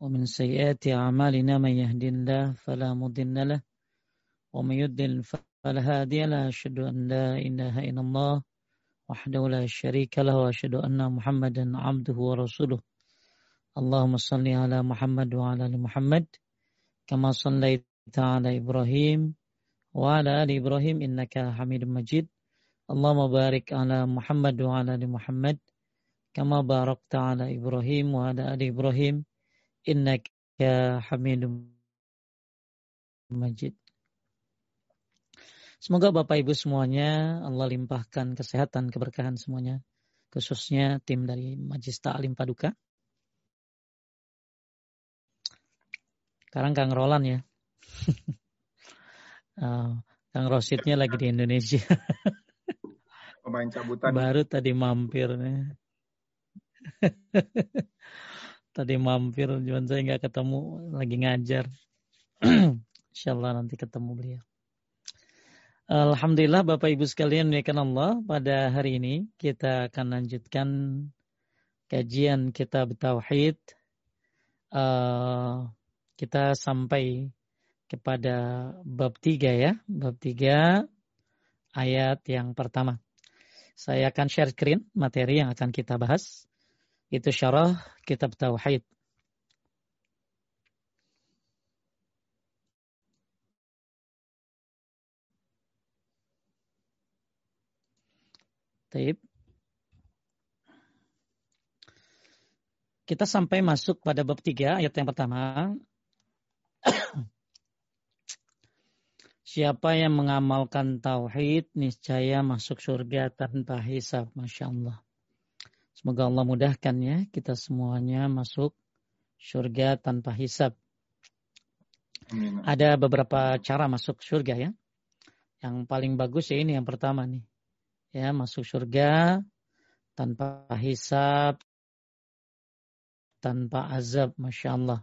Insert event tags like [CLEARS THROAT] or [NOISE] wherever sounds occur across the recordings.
ومن سيئات أعمالنا من يهد الله فلا مضل له ومن يضلل فلا هادي له أشهد أن لا إله إلا الله وحده لا شريك له وأشهد أن محمدا عبده ورسوله. اللهم صل على محمد وعلى آل محمد كما صليت على إبراهيم وعلى آل إبراهيم إنك حميد مجيد. اللهم بارك على محمد وعلى آل محمد كما باركت على إبراهيم وعلى آل إبراهيم innaka hamidum majid. Semoga Bapak Ibu semuanya Allah limpahkan kesehatan, keberkahan semuanya. Khususnya tim dari Majlis Alim Paduka. Sekarang Kang Roland ya. [LAUGHS] Eh, Kang Rosidnya lagi di Indonesia. Pemain cabutan. Baru tadi mampir. [LAUGHS] tadi mampir, cuman saya nggak ketemu, lagi ngajar. [CLEARS THROAT] Insya Allah nanti ketemu beliau. Alhamdulillah Bapak Ibu sekalian menaikkan Allah pada hari ini kita akan lanjutkan kajian kitab Tauhid. Uh, kita sampai kepada bab tiga ya, bab tiga ayat yang pertama. Saya akan share screen materi yang akan kita bahas. Itu syarah kitab Tauhid. Taib. Kita sampai masuk pada bab tiga ayat yang pertama. [COUGHS] Siapa yang mengamalkan tauhid niscaya masuk surga tanpa hisab. Masya Allah. Semoga Allah mudahkan ya kita semuanya masuk surga tanpa hisab. Ada beberapa cara masuk surga ya. Yang paling bagus ya ini yang pertama nih ya masuk surga tanpa hisab, tanpa azab, masya Allah.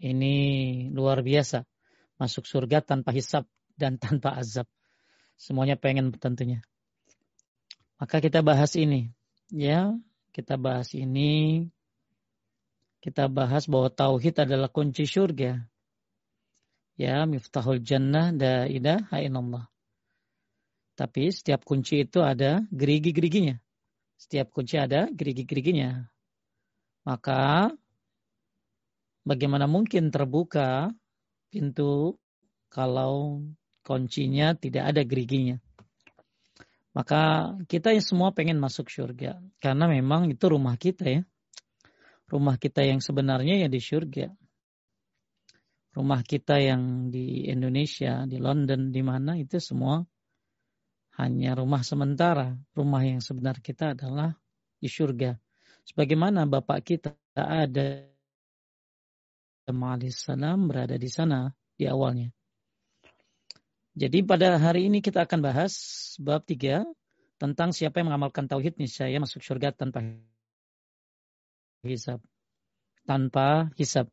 Ini luar biasa. Masuk surga tanpa hisab dan tanpa azab. Semuanya pengen tentunya. Maka kita bahas ini. Ya, kita bahas ini. Kita bahas bahwa tauhid adalah kunci surga. Ya, miftahul jannah da ilaha illallah. Tapi setiap kunci itu ada gerigi-geriginya. Setiap kunci ada gerigi-geriginya. Maka bagaimana mungkin terbuka pintu kalau kuncinya tidak ada geriginya. Maka kita yang semua pengen masuk surga. Karena memang itu rumah kita ya. Rumah kita yang sebenarnya ya di surga. Rumah kita yang di Indonesia, di London, di mana itu semua hanya rumah sementara. Rumah yang sebenar kita adalah di surga. Sebagaimana Bapak kita ada salam berada di sana di awalnya. Jadi pada hari ini kita akan bahas bab tiga tentang siapa yang mengamalkan tauhid niscaya masuk surga tanpa hisab. Tanpa hisab.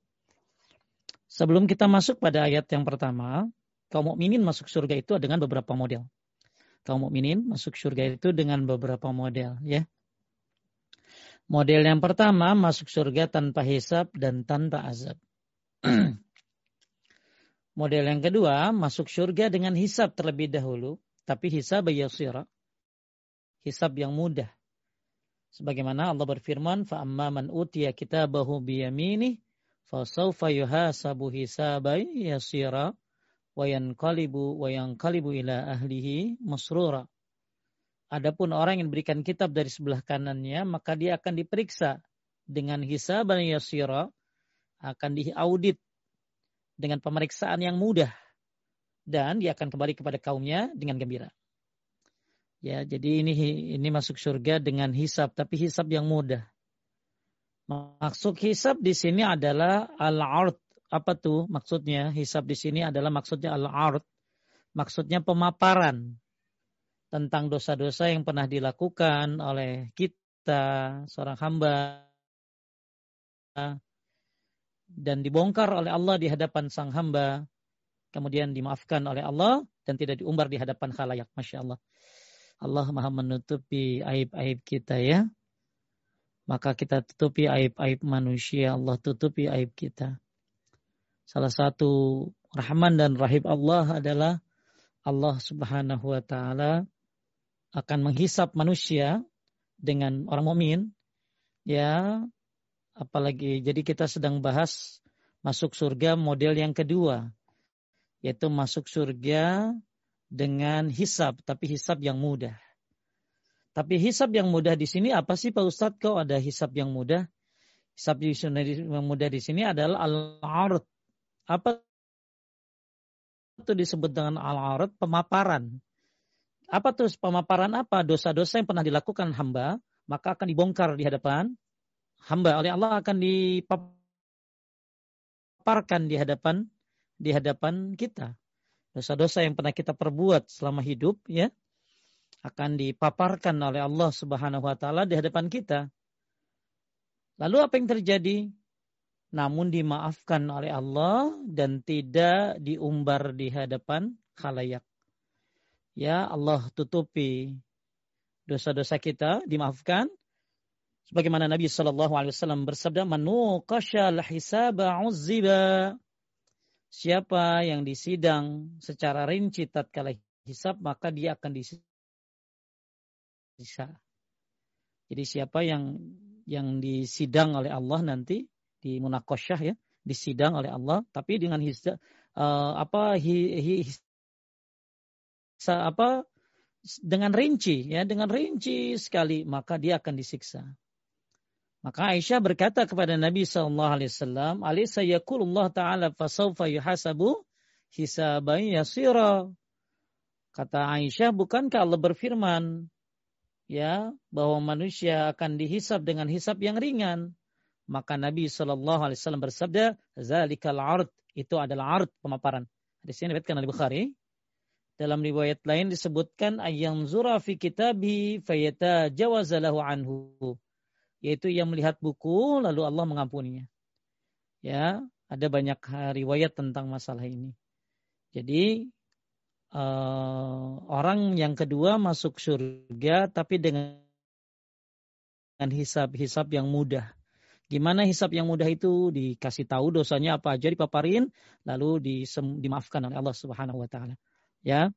Sebelum kita masuk pada ayat yang pertama, kaum mukminin masuk surga itu dengan beberapa model kaum mukminin masuk surga itu dengan beberapa model ya. Model yang pertama masuk surga tanpa hisab dan tanpa azab. [CLEARS THROAT] Model yang kedua masuk surga dengan hisab terlebih dahulu, tapi hisab yasira. Hisab yang mudah. Sebagaimana Allah berfirman, "Fa'amma man utiya kitabahu biyaminih, fasawfa yuhasabu hisaban yasira." wayanqalibu wayanqalibu ila ahlihi masrura. Adapun orang yang diberikan kitab dari sebelah kanannya, maka dia akan diperiksa dengan hisaban yasira, akan diaudit dengan pemeriksaan yang mudah dan dia akan kembali kepada kaumnya dengan gembira. Ya, jadi ini ini masuk surga dengan hisab, tapi hisab yang mudah. Maksud hisab di sini adalah al-ard apa tuh maksudnya? Hisab di sini adalah maksudnya al-ard. Maksudnya pemaparan tentang dosa-dosa yang pernah dilakukan oleh kita, seorang hamba, dan dibongkar oleh Allah di hadapan sang hamba, kemudian dimaafkan oleh Allah dan tidak diumbar di hadapan khalayak. Masya Allah. Allah maha menutupi aib-aib kita ya. maka kita tutupi aib-aib manusia, Allah tutupi aib kita. Salah satu Rahman dan Rahim Allah adalah Allah Subhanahu wa taala akan menghisap manusia dengan orang mukmin ya apalagi jadi kita sedang bahas masuk surga model yang kedua yaitu masuk surga dengan hisap tapi hisap yang mudah tapi hisab yang mudah di sini apa sih Pak Ustadz? Kau ada hisab yang mudah? Hisab yang mudah di sini adalah al-ard. Apa itu disebut dengan al-ard? Pemaparan. Apa terus pemaparan apa? Dosa-dosa yang pernah dilakukan hamba, maka akan dibongkar di hadapan hamba oleh Allah akan dipaparkan di hadapan di hadapan kita. Dosa-dosa yang pernah kita perbuat selama hidup ya, akan dipaparkan oleh Allah Subhanahu wa taala di hadapan kita. Lalu apa yang terjadi? Namun dimaafkan oleh Allah dan tidak diumbar di hadapan khalayak. Ya Allah tutupi dosa-dosa kita, dimaafkan. Sebagaimana Nabi Shallallahu Alaihi Wasallam bersabda, "Manu hisaba uzziba." Siapa yang disidang secara rinci tatkala hisab, maka dia akan disidang bisa. Jadi siapa yang yang disidang oleh Allah nanti di munakosyah ya, disidang oleh Allah, tapi dengan his, uh, apa hi, hi, sa, apa dengan rinci ya, dengan rinci sekali maka dia akan disiksa. Maka Aisyah berkata kepada Nabi sallallahu alaihi wasallam, "Alaysa yaqulullah ta'ala fasawfa yuhasabu hisaban yasira." Kata Aisyah, bukankah Allah berfirman, ya bahwa manusia akan dihisap dengan hisap yang ringan. Maka Nabi Shallallahu Alaihi Wasallam bersabda, "Zalikal ard itu adalah ard pemaparan." Di sini diriwayatkan oleh Bukhari. Dalam riwayat lain disebutkan ayam zura fi kitabi fayata jawazalahu anhu. Yaitu yang melihat buku lalu Allah mengampuninya. Ya, ada banyak riwayat tentang masalah ini. Jadi uh, orang yang kedua masuk surga tapi dengan hisab-hisab yang mudah. Gimana hisab yang mudah itu dikasih tahu dosanya apa aja dipaparin lalu disem, dimaafkan oleh Allah Subhanahu wa taala. Ya.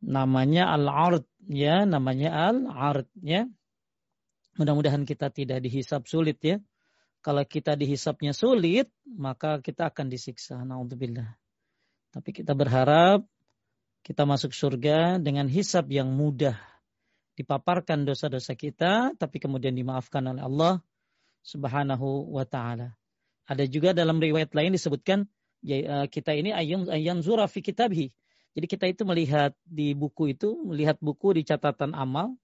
Namanya al-ard ya, namanya al-ard ya. Mudah-mudahan kita tidak dihisap sulit ya. Kalau kita dihisapnya sulit, maka kita akan disiksa. Nauzubillah. Tapi kita berharap kita masuk surga dengan hisab yang mudah. Dipaparkan dosa-dosa kita, tapi kemudian dimaafkan oleh Allah subhanahu wa ta'ala. Ada juga dalam riwayat lain disebutkan, ya, eh, kita ini ayam ayam zura fi kitabhi. Jadi kita itu melihat di buku itu, melihat buku di catatan amal,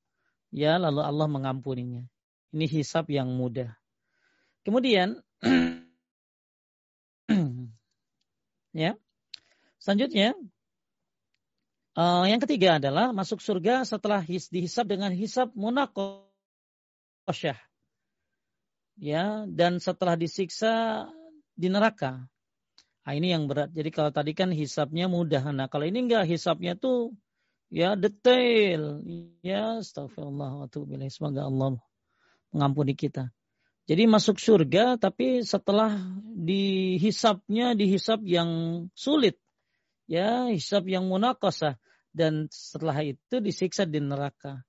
ya lalu Allah mengampuninya. Ini hisab yang mudah. Kemudian, [CLEARS THROAT] ya, Selanjutnya, uh, yang ketiga adalah masuk surga setelah his, dihisap dengan hisap munakosyah. Ya, dan setelah disiksa di neraka. Nah, ini yang berat. Jadi kalau tadi kan hisapnya mudah. Nah, kalau ini enggak hisapnya tuh ya detail. Ya, astagfirullah wa Semoga Allah mengampuni kita. Jadi masuk surga tapi setelah dihisapnya dihisap yang sulit ya hisab yang munakasah dan setelah itu disiksa di neraka.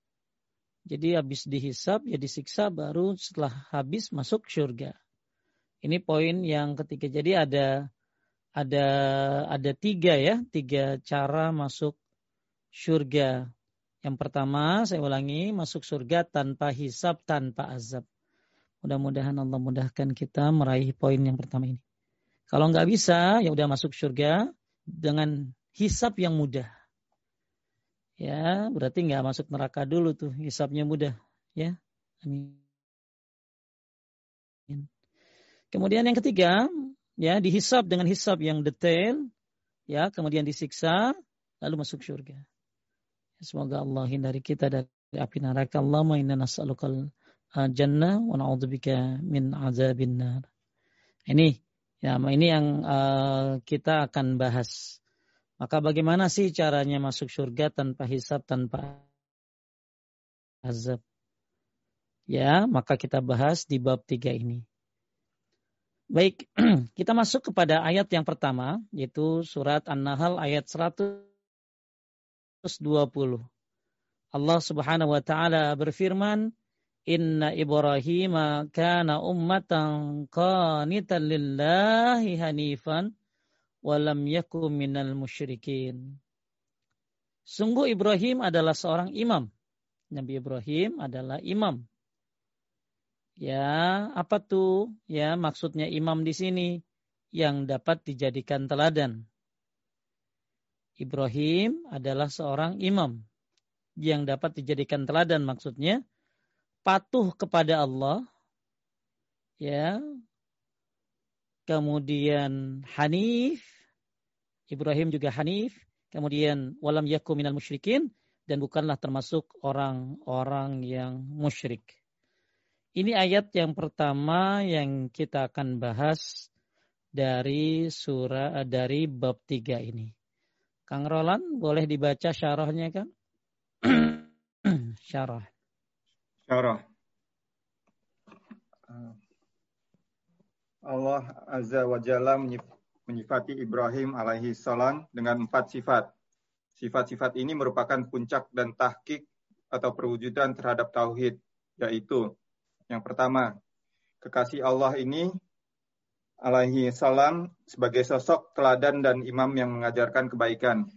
Jadi habis dihisap ya disiksa baru setelah habis masuk surga. Ini poin yang ketiga. Jadi ada ada ada tiga ya, tiga cara masuk surga. Yang pertama saya ulangi masuk surga tanpa hisap, tanpa azab. Mudah-mudahan Allah mudahkan kita meraih poin yang pertama ini. Kalau nggak bisa ya udah masuk surga, dengan hisap yang mudah. Ya, berarti nggak masuk neraka dulu tuh, hisapnya mudah. Ya, amin. Kemudian yang ketiga, ya dihisap dengan hisap yang detail, ya kemudian disiksa, lalu masuk surga. Semoga Allah hindari kita dari api neraka. Allahumma inna nas'alukal jannah wa na'udzubika min azabin nar. Ini Ya, ini yang uh, kita akan bahas. Maka bagaimana sih caranya masuk surga tanpa hisab, tanpa azab? Ya, maka kita bahas di bab tiga ini. Baik, [CLEARS THROAT] kita masuk kepada ayat yang pertama, yaitu surat An-Nahl ayat 120. Allah Subhanahu wa taala berfirman, "Inna Ibrahim kana ummatan qanitan lillahi hanifan wa lam minal musyrikin." Sungguh Ibrahim adalah seorang imam. Nabi Ibrahim adalah imam Ya, apa tuh? Ya, maksudnya imam di sini yang dapat dijadikan teladan. Ibrahim adalah seorang imam yang dapat dijadikan teladan maksudnya patuh kepada Allah ya kemudian Hanif Ibrahim juga Hanif kemudian walam yakum minal musyrikin dan bukanlah termasuk orang-orang yang musyrik ini ayat yang pertama yang kita akan bahas dari surah dari bab tiga ini. Kang Roland boleh dibaca syarahnya kan? [CLEARS THROAT] Syarah. Syarah. Allah Azza wa Jalla menyifati Ibrahim alaihi salam dengan empat sifat. Sifat-sifat ini merupakan puncak dan tahkik atau perwujudan terhadap tauhid, yaitu yang pertama, kekasih Allah ini alaihi salam sebagai sosok teladan dan imam yang mengajarkan kebaikan.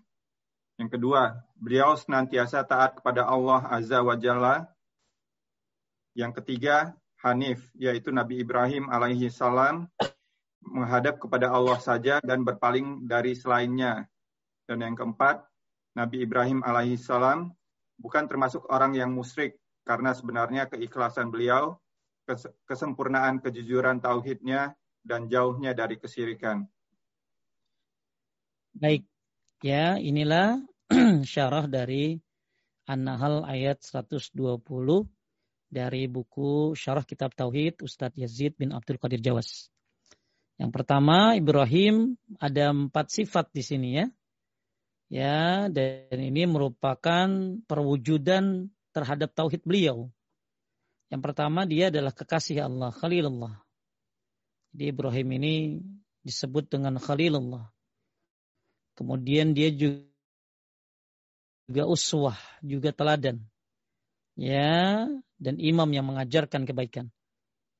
Yang kedua, beliau senantiasa taat kepada Allah Azza wa Jalla. Yang ketiga, Hanif, yaitu Nabi Ibrahim alaihi salam menghadap kepada Allah saja dan berpaling dari selainnya. Dan yang keempat, Nabi Ibrahim alaihi salam bukan termasuk orang yang musyrik karena sebenarnya keikhlasan beliau, kesempurnaan kejujuran tauhidnya, dan jauhnya dari kesirikan. Baik, ya inilah [CLEARS THROAT] syarah dari An-Nahl ayat 120 dari buku Syarah Kitab Tauhid Ustadz Yazid bin Abdul Qadir Jawas. Yang pertama Ibrahim ada empat sifat di sini ya. Ya, dan ini merupakan perwujudan terhadap tauhid beliau. Yang pertama dia adalah kekasih Allah, Khalilullah. Jadi Ibrahim ini disebut dengan Khalilullah. Kemudian dia juga uswah, juga teladan. Ya, dan imam yang mengajarkan kebaikan.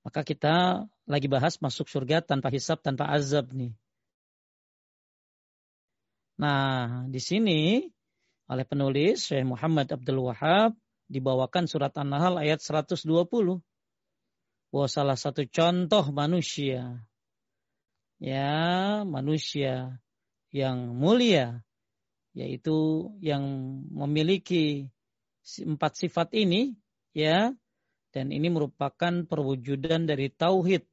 Maka kita lagi bahas masuk surga tanpa hisab, tanpa azab nih. Nah, di sini oleh penulis Syekh Muhammad Abdul Wahab dibawakan surat An-Nahl ayat 120 bahwa salah satu contoh manusia ya manusia yang mulia yaitu yang memiliki empat sifat ini ya dan ini merupakan perwujudan dari tauhid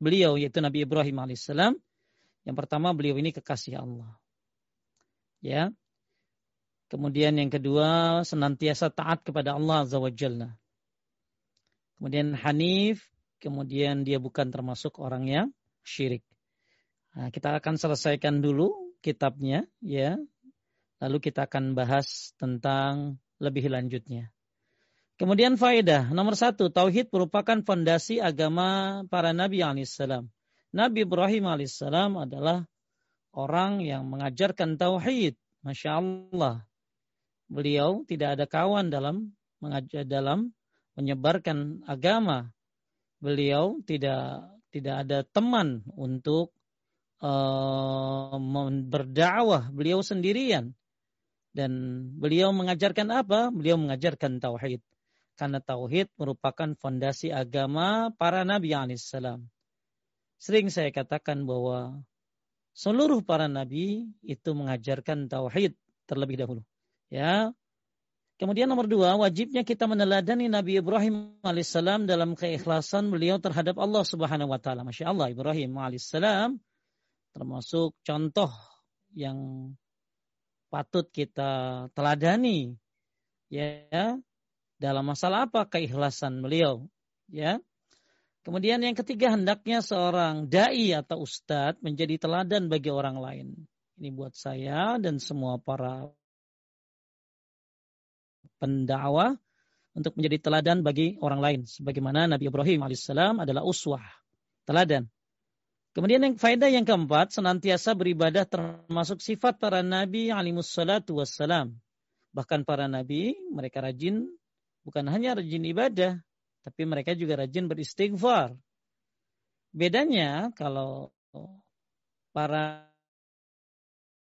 beliau yaitu Nabi Ibrahim alaihissalam. Yang pertama beliau ini kekasih Allah ya Kemudian yang kedua senantiasa taat kepada Allah Azza wa Jalla. Kemudian Hanif, kemudian dia bukan termasuk orang yang syirik. Nah, kita akan selesaikan dulu kitabnya ya. Lalu kita akan bahas tentang lebih lanjutnya. Kemudian faedah nomor satu, tauhid merupakan fondasi agama para nabi alaihissalam. Nabi Ibrahim alaihissalam adalah orang yang mengajarkan tauhid. Masya Allah beliau tidak ada kawan dalam mengajar dalam menyebarkan agama. Beliau tidak tidak ada teman untuk uh, berdakwah. Beliau sendirian. Dan beliau mengajarkan apa? Beliau mengajarkan tauhid. Karena tauhid merupakan fondasi agama para nabi alaihissalam. Sering saya katakan bahwa seluruh para nabi itu mengajarkan tauhid terlebih dahulu. Ya. Kemudian nomor dua, wajibnya kita meneladani Nabi Ibrahim alaihissalam dalam keikhlasan beliau terhadap Allah subhanahu wa ta'ala. Masya Allah, Ibrahim alaihissalam termasuk contoh yang patut kita teladani. Ya, dalam masalah apa keikhlasan beliau. Ya, Kemudian yang ketiga hendaknya seorang dai atau ustadz menjadi teladan bagi orang lain. Ini buat saya dan semua para pendakwah untuk menjadi teladan bagi orang lain. Sebagaimana Nabi Ibrahim alaihissalam adalah uswah, teladan. Kemudian yang faedah yang keempat, senantiasa beribadah termasuk sifat para nabi alaihissalatu wassalam. Bahkan para nabi, mereka rajin, bukan hanya rajin ibadah, tapi mereka juga rajin beristighfar. Bedanya kalau para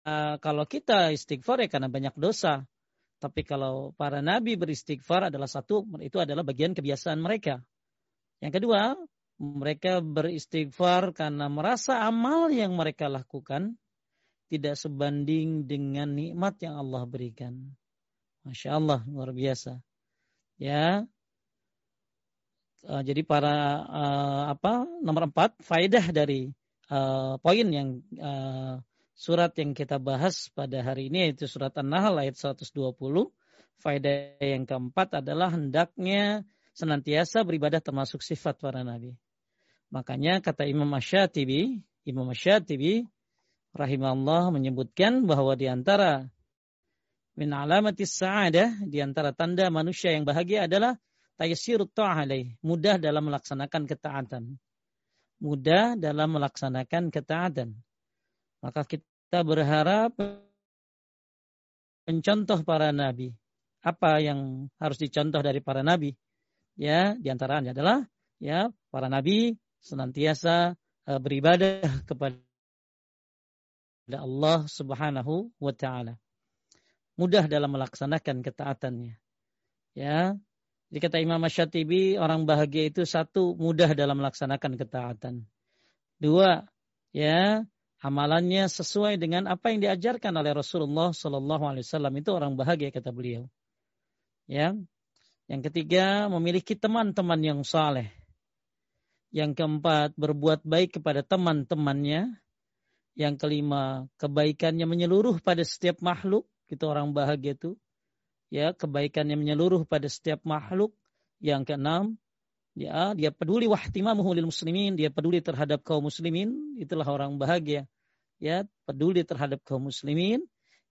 uh, kalau kita istighfar ya karena banyak dosa. Tapi kalau para nabi beristighfar adalah satu, itu adalah bagian kebiasaan mereka. Yang kedua, mereka beristighfar karena merasa amal yang mereka lakukan tidak sebanding dengan nikmat yang Allah berikan. Masya Allah, luar biasa. Ya, uh, jadi para uh, apa nomor empat faedah dari uh, poin yang uh, surat yang kita bahas pada hari ini yaitu surat An-Nahl ayat 120. Faedah yang keempat adalah hendaknya senantiasa beribadah termasuk sifat para nabi. Makanya kata Imam Ash-Shatibi, Imam Ash-Shatibi rahimahullah menyebutkan bahwa di antara min alamatis sa'adah, di antara tanda manusia yang bahagia adalah taysirut ta'alaih, mudah dalam melaksanakan ketaatan. Mudah dalam melaksanakan ketaatan. Maka kita berharap mencontoh para nabi. Apa yang harus dicontoh dari para nabi? Ya, di antaranya adalah ya para nabi senantiasa uh, beribadah kepada Allah Subhanahu wa taala. Mudah dalam melaksanakan ketaatannya. Ya. Jadi kata Imam Ash-Shatibi, orang bahagia itu satu mudah dalam melaksanakan ketaatan. Dua, ya, amalannya sesuai dengan apa yang diajarkan oleh Rasulullah Sallallahu Alaihi Wasallam itu orang bahagia kata beliau. Ya, yang ketiga memiliki teman-teman yang saleh. Yang keempat berbuat baik kepada teman-temannya. Yang kelima kebaikannya menyeluruh pada setiap makhluk. Itu orang bahagia itu. Ya, kebaikannya menyeluruh pada setiap makhluk. Yang keenam Ya, dia peduli wahtimamuhu lil muslimin, dia peduli terhadap kaum muslimin, itulah orang bahagia. Ya, peduli terhadap kaum muslimin.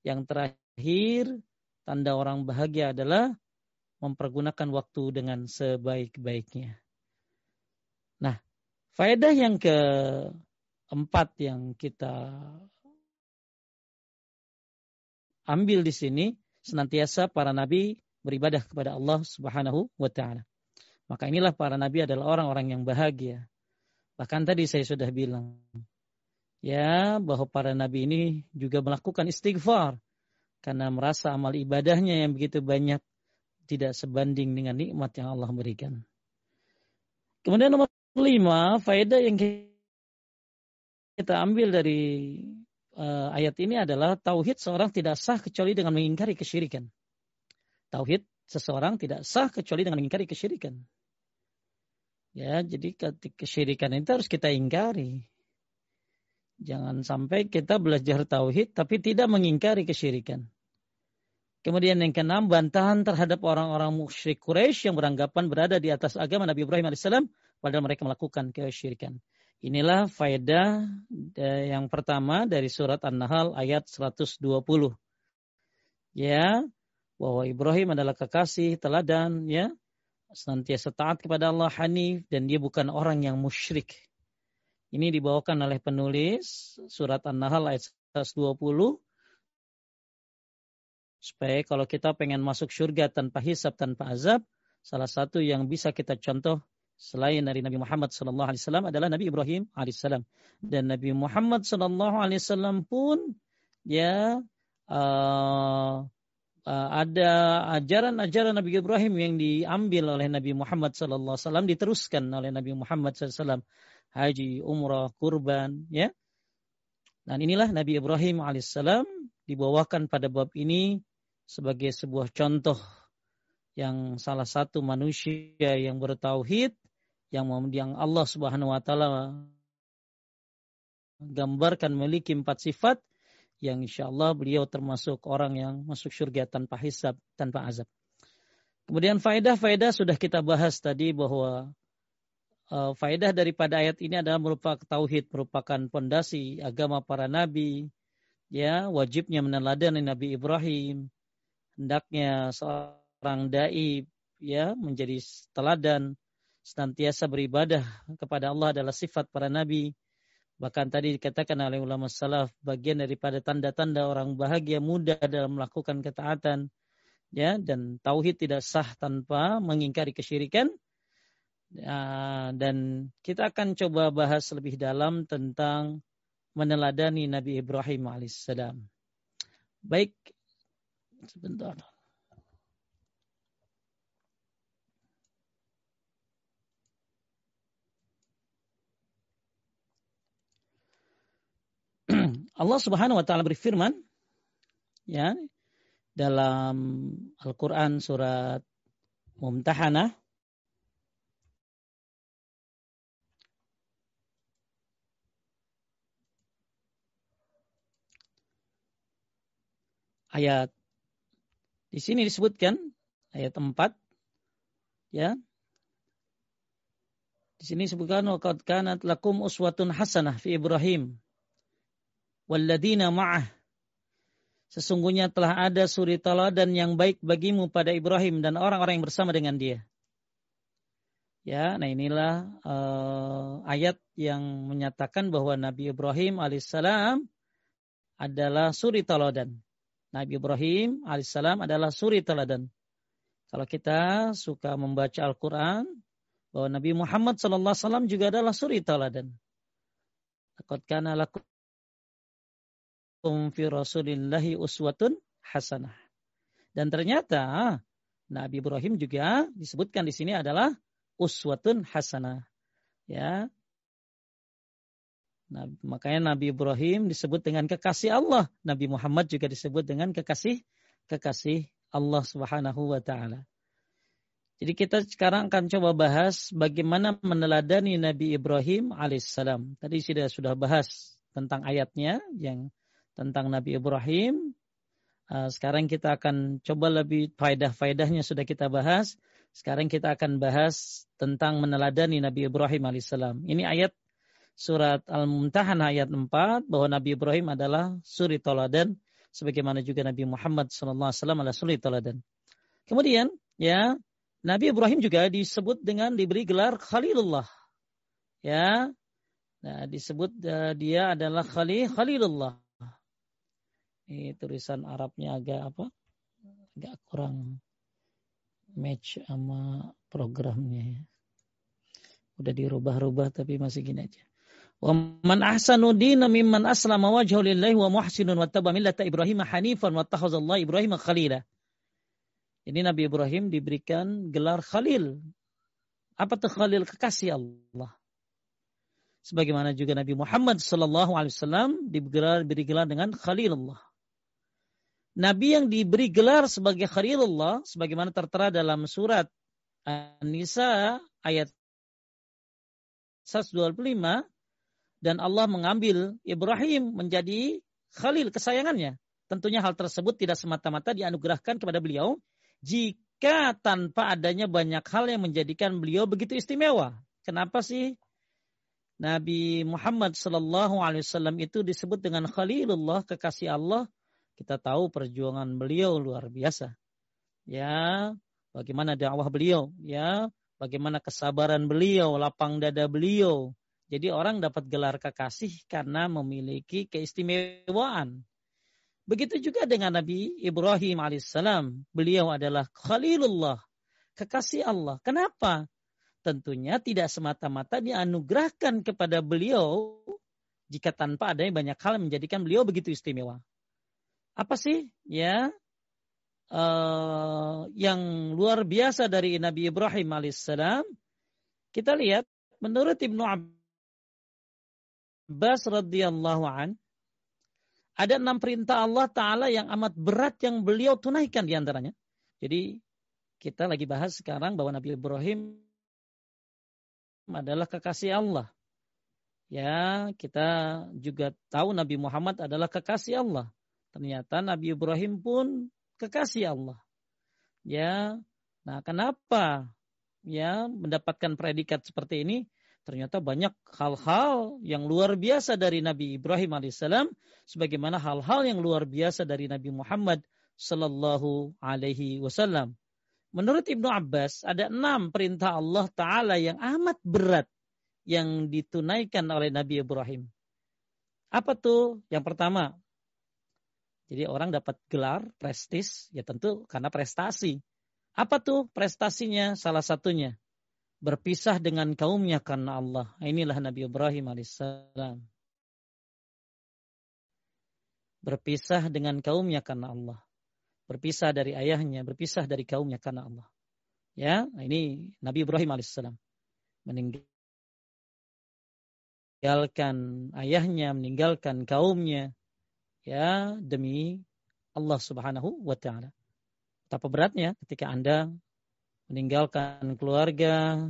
Yang terakhir, tanda orang bahagia adalah mempergunakan waktu dengan sebaik-baiknya. Nah, faedah yang keempat yang kita ambil di sini senantiasa para nabi beribadah kepada Allah Subhanahu wa taala. Maka inilah para nabi adalah orang-orang yang bahagia. Bahkan tadi saya sudah bilang ya bahwa para nabi ini juga melakukan istighfar karena merasa amal ibadahnya yang begitu banyak tidak sebanding dengan nikmat yang Allah berikan. Kemudian nomor lima, faedah yang kita ambil dari uh, ayat ini adalah tauhid seorang tidak sah kecuali dengan mengingkari kesyirikan. Tauhid seseorang tidak sah kecuali dengan mengingkari kesyirikan. Ya, jadi ketika kesyirikan itu harus kita ingkari. Jangan sampai kita belajar tauhid tapi tidak mengingkari kesyirikan. Kemudian yang keenam, bantahan terhadap orang-orang musyrik Quraisy yang beranggapan berada di atas agama Nabi Ibrahim alaihissalam padahal mereka melakukan kesyirikan. Inilah faedah yang pertama dari surat An-Nahl ayat 120. Ya, bahwa Ibrahim adalah kekasih teladan ya. Senantiasa taat kepada Allah Hanif dan dia bukan orang yang musyrik. Ini dibawakan oleh penulis surat An-Nahl ayat 120 supaya kalau kita pengen masuk surga tanpa hisab tanpa azab, salah satu yang bisa kita contoh selain dari Nabi Muhammad sallallahu alaihi wasallam adalah Nabi Ibrahim alaihissalam dan Nabi Muhammad sallallahu alaihi wasallam pun ya uh, ada ajaran-ajaran Nabi Ibrahim yang diambil oleh Nabi Muhammad sallallahu alaihi wasallam diteruskan oleh Nabi Muhammad sallallahu haji, umrah, kurban, ya. Dan inilah Nabi Ibrahim alaihissalam dibawakan pada bab ini sebagai sebuah contoh yang salah satu manusia yang bertauhid yang yang Allah Subhanahu wa taala gambarkan memiliki empat sifat yang insya Allah beliau termasuk orang yang masuk surga tanpa hisab, tanpa azab. Kemudian faedah-faedah sudah kita bahas tadi bahwa uh, faedah daripada ayat ini adalah merupakan tauhid, merupakan pondasi agama para nabi, ya wajibnya meneladani Nabi Ibrahim, hendaknya seorang dai ya menjadi teladan senantiasa beribadah kepada Allah adalah sifat para nabi. Bahkan tadi dikatakan oleh ulama salaf bagian daripada tanda-tanda orang bahagia mudah dalam melakukan ketaatan ya dan tauhid tidak sah tanpa mengingkari kesyirikan. Ya, dan kita akan coba bahas lebih dalam tentang meneladani Nabi Ibrahim alaihissalam. Baik, sebentar. Allah Subhanahu wa taala berfirman ya dalam Al-Qur'an surat Mumtahanah ayat di sini disebutkan ayat 4 ya di sini disebutkan waqad kanat lakum uswatun hasanah fi Ibrahim walladina ma'ah. Sesungguhnya telah ada suri teladan yang baik bagimu pada Ibrahim dan orang-orang yang bersama dengan dia. Ya, nah inilah uh, ayat yang menyatakan bahwa Nabi Ibrahim alaihissalam adalah suri teladan. Nabi Ibrahim alaihissalam adalah suri teladan. Kalau kita suka membaca Al-Quran, bahwa Nabi Muhammad sallallahu alaihi wasallam juga adalah suri teladan. Kana lakum fi rasulillahi uswatun hasanah. Dan ternyata Nabi Ibrahim juga disebutkan di sini adalah uswatun hasanah. Ya. Nah, makanya Nabi Ibrahim disebut dengan kekasih Allah. Nabi Muhammad juga disebut dengan kekasih kekasih Allah Subhanahu wa taala. Jadi kita sekarang akan coba bahas bagaimana meneladani Nabi Ibrahim alaihissalam. Tadi sudah sudah bahas tentang ayatnya yang tentang Nabi Ibrahim. Uh, sekarang kita akan coba lebih faedah-faedahnya sudah kita bahas. Sekarang kita akan bahas tentang meneladani Nabi Ibrahim alaihissalam. Ini ayat surat Al-Mumtahan ayat 4 bahwa Nabi Ibrahim adalah suri toladan sebagaimana juga Nabi Muhammad SAW adalah suri toladan. Kemudian ya Nabi Ibrahim juga disebut dengan diberi gelar Khalilullah. Ya. Nah, disebut uh, dia adalah Khalil Khalilullah. Ini tulisan Arabnya agak apa? Agak kurang match sama programnya ya. Udah dirubah-rubah tapi masih gini aja. Wa man ahsanu dina mimman aslama wajhahu lillahi wa muhsinun wattaba millata Ibrahim hanifan wattakhadallahu Ibrahim khalila. Nabi Ibrahim diberikan gelar Khalil. Apa tuh Khalil? Kekasih Allah. Sebagaimana juga Nabi Muhammad sallallahu alaihi wasallam diberi gelar dengan Khalilullah. Nabi yang diberi gelar sebagai Khalilullah sebagaimana tertera dalam surat An-Nisa ayat 125 dan Allah mengambil Ibrahim menjadi Khalil kesayangannya. Tentunya hal tersebut tidak semata-mata dianugerahkan kepada beliau jika tanpa adanya banyak hal yang menjadikan beliau begitu istimewa. Kenapa sih Nabi Muhammad Sallallahu Alaihi Wasallam itu disebut dengan Khalilullah kekasih Allah kita tahu perjuangan beliau luar biasa. Ya, bagaimana dakwah beliau, ya, bagaimana kesabaran beliau, lapang dada beliau. Jadi orang dapat gelar kekasih karena memiliki keistimewaan. Begitu juga dengan Nabi Ibrahim alaihissalam. Beliau adalah Khalilullah, kekasih Allah. Kenapa? Tentunya tidak semata-mata dianugerahkan kepada beliau jika tanpa adanya banyak hal menjadikan beliau begitu istimewa apa sih ya uh, yang luar biasa dari Nabi Ibrahim alaihissalam? Kita lihat menurut Ibnu Abbas radhiyallahu an ada enam perintah Allah Taala yang amat berat yang beliau tunaikan di antaranya. Jadi kita lagi bahas sekarang bahwa Nabi Ibrahim adalah kekasih Allah. Ya, kita juga tahu Nabi Muhammad adalah kekasih Allah. Ternyata Nabi Ibrahim pun kekasih Allah. Ya. Nah, kenapa ya mendapatkan predikat seperti ini? Ternyata banyak hal-hal yang luar biasa dari Nabi Ibrahim alaihissalam sebagaimana hal-hal yang luar biasa dari Nabi Muhammad sallallahu alaihi wasallam. Menurut Ibnu Abbas, ada enam perintah Allah Ta'ala yang amat berat yang ditunaikan oleh Nabi Ibrahim. Apa tuh? Yang pertama, jadi orang dapat gelar, prestis, ya tentu karena prestasi. Apa tuh prestasinya? Salah satunya, berpisah dengan kaumnya karena Allah. Inilah Nabi Ibrahim alaihissalam. Berpisah dengan kaumnya karena Allah berpisah dari ayahnya, berpisah dari kaumnya karena Allah. Ya, ini Nabi Ibrahim alaihissalam meninggalkan ayahnya, meninggalkan kaumnya, ya demi Allah Subhanahu wa taala. Betapa beratnya ketika Anda meninggalkan keluarga,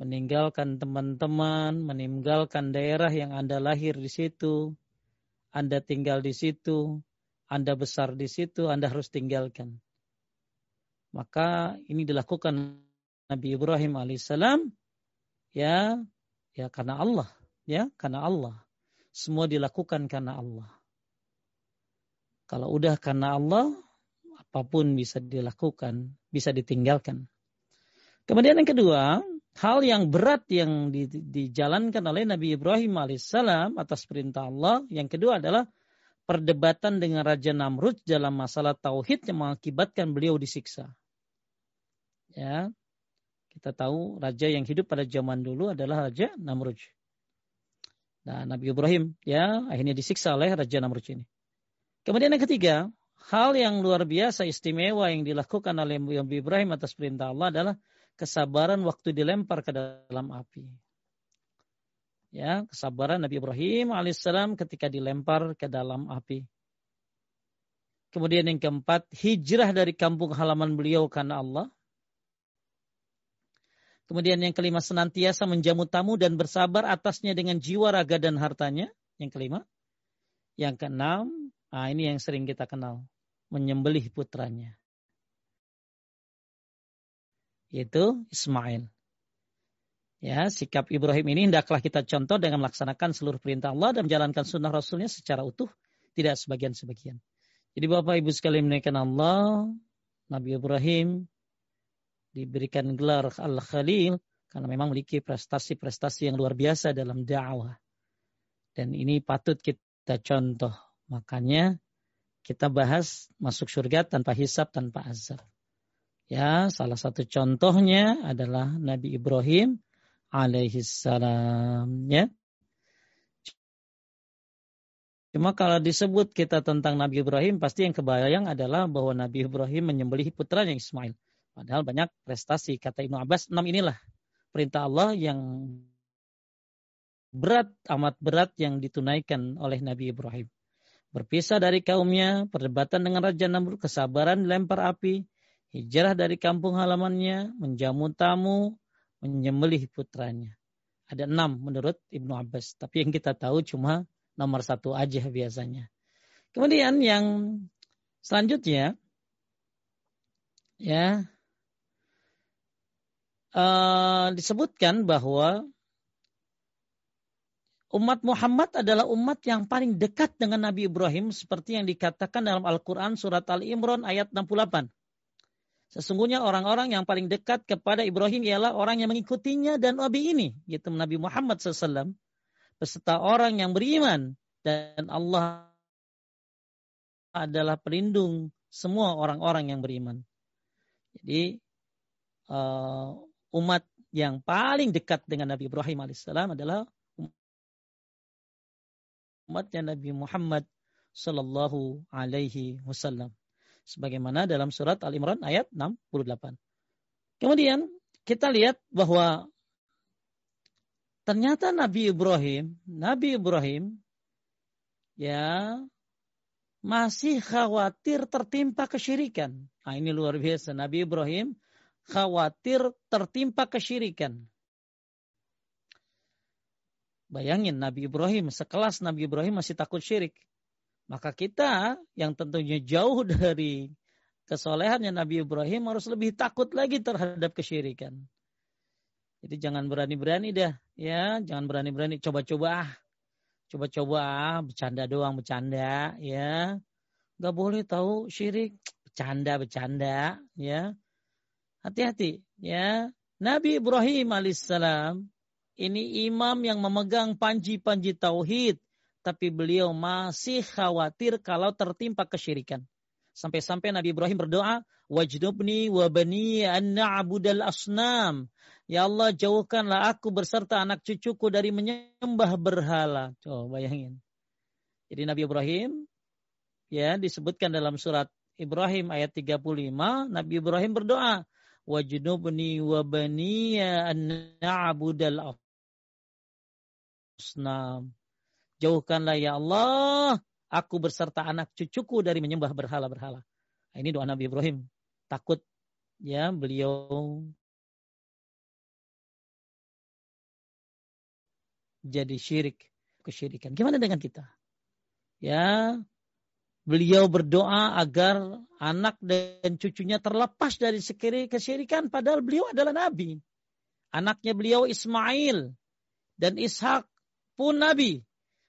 meninggalkan teman-teman, meninggalkan daerah yang Anda lahir di situ, Anda tinggal di situ, anda besar di situ, Anda harus tinggalkan. Maka ini dilakukan Nabi Ibrahim alaihissalam ya ya karena Allah ya karena Allah semua dilakukan karena Allah kalau udah karena Allah apa pun bisa dilakukan bisa ditinggalkan kemudian yang kedua hal yang berat yang di, dijalankan oleh Nabi Ibrahim alaihissalam atas perintah Allah yang kedua adalah perdebatan dengan Raja Namrud dalam masalah tauhid yang mengakibatkan beliau disiksa. Ya. Kita tahu raja yang hidup pada zaman dulu adalah Raja Namrud. Nah, Nabi Ibrahim ya akhirnya disiksa oleh Raja Namrud ini. Kemudian yang ketiga, hal yang luar biasa istimewa yang dilakukan oleh Nabi Ibrahim atas perintah Allah adalah kesabaran waktu dilempar ke dalam api ya kesabaran Nabi Ibrahim alaihissalam ketika dilempar ke dalam api. Kemudian yang keempat, hijrah dari kampung halaman beliau karena Allah. Kemudian yang kelima, senantiasa menjamu tamu dan bersabar atasnya dengan jiwa, raga, dan hartanya. Yang kelima. Yang keenam, nah ini yang sering kita kenal. Menyembelih putranya. Yaitu Ismail. Ya, sikap Ibrahim ini hendaklah kita contoh dengan melaksanakan seluruh perintah Allah dan menjalankan sunnah Rasulnya secara utuh, tidak sebagian-sebagian. Jadi Bapak Ibu sekalian menaikkan Allah, Nabi Ibrahim diberikan gelar Al-Khalil karena memang memiliki prestasi-prestasi yang luar biasa dalam dakwah. Dan ini patut kita contoh. Makanya kita bahas masuk surga tanpa hisap, tanpa azab. Ya, salah satu contohnya adalah Nabi Ibrahim alaihi salam ya. Cuma kalau disebut kita tentang Nabi Ibrahim pasti yang kebayang adalah bahwa Nabi Ibrahim menyembelih putranya Ismail. Padahal banyak prestasi kata Ibnu Abbas enam inilah perintah Allah yang berat amat berat yang ditunaikan oleh Nabi Ibrahim. Berpisah dari kaumnya, perdebatan dengan Raja Namrud, kesabaran lempar api, hijrah dari kampung halamannya, menjamu tamu, menyembelih putranya. Ada enam menurut Ibnu Abbas. Tapi yang kita tahu cuma nomor satu aja biasanya. Kemudian yang selanjutnya, ya uh, disebutkan bahwa umat Muhammad adalah umat yang paling dekat dengan Nabi Ibrahim seperti yang dikatakan dalam Al-Quran surat Al-Imran ayat 68. Sesungguhnya orang-orang yang paling dekat kepada Ibrahim ialah orang yang mengikutinya dan Nabi ini, yaitu Nabi Muhammad SAW, beserta orang yang beriman dan Allah adalah pelindung semua orang-orang yang beriman. Jadi uh, umat yang paling dekat dengan Nabi Ibrahim alaihissalam adalah umatnya Nabi Muhammad sallallahu alaihi wasallam sebagaimana dalam surat Al-Imran ayat 68. Kemudian kita lihat bahwa ternyata Nabi Ibrahim, Nabi Ibrahim ya masih khawatir tertimpa kesyirikan. Nah, ini luar biasa. Nabi Ibrahim khawatir tertimpa kesyirikan. Bayangin Nabi Ibrahim, sekelas Nabi Ibrahim masih takut syirik. Maka kita yang tentunya jauh [LAUGHS] dari kesolehannya Nabi Ibrahim harus lebih takut lagi terhadap kesyirikan. Jadi jangan berani-berani dah, ya, jangan berani-berani coba-coba ah. Coba-coba ah, bercanda doang, bercanda, ya. Gak boleh tahu syirik, bercanda, bercanda, ya. hati-hati ya. Nabi Ibrahim alaihissalam ini imam yang memegang panji-panji tauhid, tapi beliau masih khawatir kalau tertimpa kesyirikan. Sampai-sampai Nabi Ibrahim berdoa, Wajdubni wa bani an na'budal asnam. Ya Allah, jauhkanlah aku berserta anak cucuku dari menyembah berhala. Coba bayangin. Jadi Nabi Ibrahim ya disebutkan dalam surat Ibrahim ayat 35, Nabi Ibrahim berdoa, Wajnubni wa baniya an na'budal asnam. Jauhkanlah ya Allah, aku beserta anak cucuku dari menyembah berhala-berhala. Ini doa Nabi Ibrahim. Takut ya beliau jadi syirik, kesyirikan. Gimana dengan kita? Ya, beliau berdoa agar anak dan cucunya terlepas dari kesyirikan padahal beliau adalah nabi. Anaknya beliau Ismail dan Ishak pun nabi.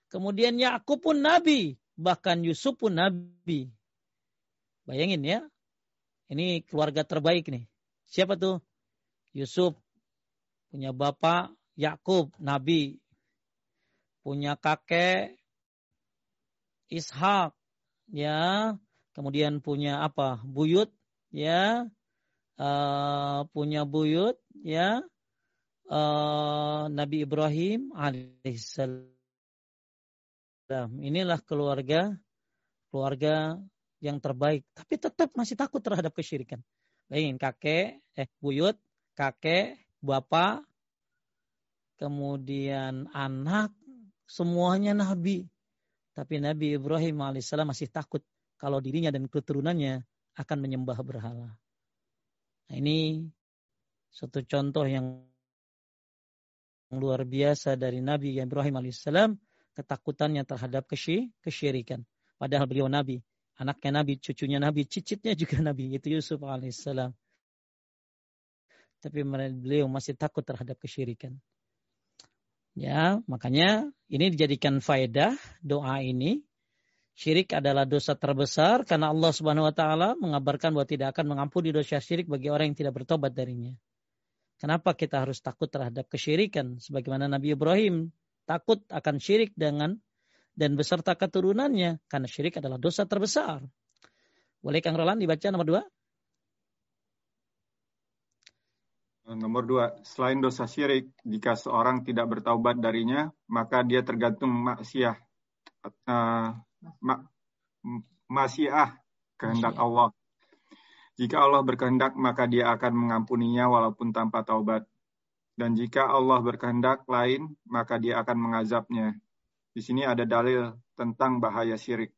Kemudian Yakub pun nabi, bahkan Yusuf pun nabi. Bayangin ya. Ini keluarga terbaik nih. Siapa tuh? Yusuf punya bapak Yakub nabi. Punya kakek Ishak ya kemudian punya apa buyut ya uh, punya buyut ya uh, Nabi Ibrahim alaihissalam. Inilah keluarga keluarga yang terbaik. Tapi tetap masih takut terhadap kesyirikan. Bayangin kakek eh buyut kakek bapak kemudian anak semuanya nabi. Tapi Nabi Ibrahim alaihissalam masih takut kalau dirinya dan keturunannya akan menyembah berhala. Nah, ini satu contoh yang luar biasa dari Nabi Ibrahim alaihissalam ketakutannya terhadap kesyirikan. Padahal beliau Nabi, anaknya Nabi, cucunya Nabi, cicitnya juga [LAUGHS] Nabi, itu Yusuf alaihissalam. Tapi beliau masih takut terhadap kesyirikan. Ya, makanya ini dijadikan faedah doa ini. Syirik adalah dosa terbesar karena Allah Subhanahu wa taala mengabarkan bahwa tidak akan mengampuni dosa syirik bagi orang yang tidak bertobat darinya. Kenapa kita harus takut terhadap kesyirikan sebagaimana Nabi Ibrahim takut akan syirik dengan dan beserta keturunannya karena syirik adalah dosa terbesar. Boleh Kang Roland dibaca nomor dua? Nomor dua, selain dosa syirik, jika seorang tidak bertaubat darinya, maka dia tergantung maksiat, uh, maksiat kehendak Allah. Jika Allah berkehendak, maka dia akan mengampuninya walaupun tanpa taubat. Dan jika Allah berkehendak lain, maka dia akan mengazabnya. Di sini ada dalil tentang bahaya syirik.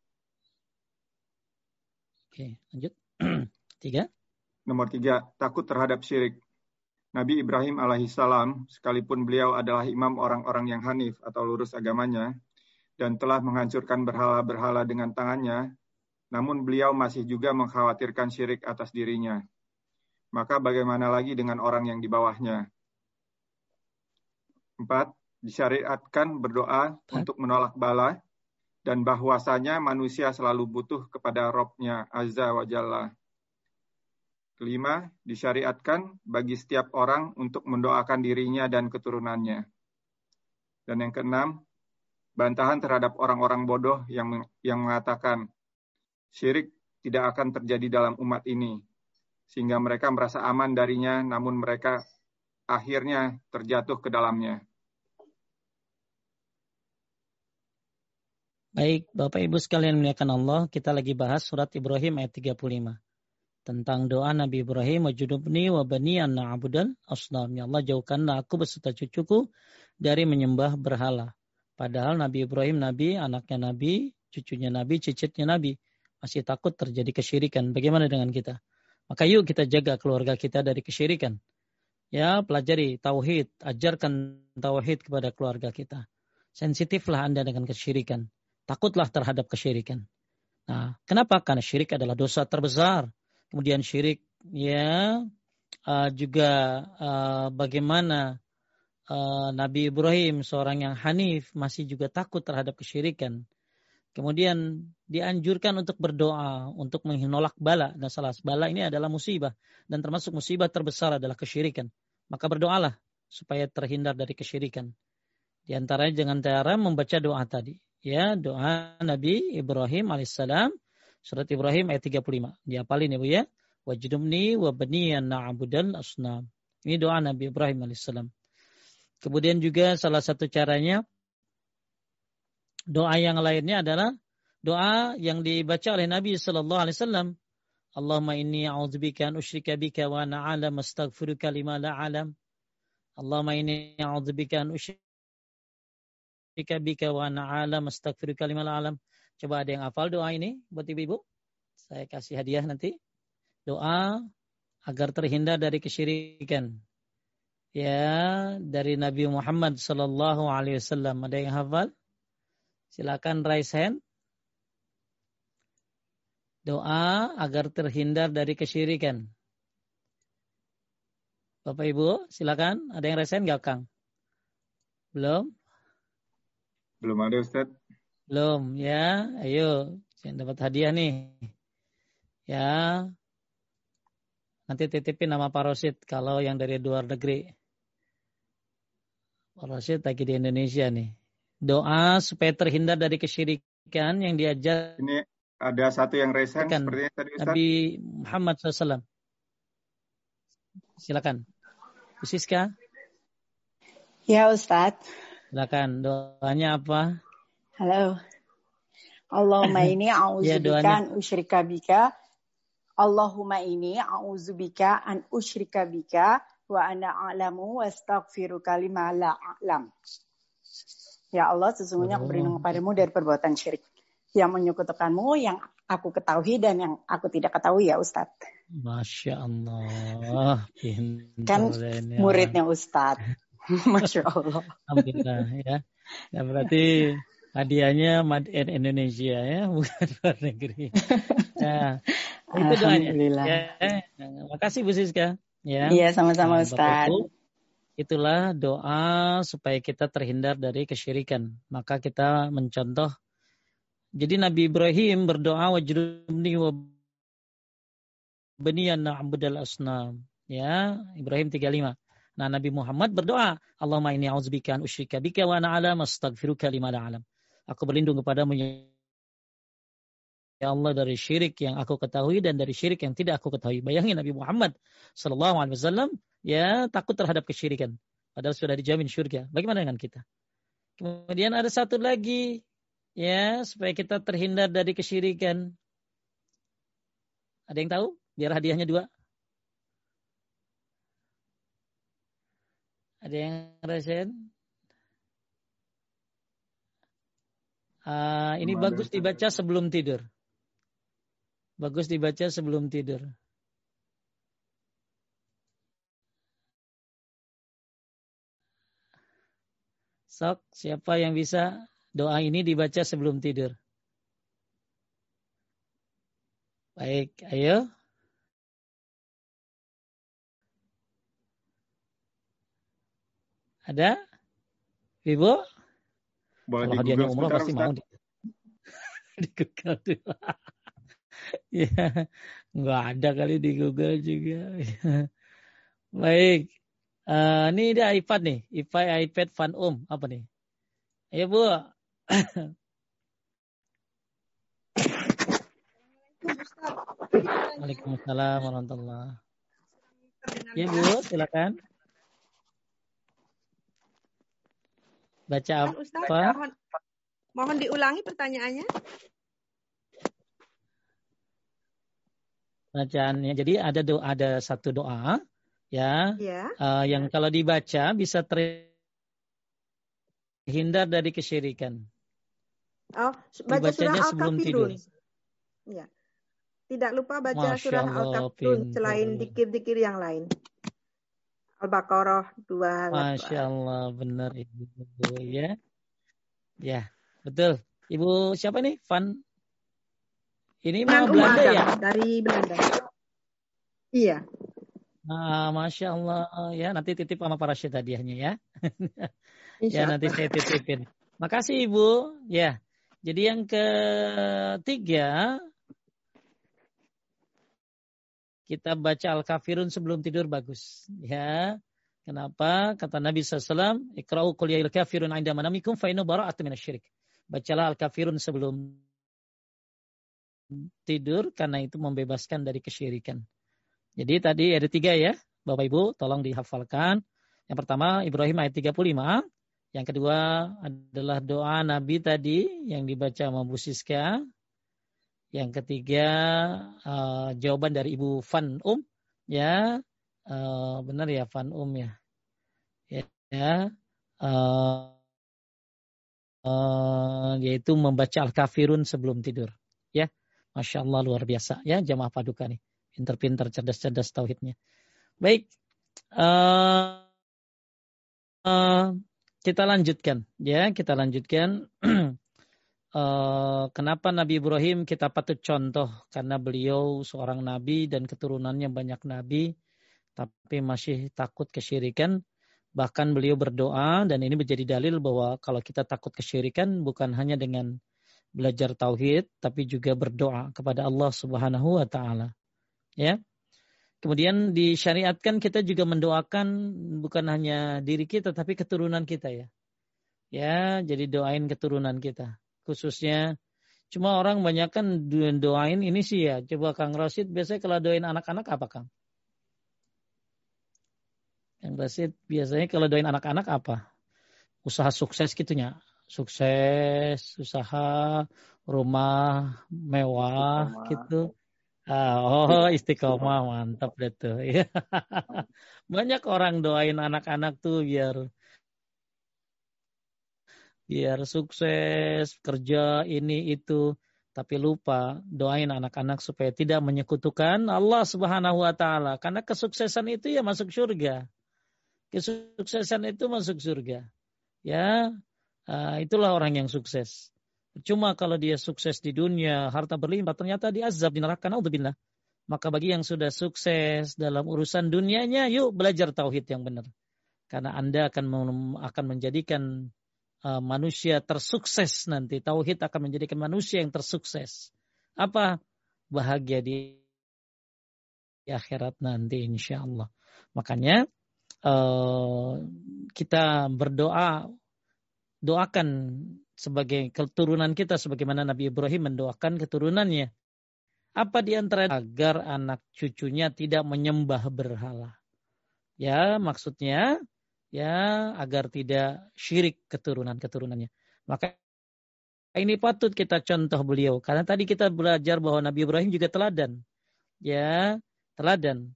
Oke, lanjut. [CLEARS THROAT] tiga. Nomor tiga, takut terhadap syirik. Nabi Ibrahim alaihissalam, sekalipun beliau adalah imam orang-orang yang hanif atau lurus agamanya, dan telah menghancurkan berhala-berhala dengan tangannya, namun beliau masih juga mengkhawatirkan syirik atas dirinya. Maka bagaimana lagi dengan orang yang di bawahnya? Empat, disyariatkan berdoa untuk menolak bala, dan bahwasanya manusia selalu butuh kepada Robnya Azza wa Jalla. Kelima, disyariatkan bagi setiap orang untuk mendoakan dirinya dan keturunannya. Dan yang keenam, bantahan terhadap orang-orang bodoh yang yang mengatakan syirik tidak akan terjadi dalam umat ini, sehingga mereka merasa aman darinya, namun mereka akhirnya terjatuh ke dalamnya. Baik, Bapak Ibu sekalian melihatkan Allah, kita lagi bahas surat Ibrahim ayat 35 tentang doa Nabi Ibrahim wajudubni wa bani na'budal asnam. Ya Allah jauhkanlah aku beserta cucuku dari menyembah berhala. Padahal Nabi Ibrahim Nabi, anaknya Nabi, cucunya Nabi, cicitnya Nabi. Masih takut terjadi kesyirikan. Bagaimana dengan kita? Maka yuk kita jaga keluarga kita dari kesyirikan. Ya, pelajari tauhid, ajarkan tauhid kepada keluarga kita. Sensitiflah Anda dengan kesyirikan. Takutlah terhadap kesyirikan. Nah, kenapa? Karena syirik adalah dosa terbesar kemudian syirik ya uh, juga uh, bagaimana uh, Nabi Ibrahim seorang yang hanif masih juga takut terhadap kesyirikan Kemudian dianjurkan untuk berdoa untuk menolak bala dan salah bala ini adalah musibah dan termasuk musibah terbesar adalah kesyirikan. Maka berdoalah supaya terhindar dari kesyirikan. Di antaranya dengan cara membaca doa tadi. Ya, doa Nabi Ibrahim alaihissalam surat Ibrahim ayat 35. Diapalin ya Bu ya. Wajdumni wa baniyan na'budal asnam. Ini doa Nabi Ibrahim alaihissalam. Kemudian juga salah satu caranya Doa yang lainnya adalah doa yang dibaca oleh Nabi Sallallahu Alaihi Wasallam. Allahumma inni a'udzubika an usyrika bika wa ana a'lam astaghfiruka lima la a'lam. Allahumma inni a'udzubika an usyrika bika wa ana a'lam astaghfiruka lima la a'lam. Coba ada yang hafal doa ini buat ibu-ibu? Saya kasih hadiah nanti. Doa agar terhindar dari kesyirikan. Ya, dari Nabi Muhammad sallallahu alaihi wasallam. Ada yang hafal? Silakan raise hand. Doa agar terhindar dari kesyirikan. Bapak Ibu, silakan. Ada yang raise hand nggak, Kang? Belum? Belum ada, Ustaz. Belum, ya. Ayo, yang dapat hadiah nih. Ya. Nanti titipin nama Pak Rosid kalau yang dari luar negeri. Pak Rosid lagi di Indonesia nih doa supaya terhindar dari kesyirikan yang diajar. Ini ada satu yang resen sepertinya tadi Ustaz. Nabi Muhammad SAW. Silakan. Bu Siska. Ya Ustaz. Silakan. Doanya apa? Halo. Allahumma [LAUGHS] ini a'udzubika ya, an usyrika bika. Allahumma ini a'udzubika an usyrika bika wa ana a'lamu wa astaghfiruka lima la a'lam. Ya Allah, sesungguhnya aku berlindung kepadamu dari perbuatan syirik. Yang menyekutukanmu, yang aku ketahui dan yang aku tidak ketahui ya Ustadz. Masya Allah. kan ya. muridnya Ustadz. [LAUGHS] Masya Allah. Alhamdulillah ya. Ya berarti hadiahnya Made in Indonesia ya, [LAUGHS] bukan luar negeri. Ya, itu doanya. Ya, makasih Bu Siska. Ya. Iya, sama-sama nah, Ustadz. Itulah doa supaya kita terhindar dari kesyirikan. Maka kita mencontoh. Jadi Nabi Ibrahim berdoa wajrubni wa baniyan na'budal asnam. Ya, Ibrahim 35. Nah, Nabi Muhammad berdoa, Allahumma inni a'udzubika an usyrika bika wa ana alam astaghfiruka lima la alam. Aku berlindung kepadamu ya Allah dari syirik yang aku ketahui dan dari syirik yang tidak aku ketahui. Bayangin Nabi Muhammad sallallahu alaihi wasallam ya takut terhadap kesyirikan. Padahal sudah dijamin surga. Bagaimana dengan kita? Kemudian ada satu lagi ya supaya kita terhindar dari kesyirikan. Ada yang tahu? Biar hadiahnya dua. Ada yang rasain? Uh, ini bagus dibaca sebelum tidur. Bagus dibaca sebelum tidur. Sok, siapa yang bisa doa ini dibaca sebelum tidur? Baik, ayo. Ada? Ibu? Boleh Kalau hadiahnya umroh pasti Ustaz. mau di, di Google dulu. [LAUGHS] ya, nggak ada kali di Google juga. [LAUGHS] Baik. Uh, ini dia iPad nih, iPad iPad Fun Um apa nih? Ayo Bu. [COUGHS] Waalaikumsalam warahmatullahi Ya Bu, silakan. Baca apa? Ustaz, mohon, mohon diulangi pertanyaannya. Bacaannya. Jadi ada doa, ada satu doa ya, ya. Uh, yang kalau dibaca bisa terhindar dari kesyirikan. Oh, baca Dibacanya surah sebelum tidur. Ya. Tidak lupa baca Masya surah Al-Kafirun selain dikir-dikir yang lain. Al-Baqarah dua. Masya Allah, benar Ibu ya. Ya, betul. Ibu siapa nih? Van ini mah Belanda ya? Dari Belanda. Iya. Nah, Masya Allah ya nanti titip sama para syed hadiahnya ya. [LAUGHS] ya nanti saya titipin. Makasih Ibu. Ya. Jadi yang ketiga kita baca Al-Kafirun sebelum tidur bagus. Ya. Kenapa? Kata Nabi SAW, Ikra'u qul ya kafirun inda manamikum fa inna bara'atu minasyirik. Bacalah Al-Kafirun sebelum tidur karena itu membebaskan dari kesyirikan. Jadi tadi ada tiga ya, Bapak Ibu, tolong dihafalkan. Yang pertama Ibrahim ayat 35. Yang kedua adalah doa Nabi tadi yang dibaca sama Bu Siska. Yang ketiga uh, jawaban dari Ibu Van Um ya uh, benar ya Van Um ya ya, uh, uh, yaitu membaca Al-Kafirun sebelum tidur Masya Allah luar biasa. Ya jamaah paduka nih. Pinter-pinter cerdas-cerdas tauhidnya. Baik. Uh, uh, kita lanjutkan. Ya kita lanjutkan. Uh, [CLEARS THROAT] kenapa Nabi Ibrahim? Kita patut contoh. Karena beliau seorang nabi dan keturunannya banyak nabi tapi masih takut kesyirikan. Bahkan beliau berdoa dan ini menjadi dalil bahwa kalau kita takut kesyirikan bukan hanya dengan belajar tauhid tapi juga berdoa kepada Allah Subhanahu wa taala. Ya. Kemudian disyariatkan kita juga mendoakan bukan hanya diri kita tapi keturunan kita ya. Ya jadi doain keturunan kita. Khususnya cuma orang banyak kan doain ini sih ya. Coba Kang Rosid biasanya kalau doain anak-anak apa Kang? Kang Rosid biasanya kalau doain anak-anak apa? Usaha sukses gitunya sukses usaha rumah mewah istiqomah. gitu ah, oh [LAUGHS] istiqomah mantap deh tuh [LAUGHS] ya banyak orang doain anak-anak tuh biar biar sukses kerja ini itu tapi lupa doain anak-anak supaya tidak menyekutukan Allah Subhanahu wa taala karena kesuksesan itu ya masuk surga. Kesuksesan itu masuk surga. Ya, uh, itulah orang yang sukses. Cuma kalau dia sukses di dunia, harta berlimpah ternyata diazab di neraka naudzubillah. Maka bagi yang sudah sukses dalam urusan dunianya, yuk belajar tauhid yang benar. Karena Anda akan akan menjadikan uh, manusia tersukses nanti. Tauhid akan menjadikan manusia yang tersukses. Apa? Bahagia di, akhirat nanti insya Allah. Makanya uh, kita berdoa, doakan sebagai keturunan kita sebagaimana Nabi Ibrahim mendoakan keturunannya. Apa di antara agar anak cucunya tidak menyembah berhala? Ya, maksudnya ya agar tidak syirik keturunan-keturunannya. Maka ini patut kita contoh beliau karena tadi kita belajar bahwa Nabi Ibrahim juga teladan. Ya, teladan.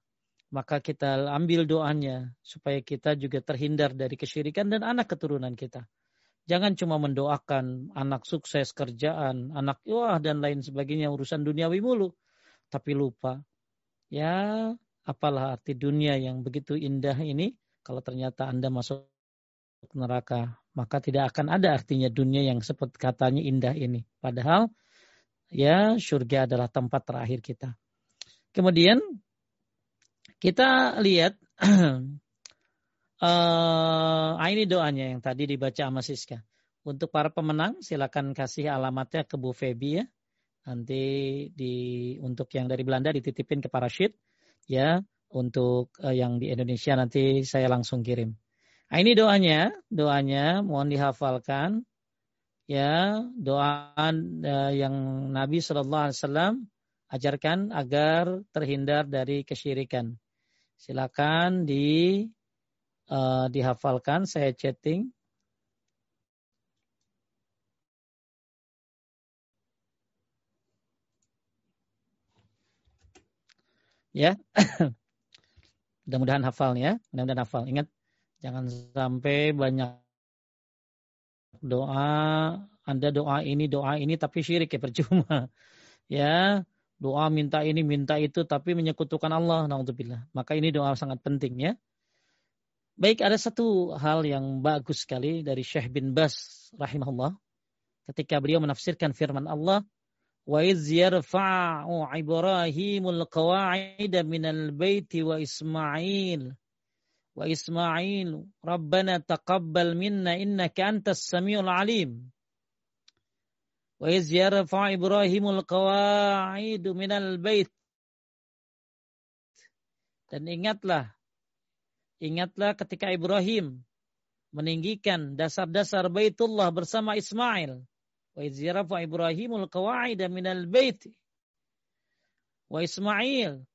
Maka kita ambil doanya supaya kita juga terhindar dari kesyirikan dan anak keturunan kita. Jangan cuma mendoakan anak sukses kerjaan, anak wah dan lain sebagainya urusan duniawi mulu. Tapi lupa. Ya, apalah arti dunia yang begitu indah ini kalau ternyata Anda masuk neraka, maka tidak akan ada artinya dunia yang seperti katanya indah ini. Padahal ya surga adalah tempat terakhir kita. Kemudian kita lihat [CLEARS THROAT] uh, ini doanya yang tadi dibaca sama Siska. Untuk para pemenang silakan kasih alamatnya ke Bu Febi ya. Nanti di untuk yang dari Belanda dititipin ke Parasit ya untuk uh, yang di Indonesia nanti saya langsung kirim. Nah, ini doanya, doanya mohon dihafalkan. Ya, doa uh, yang Nabi Shallallahu Alaihi Wasallam ajarkan agar terhindar dari kesyirikan. Silakan di uh, dihafalkan. Saya chatting. Ya. [COUGHS] Mudah-mudahan hafal ya, mudah-mudahan hafal. Ingat, jangan sampai banyak doa, Anda doa ini, doa ini, tapi syirik ya percuma. [LAUGHS] Ya, doa minta ini, minta itu, tapi menyekutukan Allah. Naudzubillah. Maka ini doa sangat penting ya. Baik, ada satu hal yang bagus sekali dari Syekh bin Bas rahimahullah. Ketika beliau menafsirkan firman Allah wa iz yarfa'u ibrahimul qawa'ida minal baiti wa isma'il. Wa isma'il rabbana taqabbal minna innaka antas samiul alim. Wa iz yarfa'u ibrahimul qawa'ida minal bait. Dan ingatlah ingatlah ketika Ibrahim meninggikan dasar-dasar Baitullah bersama Ismail. Wa iz yarfa Ibrahimul qawa'ida minal bait. Wa Ismail.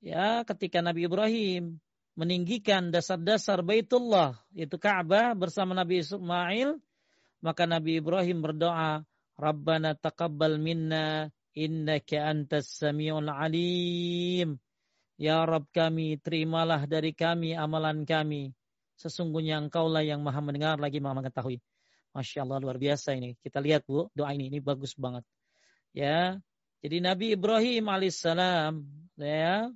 Ya, ketika Nabi Ibrahim meninggikan dasar-dasar Baitullah, yaitu Ka'bah bersama Nabi Ismail, maka Nabi Ibrahim berdoa, Rabbana taqabbal minna innaka antas samiul alim. Ya Rabb kami, terimalah dari kami amalan kami. Sesungguhnya engkaulah yang maha mendengar lagi maha mengetahui. Masya Allah luar biasa ini. Kita lihat bu, doa ini, ini bagus banget. Ya, jadi Nabi Ibrahim alaihissalam, ya,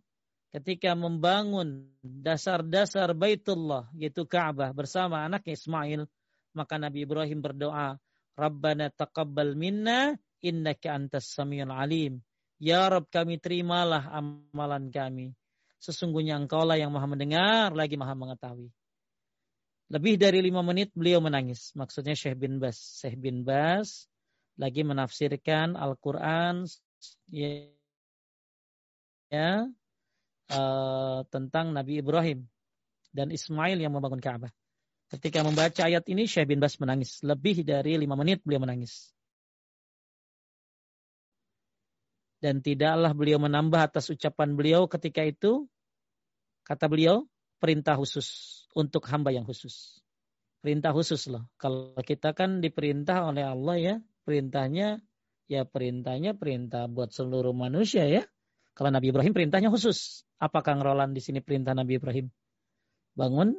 ketika membangun dasar-dasar Baitullah, yaitu Ka'bah bersama anaknya Ismail, maka Nabi Ibrahim berdoa, Rabbana taqabbal minna innaka antas samiul alim. Ya Rabb kami terimalah amalan kami. Sesungguhnya engkau lah yang maha mendengar lagi maha mengetahui. Lebih dari lima menit beliau menangis. Maksudnya Syekh bin Bas. Syekh bin Bas lagi menafsirkan Al-Quran ya, ya uh, tentang Nabi Ibrahim dan Ismail yang membangun Ka'bah. Ketika membaca ayat ini, Syekh bin Bas menangis. Lebih dari lima menit beliau menangis. Dan tidaklah beliau menambah atas ucapan beliau ketika itu. Kata beliau, perintah khusus untuk hamba yang khusus. Perintah khusus loh. Kalau kita kan diperintah oleh Allah ya, perintahnya ya perintahnya perintah buat seluruh manusia ya. Kalau Nabi Ibrahim perintahnya khusus. Apakah Roland di sini perintah Nabi Ibrahim? Bangun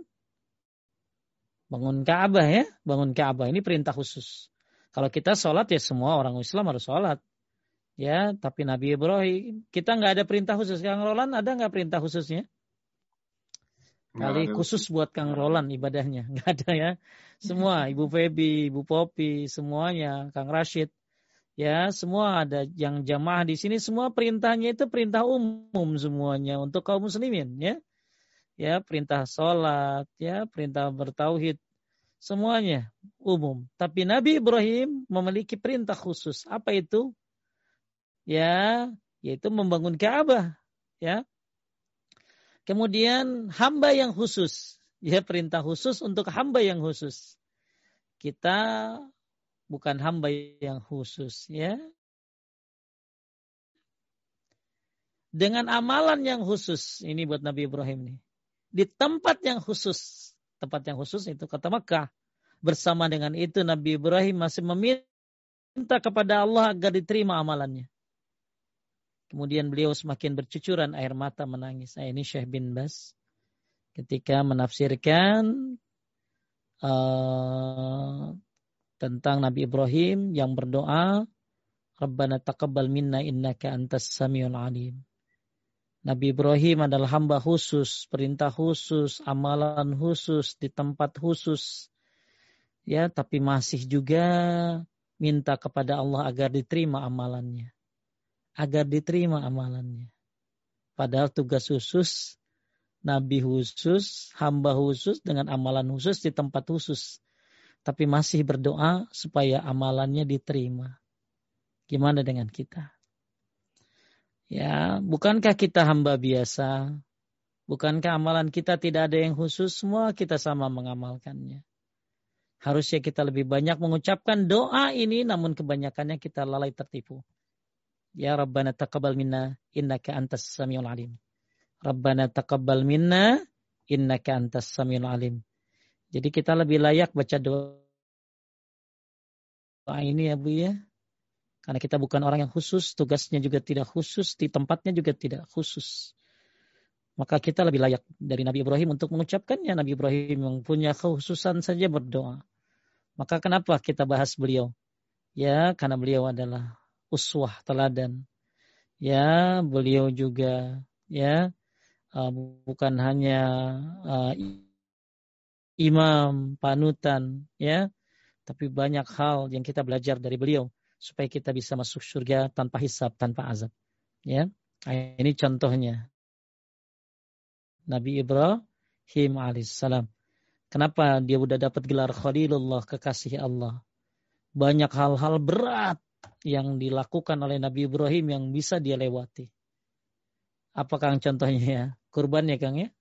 Bangun Ka'bah ya, bangun Ka'bah ini perintah khusus. Kalau kita sholat ya semua orang Islam harus sholat. Ya, tapi Nabi Ibrahim kita nggak ada perintah khusus. Kang Roland ada nggak perintah khususnya? Kali khusus buat Kang Roland ibadahnya [LAUGHS] nggak ada ya. Semua [LAUGHS] Ibu Febi, Ibu Popi, semuanya Kang Rashid. Ya, semua ada yang jamaah di sini semua perintahnya itu perintah umum semuanya untuk kaum muslimin ya ya perintah sholat, ya perintah bertauhid, semuanya umum. Tapi Nabi Ibrahim memiliki perintah khusus. Apa itu? Ya, yaitu membangun Ka'bah, ya. Kemudian hamba yang khusus, ya perintah khusus untuk hamba yang khusus. Kita bukan hamba yang khusus, ya. Dengan amalan yang khusus, ini buat Nabi Ibrahim nih di tempat yang khusus. Tempat yang khusus itu kata Mekah. Bersama dengan itu Nabi Ibrahim masih meminta kepada Allah agar diterima amalannya. Kemudian beliau semakin bercucuran air mata menangis. Nah, ini Syekh bin Bas ketika menafsirkan uh, tentang Nabi Ibrahim yang berdoa Rabbana taqabbal minna innaka antas samiul alim. Nabi Ibrahim adalah hamba khusus, perintah khusus, amalan khusus, di tempat khusus. Ya, tapi masih juga minta kepada Allah agar diterima amalannya. Agar diterima amalannya. Padahal tugas khusus, nabi khusus, hamba khusus dengan amalan khusus di tempat khusus. Tapi masih berdoa supaya amalannya diterima. Gimana dengan kita? Ya, bukankah kita hamba biasa? Bukankah amalan kita tidak ada yang khusus? Semua kita sama mengamalkannya. Harusnya kita lebih banyak mengucapkan doa ini, namun kebanyakannya kita lalai tertipu. Ya Rabbana taqabbal minna innaka antas samiul alim. Rabbana taqabbal minna innaka antas samiul alim. Jadi kita lebih layak baca doa ini ya Bu ya. Karena kita bukan orang yang khusus, tugasnya juga tidak khusus, di tempatnya juga tidak khusus. Maka kita lebih layak dari Nabi Ibrahim untuk mengucapkannya. Nabi Ibrahim yang punya kekhususan saja berdoa. Maka kenapa kita bahas beliau? Ya, karena beliau adalah uswah teladan. Ya, beliau juga ya uh, bukan hanya uh, imam panutan ya, tapi banyak hal yang kita belajar dari beliau supaya kita bisa masuk surga tanpa hisab, tanpa azab. Ya, ini contohnya. Nabi Ibrahim alaihissalam. Kenapa dia sudah dapat gelar Khalilullah, kekasih Allah? banyak hal-hal berat yang dilakukan oleh Nabi Ibrahim yang bisa dia lewati. Apa Kang contohnya ya? Kurban ya Kang ya?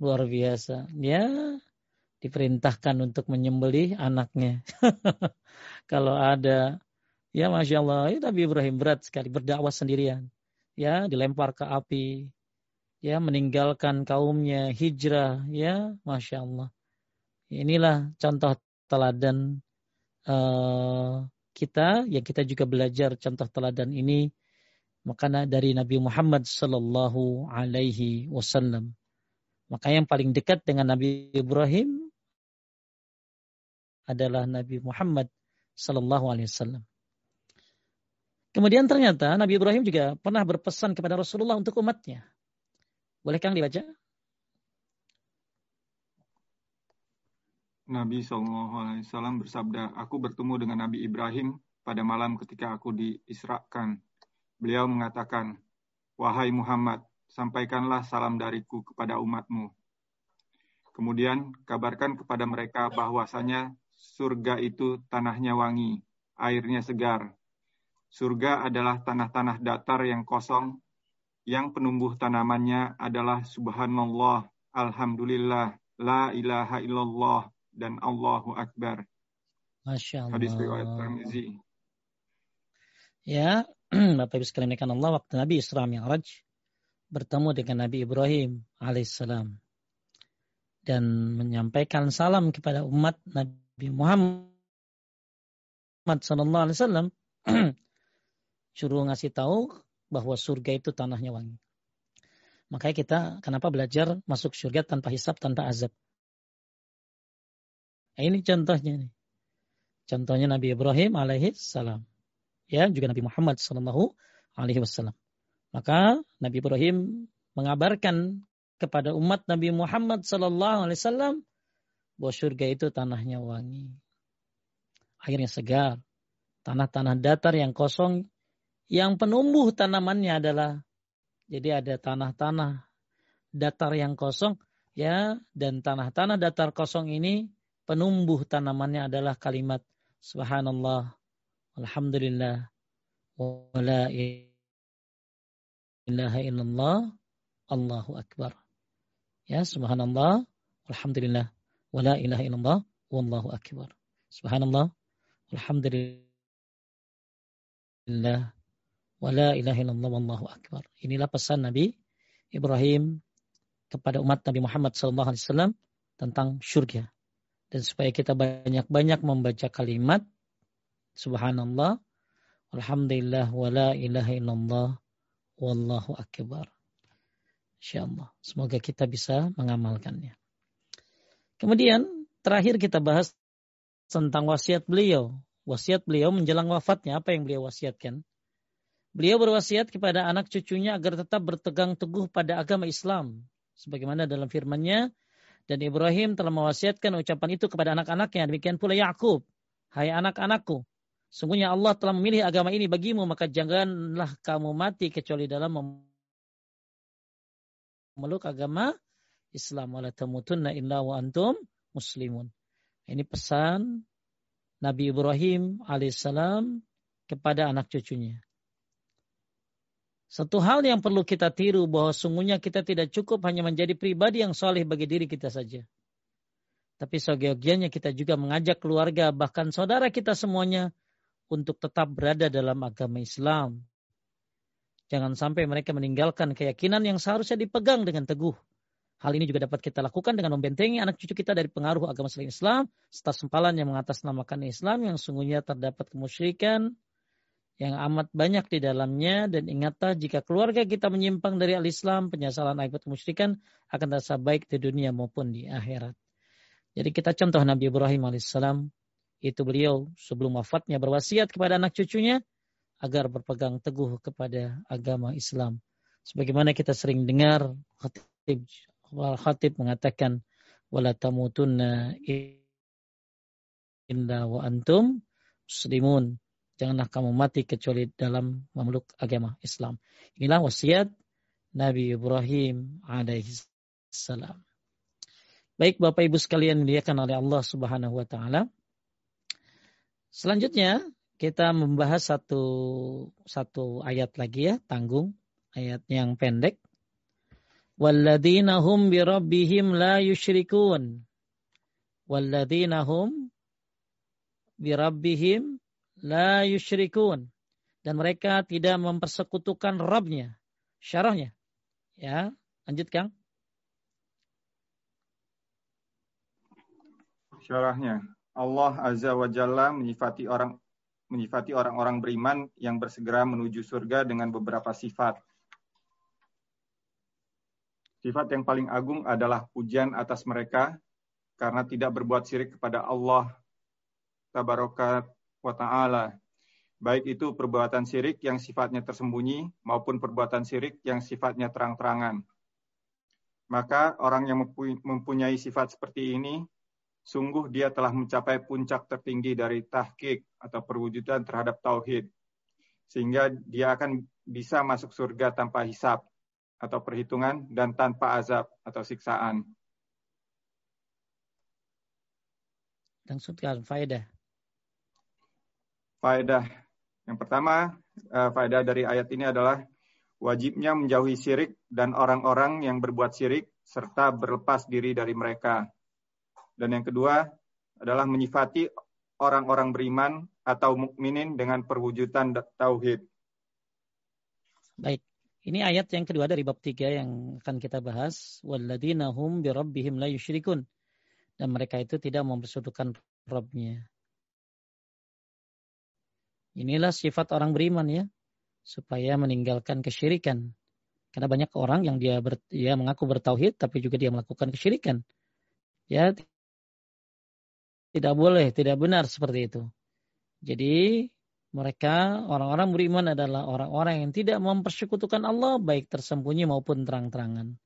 Luar biasa. Ya diperintahkan untuk menyembelih anaknya. [LAUGHS] Kalau ada, ya Masya Allah, ya Nabi Ibrahim berat sekali berdakwah sendirian. Ya dilempar ke api, ya meninggalkan kaumnya, hijrah, ya Masya Allah. Inilah contoh teladan uh, kita, yang kita juga belajar contoh teladan ini makanya dari Nabi Muhammad Sallallahu Alaihi Wasallam. Maka yang paling dekat dengan Nabi Ibrahim adalah Nabi Muhammad Sallallahu Alaihi Wasallam. Kemudian ternyata Nabi Ibrahim juga pernah berpesan kepada Rasulullah untuk umatnya. Boleh Kang dibaca? Nabi SAW bersabda, Aku bertemu dengan Nabi Ibrahim pada malam ketika aku diisrakan Beliau mengatakan, Wahai Muhammad, sampaikanlah salam dariku kepada umatmu. Kemudian kabarkan kepada mereka bahwasanya surga itu tanahnya wangi, airnya segar. Surga adalah tanah-tanah datar yang kosong, yang penumbuh tanamannya adalah subhanallah, alhamdulillah, la ilaha illallah, dan Allahu Akbar. Masya Allah. Hadis riwayat Tirmizi. Ya, [CLEARS THROAT] Bapak Ibu sekalian Allah, waktu Nabi Isra Mi'raj bertemu dengan Nabi Ibrahim alaihissalam dan menyampaikan salam kepada umat Nabi Muhammad sallallahu alaihi wasallam [CLEARS THROAT] suruh ngasih tahu bahwa surga itu tanahnya wangi. Makanya kita kenapa belajar masuk surga tanpa hisap, tanpa azab. Nah, ini contohnya nih. Contohnya Nabi Ibrahim alaihi salam ya juga Nabi Muhammad Sallallahu Alaihi Wasallam. Maka Nabi Ibrahim mengabarkan kepada umat Nabi Muhammad Sallallahu Alaihi Wasallam bahwa surga itu tanahnya wangi, airnya segar, tanah-tanah datar yang kosong, yang penumbuh tanamannya adalah jadi ada tanah-tanah datar yang kosong, ya, dan tanah-tanah datar kosong ini penumbuh tanamannya adalah kalimat Subhanallah Alhamdulillah. Wa la ilaha illallah. Allahu Akbar. Ya, subhanallah. Alhamdulillah. Wa la ilaha illallah. Wallahu Akbar. Subhanallah. Alhamdulillah. Wa la ilaha illallah. Wallahu Akbar. Inilah pesan Nabi Ibrahim kepada umat Nabi Muhammad SAW tentang surga. Dan supaya kita banyak-banyak membaca kalimat Subhanallah. Alhamdulillah wa la ilaha illallah wallahu akbar. Insyaallah. Semoga kita bisa mengamalkannya. Kemudian terakhir kita bahas tentang wasiat beliau. Wasiat beliau menjelang wafatnya apa yang beliau wasiatkan? Beliau berwasiat kepada anak cucunya agar tetap bertegang teguh pada agama Islam. Sebagaimana dalam firman-Nya, dan Ibrahim telah mewasiatkan ucapan itu kepada anak-anaknya. Demikian pula Yakub, hai anak-anakku, Sungguhnya Allah telah memilih agama ini bagimu, maka janganlah kamu mati kecuali dalam memeluk agama Islam. Wala tamutunna illa wa antum muslimun. Ini pesan Nabi Ibrahim alaihissalam kepada anak cucunya. Satu hal yang perlu kita tiru bahwa sungguhnya kita tidak cukup hanya menjadi pribadi yang soleh bagi diri kita saja. Tapi seyogianya kita juga mengajak keluarga bahkan saudara kita semuanya untuk tetap berada dalam agama Islam. Jangan sampai mereka meninggalkan keyakinan yang seharusnya dipegang dengan teguh. Hal ini juga dapat kita lakukan dengan membentengi anak cucu kita dari pengaruh agama selain Islam, serta sempalan yang mengatasnamakan Islam yang sungguhnya terdapat kemusyrikan yang amat banyak di dalamnya dan ingatlah jika keluarga kita menyimpang dari al-Islam, penyesalan akibat kemusyrikan akan terasa baik di dunia maupun di akhirat. Jadi kita contoh Nabi Ibrahim alaihissalam itu beliau sebelum wafatnya berwasiat kepada anak cucunya agar berpegang teguh kepada agama Islam. Sebagaimana kita sering dengar khatib khatib mengatakan wala tamutunna illa wa antum muslimun. Janganlah kamu mati kecuali dalam memeluk agama Islam. Inilah wasiat Nabi Ibrahim alaihi salam. Baik Bapak Ibu sekalian dimuliakan oleh Allah Subhanahu wa taala. Selanjutnya kita membahas satu satu ayat lagi ya, tanggung ayat yang pendek. Walladzina hum la yusyrikun. Walladzina hum la yusyrikun. Dan mereka tidak mempersekutukan Rabbnya. Syarahnya. Ya, lanjut Kang. Syarahnya. Allah Azza wa Jalla menyifati orang menyifati orang-orang beriman yang bersegera menuju surga dengan beberapa sifat. Sifat yang paling agung adalah pujian atas mereka karena tidak berbuat syirik kepada Allah tabaraka wa ta'ala. Baik itu perbuatan syirik yang sifatnya tersembunyi maupun perbuatan syirik yang sifatnya terang-terangan. Maka orang yang mempunyai sifat seperti ini sungguh dia telah mencapai puncak tertinggi dari tahqiq atau perwujudan terhadap tauhid. Sehingga dia akan bisa masuk surga tanpa hisap atau perhitungan dan tanpa azab atau siksaan. Maksudkan faedah. Faedah. Yang pertama, uh, faedah dari ayat ini adalah wajibnya menjauhi syirik dan orang-orang yang berbuat syirik serta berlepas diri dari mereka. Dan yang kedua adalah menyifati orang-orang beriman atau mukminin dengan perwujudan tauhid. Baik. Ini ayat yang kedua dari bab tiga yang akan kita bahas. Walladzina hum birabbihim la yusyrikun. Dan mereka itu tidak mempersekutukan Rabbnya. Inilah sifat orang beriman ya. Supaya meninggalkan kesyirikan. Karena banyak orang yang dia, ber, dia mengaku bertauhid tapi juga dia melakukan kesyirikan. Ya, tidak boleh, tidak benar seperti itu. Jadi mereka orang-orang beriman adalah orang-orang yang tidak mempersekutukan Allah baik tersembunyi maupun terang-terangan.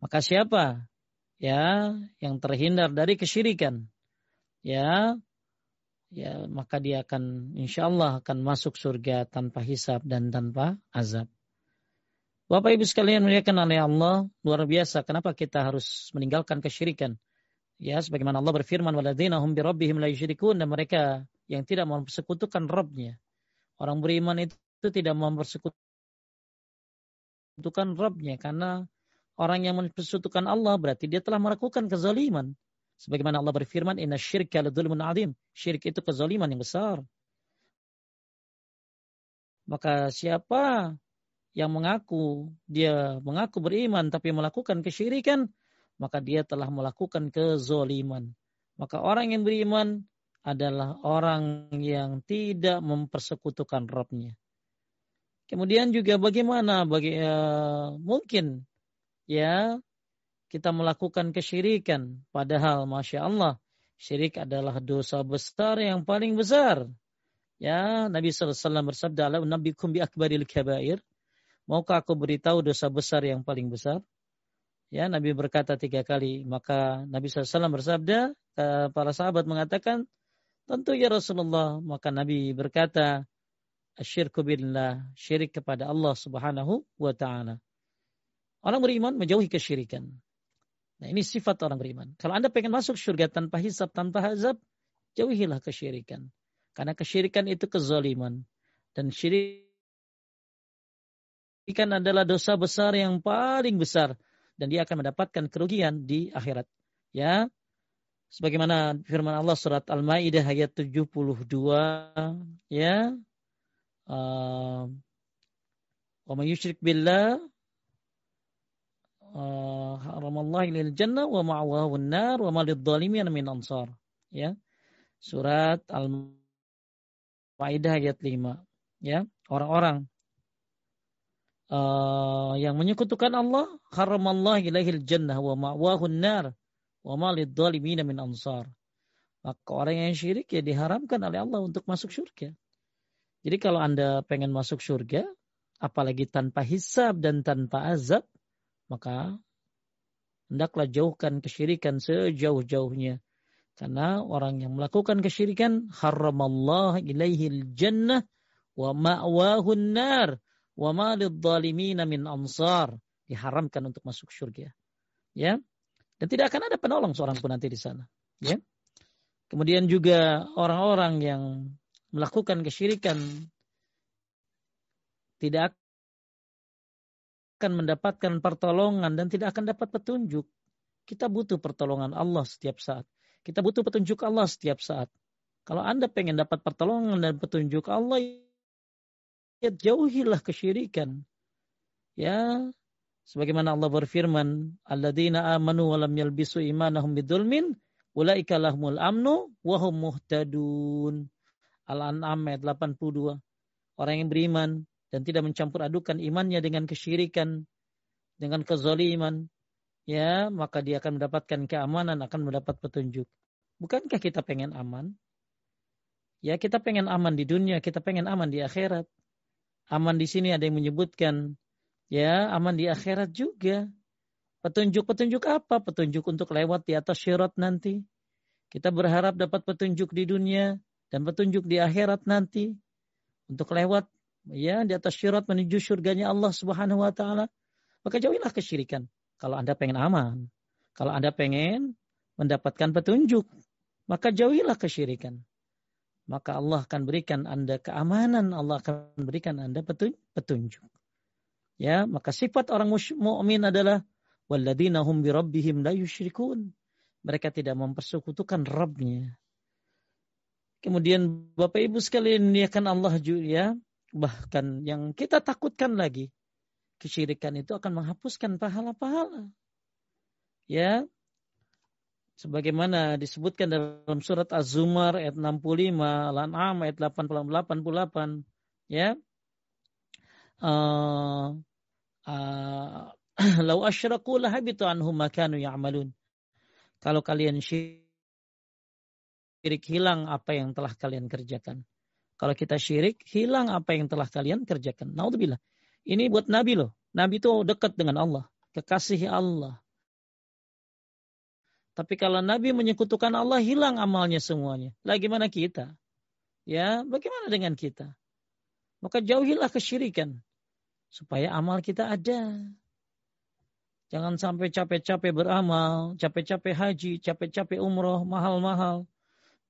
Maka siapa ya yang terhindar dari kesyirikan ya ya maka dia akan insya Allah akan masuk surga tanpa hisab dan tanpa azab. Bapak Ibu sekalian muliakan oleh Allah luar biasa. Kenapa kita harus meninggalkan kesyirikan? Ya, sebagaimana Allah berfirman, "Walladzina hum birabbihim la yusyrikun" dan mereka yang tidak mempersekutukan Rabbnya. Orang beriman itu tidak mempersekutukan Rabbnya karena orang yang mempersekutukan Allah berarti dia telah melakukan kezaliman. Sebagaimana Allah berfirman, "Inna syirka ladzulmun adzim." Syirik itu kezaliman yang besar. Maka siapa yang mengaku dia mengaku beriman tapi melakukan kesyirikan, maka dia telah melakukan kezoliman. Maka orang yang beriman adalah orang yang tidak mempersekutukan Rabbnya. Kemudian juga bagaimana bagi uh, mungkin ya kita melakukan kesyirikan padahal masya Allah syirik adalah dosa besar yang paling besar. Ya Nabi SAW bersabda Nabi kumbi akbaril kabair. Maukah aku beritahu dosa besar yang paling besar? Ya, Nabi berkata tiga kali. Maka Nabi SAW bersabda, para sahabat mengatakan, tentu ya Rasulullah. Maka Nabi berkata, asyirku billah, syirik kepada Allah subhanahu wa ta'ala. Orang beriman menjauhi kesyirikan. Nah ini sifat orang beriman. Kalau Anda pengen masuk surga tanpa hisab, tanpa azab, jauhilah kesyirikan. Karena kesyirikan itu kezaliman. Dan syirikan adalah dosa besar yang paling besar dan dia akan mendapatkan kerugian di akhirat. Ya. Sebagaimana firman Allah surat Al-Maidah ayat 72 ya. Uh, wa may billah haramallahu ilal jannah wa ma'wahu an-nar wa ma lidh-dhalimin min ansar. Ya. Surat Al-Maidah ayat 5. Ya, orang-orang uh, yang menyekutukan Allah haramallah ilaihil jannah wa ma'wahun nar wa ma lidzalimina min ansar. Maka orang yang syirik ya diharamkan oleh Allah untuk masuk surga. Jadi kalau Anda pengen masuk surga, apalagi tanpa hisab dan tanpa azab, maka hendaklah jauhkan kesyirikan sejauh-jauhnya. Karena orang yang melakukan kesyirikan haramallah ilaihil jannah wa ma'wahun nar wa ma lidzalimina min ansar. Diharamkan untuk masuk surga. Ya? Dan tidak akan ada penolong seorang pun nanti di sana. Ya? Kemudian juga orang-orang yang melakukan kesyirikan tidak akan mendapatkan pertolongan dan tidak akan dapat petunjuk. Kita butuh pertolongan Allah setiap saat. Kita butuh petunjuk Allah setiap saat. Kalau Anda pengen dapat pertolongan dan petunjuk Allah, ya jauhilah kesyirikan. Ya, sebagaimana Allah berfirman, "Alladzina amanu wa lam yalbisu imanahum bidzulmin, ulaika lahumul amnu wa hum muhtadun." Al-An'am ayat 82. Orang yang beriman dan tidak mencampur adukan imannya dengan kesyirikan, dengan kezaliman, ya maka dia akan mendapatkan keamanan, akan mendapat petunjuk. Bukankah kita pengen aman? Ya kita pengen aman di dunia, kita pengen aman di akhirat. Aman di sini ada yang menyebutkan ya aman di akhirat juga. Petunjuk-petunjuk apa? Petunjuk untuk lewat di atas syarat nanti. Kita berharap dapat petunjuk di dunia dan petunjuk di akhirat nanti untuk lewat ya di atas syarat menuju surganya Allah Subhanahu wa taala. Maka jauhilah kesyirikan. Kalau Anda pengen aman, kalau Anda pengen mendapatkan petunjuk, maka jauhilah kesyirikan. Maka Allah akan berikan Anda keamanan, Allah akan berikan Anda petunjuk. Ya, maka sifat orang mukmin adalah walladzina hum bi rabbihim la yusyrikun. Mereka tidak mempersekutukan Rabbnya. Kemudian Bapak Ibu sekalian ini akan Allah juga ya, bahkan yang kita takutkan lagi kesyirikan itu akan menghapuskan pahala-pahala. Ya. Sebagaimana disebutkan dalam surat Az-Zumar ayat 65, Al-An'am ayat 88, ya. Uh, uh, [CLEARS THROAT] Lau asyraku lahabitu anhum makanu ya'malun. Kalau kalian syirik, hilang apa yang telah kalian kerjakan. Kalau kita syirik, hilang apa yang telah kalian kerjakan. Naudzubillah. Ini buat Nabi loh. Nabi itu dekat dengan Allah, kekasih Allah. Tapi kalau Nabi menyekutukan Allah, hilang amalnya semuanya. Lagi kita? Ya, bagaimana dengan kita? Maka jauhilah kesyirikan supaya amal kita ada. Jangan sampai capek-capek beramal, capek-capek haji, capek-capek umroh, mahal-mahal.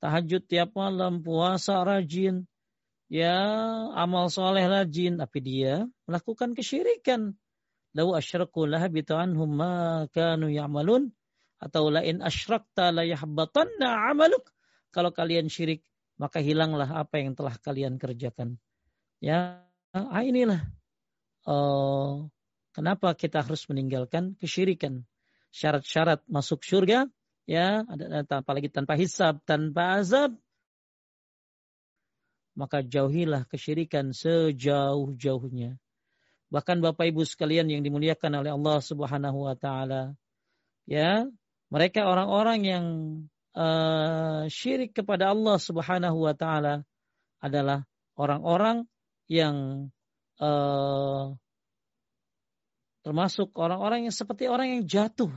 Tahajud tiap malam, puasa rajin, ya amal soleh rajin, tapi dia melakukan kesyirikan. Lau asyraku lahabitu anhum ma kanu ya'malun atau lain asyrakta la yahbatanna amaluk. Kalau kalian syirik, maka hilanglah apa yang telah kalian kerjakan. Ya, ah, inilah uh, kenapa kita harus meninggalkan kesyirikan. Syarat-syarat masuk surga, ya, ada apalagi tanpa hisab, tanpa azab, maka jauhilah kesyirikan sejauh-jauhnya. Bahkan Bapak Ibu sekalian yang dimuliakan oleh Allah Subhanahu wa taala, ya, mereka orang-orang yang uh, syirik kepada Allah Subhanahu wa taala adalah orang-orang yang uh, termasuk orang-orang yang seperti orang yang jatuh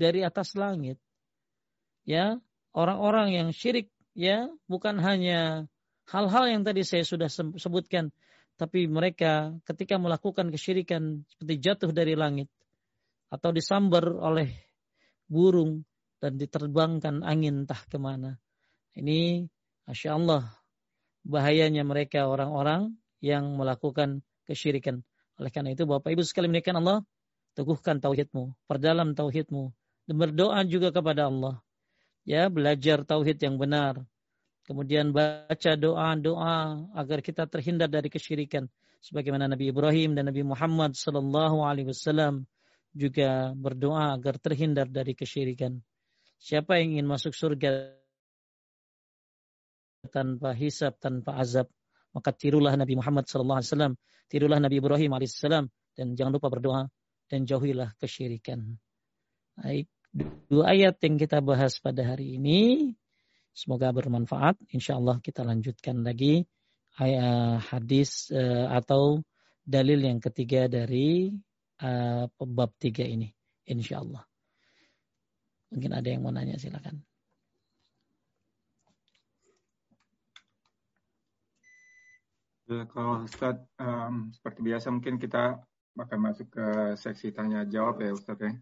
dari atas langit. Ya, orang-orang yang syirik ya bukan hanya hal-hal yang tadi saya sudah sebutkan. Tapi mereka ketika melakukan kesyirikan seperti jatuh dari langit atau disambar oleh burung dan diterbangkan angin entah ke mana. Ini Masya Allah bahayanya mereka orang-orang yang melakukan kesyirikan. Oleh karena itu Bapak Ibu sekali menikah Allah, teguhkan tauhidmu, perdalam tauhidmu, dan berdoa juga kepada Allah. Ya, belajar tauhid yang benar, Kemudian baca doa-doa agar kita terhindar dari kesyirikan. Sebagaimana Nabi Ibrahim dan Nabi Muhammad Sallallahu Alaihi Wasallam juga berdoa agar terhindar dari kesyirikan. Siapa yang ingin masuk surga tanpa hisab, tanpa azab, maka tirulah Nabi Muhammad Sallallahu Alaihi Wasallam, tirulah Nabi Ibrahim Alaihissalam, dan jangan lupa berdoa dan jauhilah kesyirikan. Baik, dua ayat yang kita bahas pada hari ini Semoga bermanfaat. Insya Allah kita lanjutkan lagi ayat hadis uh, atau dalil yang ketiga dari uh, bab tiga ini. Insya Allah. Mungkin ada yang mau nanya silakan. Kalau Ustaz, um, seperti biasa mungkin kita akan masuk ke seksi tanya jawab ya Ustaz ya.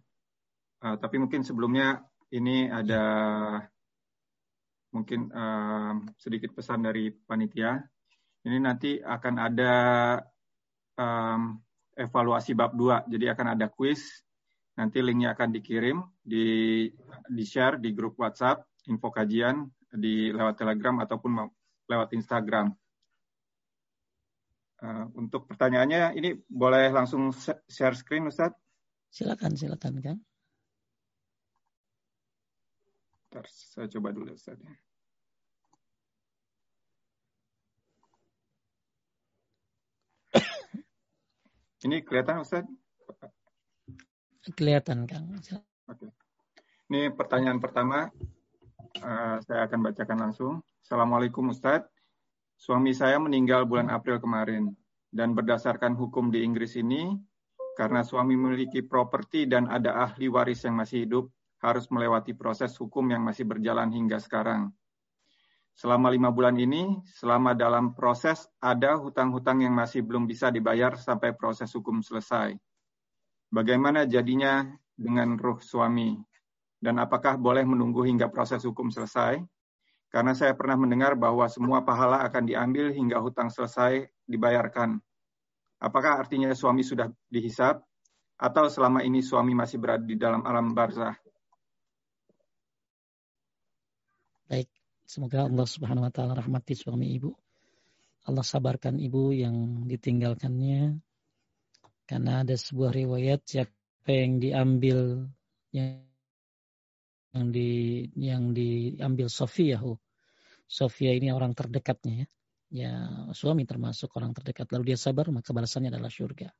Uh, tapi mungkin sebelumnya ini ada mungkin uh, sedikit pesan dari panitia. Ini nanti akan ada um, evaluasi bab 2. Jadi akan ada quiz. Nanti linknya akan dikirim, di, di share di grup WhatsApp, info kajian di lewat Telegram ataupun lewat Instagram. Uh, untuk pertanyaannya, ini boleh langsung share screen, Ustaz? Silakan, silakan, kan. Bentar, saya coba dulu, Ustaz. Ini kelihatan Ustaz? Kelihatan Kang. Oke. Ini pertanyaan pertama. Uh, saya akan bacakan langsung. Assalamualaikum Ustaz. Suami saya meninggal bulan April kemarin. Dan berdasarkan hukum di Inggris ini, karena suami memiliki properti dan ada ahli waris yang masih hidup, harus melewati proses hukum yang masih berjalan hingga sekarang. Selama lima bulan ini, selama dalam proses ada hutang-hutang yang masih belum bisa dibayar sampai proses hukum selesai. Bagaimana jadinya dengan ruh suami? Dan apakah boleh menunggu hingga proses hukum selesai? Karena saya pernah mendengar bahwa semua pahala akan diambil hingga hutang selesai dibayarkan. Apakah artinya suami sudah dihisap? Atau selama ini suami masih berada di dalam alam barzah? Baik, Semoga Allah Subhanahu wa taala rahmati suami ibu. Allah sabarkan ibu yang ditinggalkannya. Karena ada sebuah riwayat siapa yang diambil yang di yang diambil Sofia. Sofia ini orang terdekatnya ya. Ya, suami termasuk orang terdekat. Lalu dia sabar, maka balasannya adalah surga.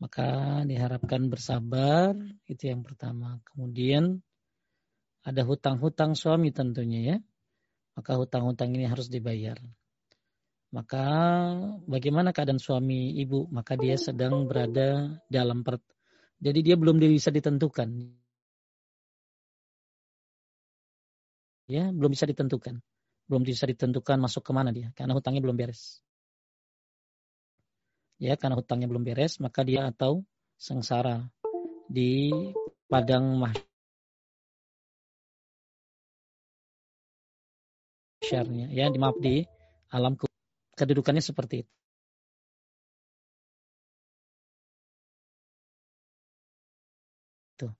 Maka diharapkan bersabar, itu yang pertama. Kemudian ada hutang-hutang suami tentunya ya. Maka hutang-hutang ini harus dibayar. Maka bagaimana keadaan suami ibu? Maka dia sedang berada dalam per... Jadi dia belum bisa ditentukan. Ya, belum bisa ditentukan. Belum bisa ditentukan masuk ke mana dia. Karena hutangnya belum beres. Ya, karena hutangnya belum beres, maka dia atau sengsara di padang mahsyar share-nya ya di maaf di alam kedudukannya seperti itu. Tuh.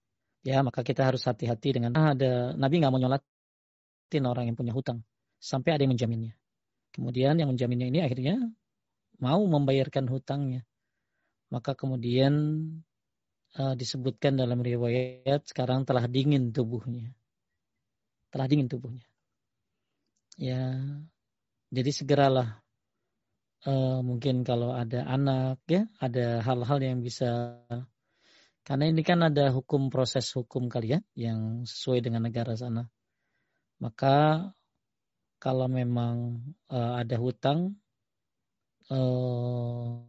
Ya, maka kita harus hati-hati dengan ah, ada Nabi nggak mau nyolatin orang yang punya hutang sampai ada yang menjaminnya. Kemudian yang menjaminnya ini akhirnya mau membayarkan hutangnya. Maka kemudian uh, disebutkan dalam riwayat sekarang telah dingin tubuhnya. Telah dingin tubuhnya ya jadi segeralah uh, mungkin kalau ada anak ya ada hal-hal yang bisa karena ini kan ada hukum proses hukum kali ya yang sesuai dengan negara sana. Maka kalau memang uh, ada hutang uh,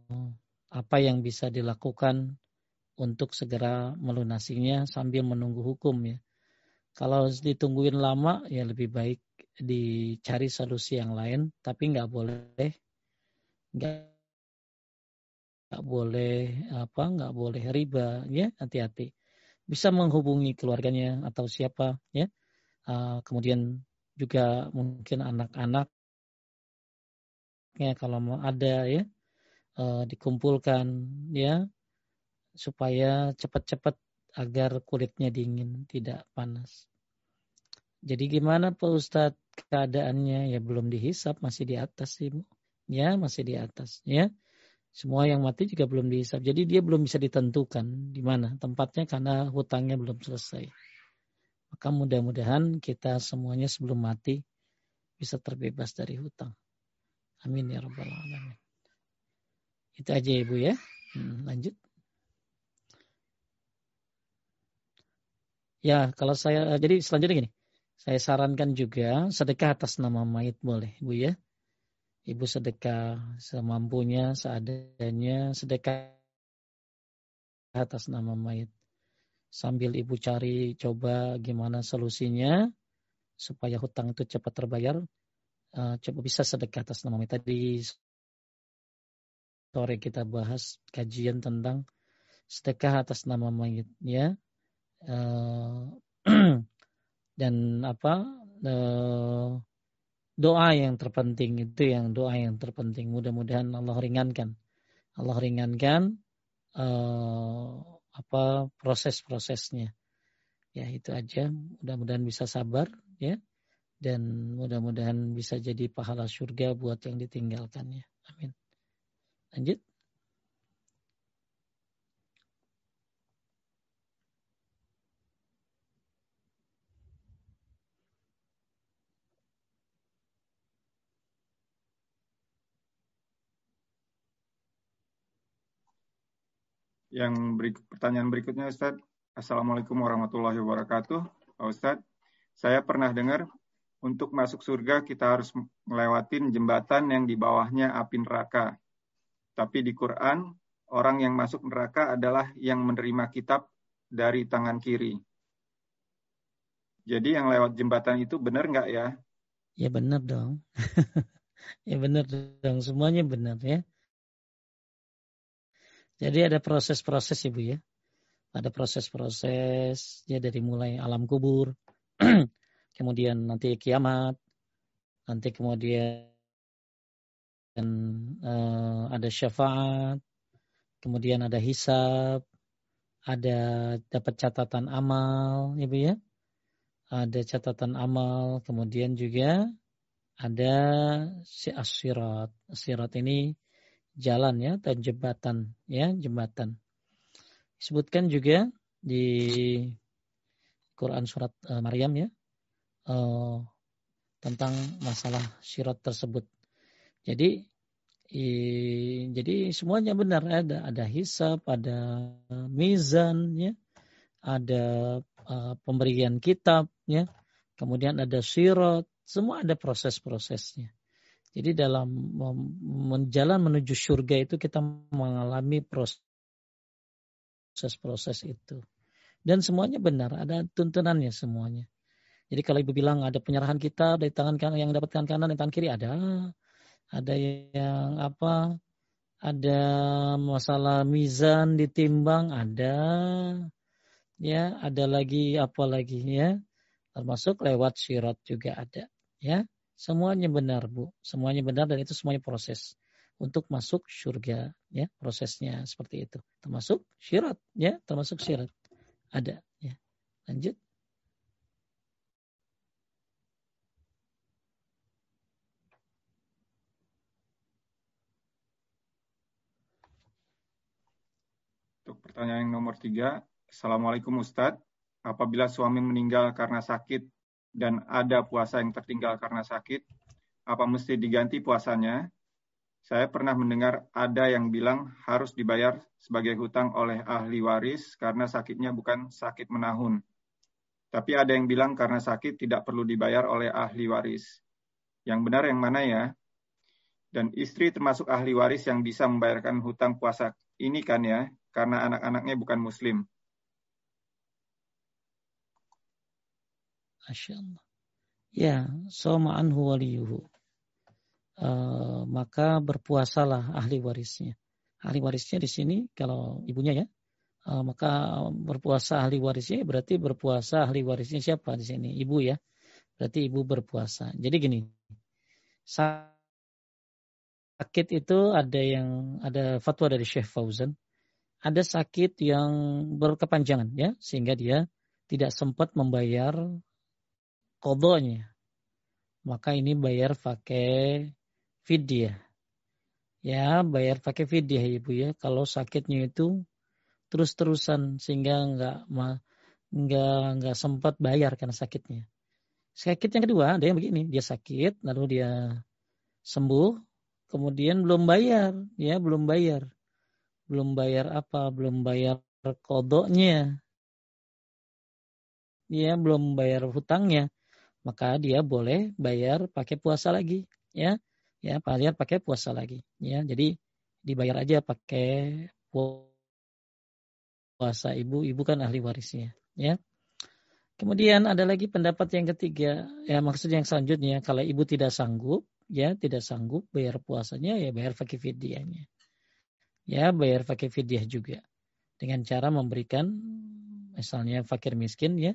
apa yang bisa dilakukan untuk segera melunasinya sambil menunggu hukum ya kalau ditungguin lama ya lebih baik dicari solusi yang lain, tapi nggak boleh nggak nggak boleh apa nggak boleh riba ya. Hati-hati. Bisa menghubungi keluarganya atau siapa ya. Uh, kemudian juga mungkin anak-anak ya kalau mau ada ya uh, dikumpulkan ya supaya cepat-cepat agar kulitnya dingin tidak panas jadi gimana Pak Ustadz keadaannya? Ya belum dihisap, masih di atas Ibu. Ya, masih di atas. Ya, semua yang mati juga belum dihisap. Jadi dia belum bisa ditentukan di mana tempatnya karena hutangnya belum selesai. Maka mudah-mudahan kita semuanya sebelum mati bisa terbebas dari hutang. Amin ya rabbal alamin. Itu aja Ibu ya. Hmm, lanjut. Ya, kalau saya jadi selanjutnya gini. Saya sarankan juga sedekah atas nama mayit boleh, Bu ya. Ibu sedekah semampunya, seadanya, sedekah atas nama mayit. Sambil ibu cari coba gimana solusinya supaya hutang itu cepat terbayar. Uh, coba bisa sedekah atas nama mayit. Tadi sore kita bahas kajian tentang sedekah atas nama mayit ya. Uh, [CLEARS THROAT] dan apa uh, doa yang terpenting itu yang doa yang terpenting. Mudah-mudahan Allah ringankan. Allah ringankan uh, apa proses-prosesnya. Ya itu aja. Mudah-mudahan bisa sabar ya dan mudah-mudahan bisa jadi pahala surga buat yang ditinggalkannya. Amin. Lanjut. Yang berikut, pertanyaan berikutnya Ustaz. Assalamualaikum warahmatullahi wabarakatuh. Pak Ustaz, saya pernah dengar untuk masuk surga kita harus melewatin jembatan yang di bawahnya api neraka. Tapi di Quran, orang yang masuk neraka adalah yang menerima kitab dari tangan kiri. Jadi yang lewat jembatan itu benar nggak ya? Ya benar dong. [LAUGHS] ya benar dong, semuanya benar ya. Jadi ada proses-proses ibu ya. Ada proses-proses ya dari mulai alam kubur, [CLEARS THROAT] kemudian nanti kiamat, nanti kemudian uh, ada syafaat, kemudian ada hisab, ada dapat catatan amal, ibu ya. Ada catatan amal, kemudian juga ada si asirat. Asirat ini jalan ya atau jembatan ya jembatan. Disebutkan juga di Quran surat uh, Maryam ya uh, tentang masalah syirat tersebut. Jadi i, jadi semuanya benar ada ada hisab, ada mizan ya, ada uh, pemberian kitab ya, kemudian ada syirat, semua ada proses-prosesnya. Jadi dalam menjalan menuju surga itu kita mengalami proses-proses itu. Dan semuanya benar, ada tuntunannya semuanya. Jadi kalau ibu bilang ada penyerahan kita dari tangan kanan yang dapatkan kanan dan tangan kiri ada. Ada yang apa? Ada masalah mizan ditimbang ada. Ya, ada lagi apa lagi ya? Termasuk lewat syirat juga ada, ya. Semuanya benar, Bu. Semuanya benar dan itu semuanya proses untuk masuk surga, ya. Prosesnya seperti itu. Termasuk syarat, ya, termasuk syarat. Ada, ya. Lanjut. Untuk pertanyaan yang nomor tiga, Assalamualaikum Ustadz. Apabila suami meninggal karena sakit dan ada puasa yang tertinggal karena sakit, apa mesti diganti puasanya? Saya pernah mendengar ada yang bilang harus dibayar sebagai hutang oleh ahli waris karena sakitnya bukan sakit menahun. Tapi ada yang bilang karena sakit tidak perlu dibayar oleh ahli waris. Yang benar yang mana ya? Dan istri termasuk ahli waris yang bisa membayarkan hutang puasa ini kan ya, karena anak-anaknya bukan muslim. Masya Allah. Ya, soma anhu waliyuhu. Uh, maka berpuasalah ahli warisnya. Ahli warisnya di sini kalau ibunya ya, uh, maka berpuasa ahli warisnya berarti berpuasa ahli warisnya siapa di sini? Ibu ya. Berarti ibu berpuasa. Jadi gini, sakit itu ada yang ada fatwa dari Syekh Fauzan. Ada sakit yang berkepanjangan ya, sehingga dia tidak sempat membayar kodonya. Maka ini bayar pakai fidyah. Ya, bayar pakai fidyah ibu ya. Kalau sakitnya itu terus-terusan sehingga nggak nggak nggak sempat bayar karena sakitnya. Sakit yang kedua ada yang begini, dia sakit lalu dia sembuh, kemudian belum bayar, ya belum bayar, belum bayar apa, belum bayar kodoknya, ya belum bayar hutangnya maka dia boleh bayar pakai puasa lagi ya. Ya bayar pakai puasa lagi ya. Jadi dibayar aja pakai puasa ibu. Ibu kan ahli warisnya ya. Kemudian ada lagi pendapat yang ketiga. Ya maksud yang selanjutnya kalau ibu tidak sanggup ya tidak sanggup bayar puasanya ya bayar pakai fidyahnya. Ya bayar pakai fidyah juga. Dengan cara memberikan misalnya fakir miskin ya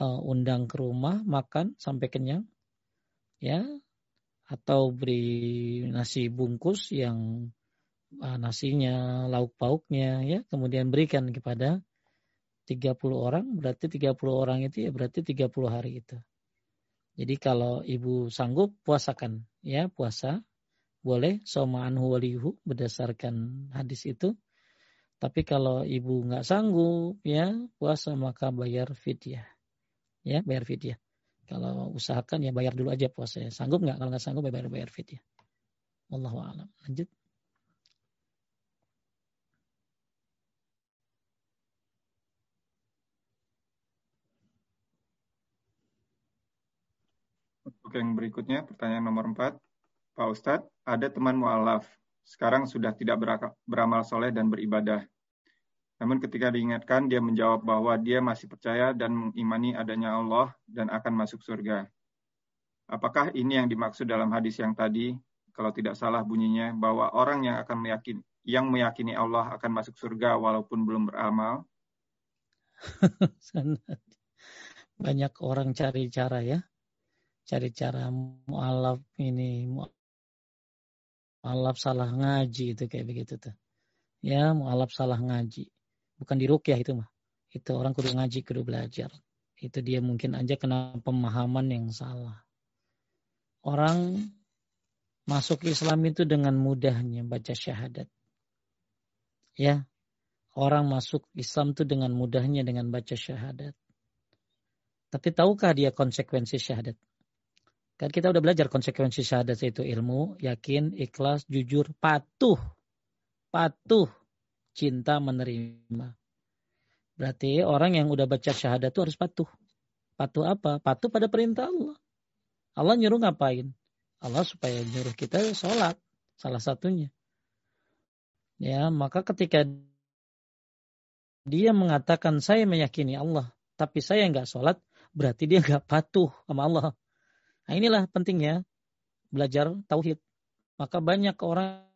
uh, undang ke rumah makan sampai kenyang ya atau beri nasi bungkus yang uh, nasinya lauk pauknya ya kemudian berikan kepada 30 orang berarti 30 orang itu ya berarti 30 hari itu. Jadi kalau ibu sanggup puasakan ya puasa boleh soma anhu walihu berdasarkan hadis itu. Tapi kalau ibu nggak sanggup ya puasa maka bayar fidyah. Ya bayar fidyah. Kalau usahakan ya bayar dulu aja puasanya. Sanggup nggak? Kalau nggak sanggup ya bayar bayar fidyah. Wallahu a'lam. Lanjut. Untuk yang berikutnya, pertanyaan nomor 4. Pak Ustadz, ada teman mu'alaf. Sekarang sudah tidak beramal soleh dan beribadah. Namun ketika diingatkan, dia menjawab bahwa dia masih percaya dan mengimani adanya Allah dan akan masuk surga. Apakah ini yang dimaksud dalam hadis yang tadi, kalau tidak salah bunyinya, bahwa orang yang akan meyakini, yang meyakini Allah akan masuk surga walaupun belum beramal? [LAUGHS] Banyak orang cari cara ya. Cari cara mu'alaf ini, mu'alaf salah ngaji itu kayak begitu tuh. Ya, mu'alaf salah ngaji bukan di rukyah itu mah. Itu orang kudu ngaji kudu belajar. Itu dia mungkin aja kena pemahaman yang salah. Orang masuk Islam itu dengan mudahnya baca syahadat. Ya orang masuk Islam itu dengan mudahnya dengan baca syahadat. Tapi tahukah dia konsekuensi syahadat? Kan kita udah belajar konsekuensi syahadat itu ilmu yakin ikhlas jujur patuh. Patuh cinta menerima. Berarti orang yang udah baca syahadat itu harus patuh. Patuh apa? Patuh pada perintah Allah. Allah nyuruh ngapain? Allah supaya nyuruh kita sholat. Salah satunya. Ya, maka ketika dia mengatakan saya meyakini Allah, tapi saya nggak sholat, berarti dia nggak patuh sama Allah. Nah inilah pentingnya belajar tauhid. Maka banyak orang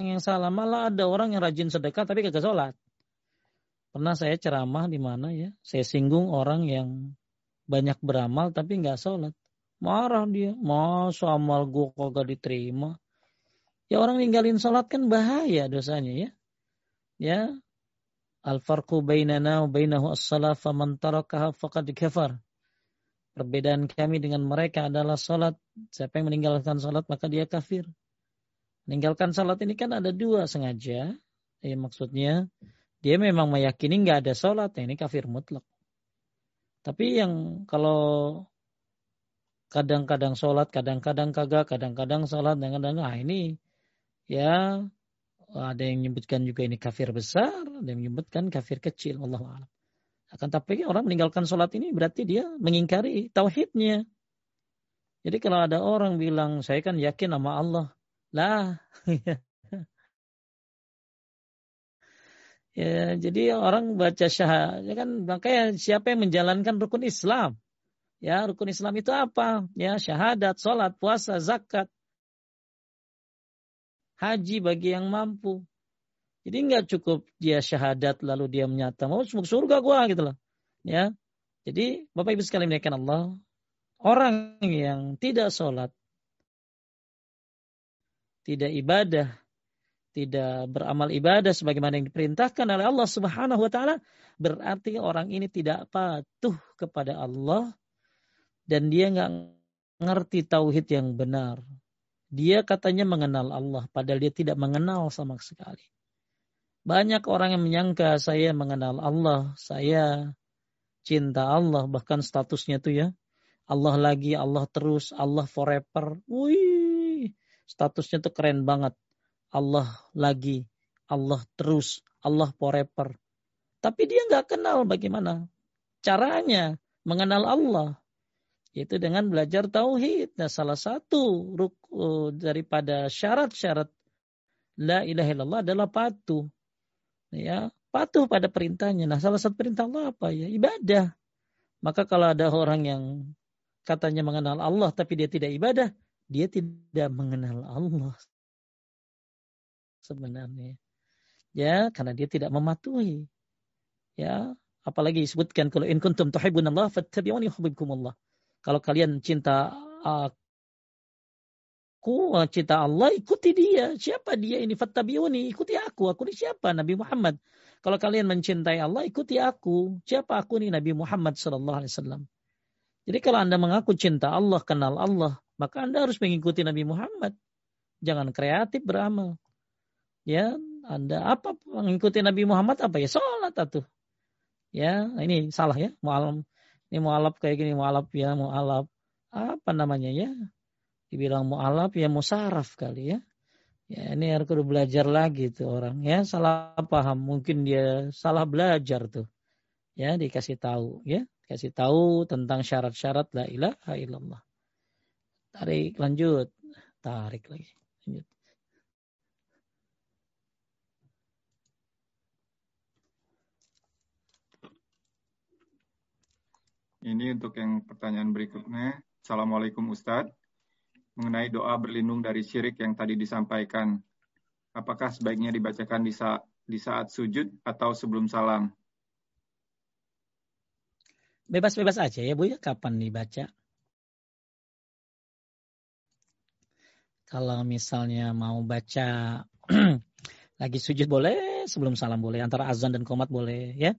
yang salah. Malah ada orang yang rajin sedekah tapi kagak sholat. Pernah saya ceramah di mana ya, saya singgung orang yang banyak beramal tapi nggak sholat. Marah dia, masa amal gue kagak diterima. Ya orang ninggalin sholat kan bahaya dosanya ya. Ya, Al-farqu bainana wa bainahu as-salah faman tarakaha faqad kafar. Perbedaan kami dengan mereka adalah salat. Siapa yang meninggalkan salat maka dia kafir. Meninggalkan salat ini kan ada dua sengaja. Ya, maksudnya dia memang meyakini nggak ada salat, ya, ini kafir mutlak. Tapi yang kalau kadang-kadang sholat, kadang-kadang kagak, kadang-kadang sholat, kadang-kadang ah ini ya ada yang menyebutkan juga ini kafir besar, ada yang menyebutkan kafir kecil, Allah Akan tapi orang meninggalkan sholat ini berarti dia mengingkari tauhidnya. Jadi kalau ada orang bilang saya kan yakin sama Allah, lah. ya, jadi orang baca syahadat ya kan makanya siapa yang menjalankan rukun Islam? Ya, rukun Islam itu apa? Ya, syahadat, sholat, puasa, zakat, haji bagi yang mampu. Jadi nggak cukup dia syahadat lalu dia menyatakan, oh surga gua gitu loh. Ya. Jadi Bapak Ibu sekalian menaikkan Allah, orang yang tidak sholat tidak ibadah, tidak beramal ibadah sebagaimana yang diperintahkan oleh Allah Subhanahu wa taala, berarti orang ini tidak patuh kepada Allah dan dia nggak ngerti tauhid yang benar. Dia katanya mengenal Allah padahal dia tidak mengenal sama sekali. Banyak orang yang menyangka saya mengenal Allah, saya cinta Allah, bahkan statusnya tuh ya. Allah lagi, Allah terus, Allah forever. Wih, statusnya tuh keren banget. Allah lagi, Allah terus, Allah forever. Tapi dia nggak kenal bagaimana caranya mengenal Allah. Yaitu dengan belajar tauhid. Nah salah satu ruku daripada syarat-syarat la ilaha illallah adalah patuh. Ya, patuh pada perintahnya. Nah salah satu perintah Allah apa ya? Ibadah. Maka kalau ada orang yang katanya mengenal Allah tapi dia tidak ibadah, dia tidak mengenal Allah sebenarnya. Ya, karena dia tidak mematuhi. Ya, Apalagi disebutkan kalau in kuntum tuhibbunallah fattabi'uni yuhibbukumullah. Kalau kalian cinta aku, cinta Allah, ikuti dia. Siapa dia ini? Fattabi'uni, ikuti aku. Aku ini siapa? Nabi Muhammad. Kalau kalian mencintai Allah, ikuti aku. Siapa aku ini? Nabi Muhammad sallallahu alaihi wasallam. Jadi kalau Anda mengaku cinta Allah, kenal Allah, maka Anda harus mengikuti Nabi Muhammad. Jangan kreatif beramal. Ya, Anda apa mengikuti Nabi Muhammad apa ya? Salat atau Ya, ini salah ya. Mu'alaf. Ini mu'alaf kayak gini, mu'alaf ya, mu'alaf. Apa namanya ya? Dibilang mu'alaf ya musaraf kali ya. Ya ini harus kudu belajar lagi tuh orang ya. Salah paham. Mungkin dia salah belajar tuh. Ya dikasih tahu ya. Kasih tahu tentang syarat-syarat la ilaha illallah. Tarik lanjut. Tarik lagi. Lanjut. Ini untuk yang pertanyaan berikutnya. Assalamualaikum Ustadz. Mengenai doa berlindung dari syirik yang tadi disampaikan. Apakah sebaiknya dibacakan di saat, di saat sujud atau sebelum salam? Bebas-bebas aja ya Bu ya, kapan dibaca? Kalau misalnya mau baca [CLEARS THROAT] lagi sujud boleh, sebelum salam boleh, antara azan dan komat boleh ya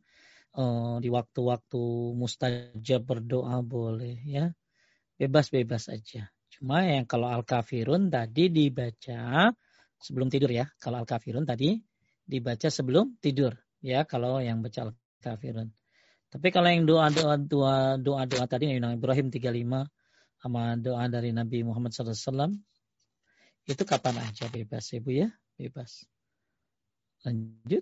uh, di waktu-waktu mustajab berdoa boleh ya. Bebas-bebas aja. Cuma yang kalau al-kafirun tadi dibaca sebelum tidur ya. Kalau al-kafirun tadi dibaca sebelum tidur ya kalau yang baca al-kafirun. Tapi kalau yang doa-doa doa doa-doa tadi Nabi Ibrahim 35 sama doa dari Nabi Muhammad SAW itu kapan aja bebas ya Bu ya, bebas. Lanjut.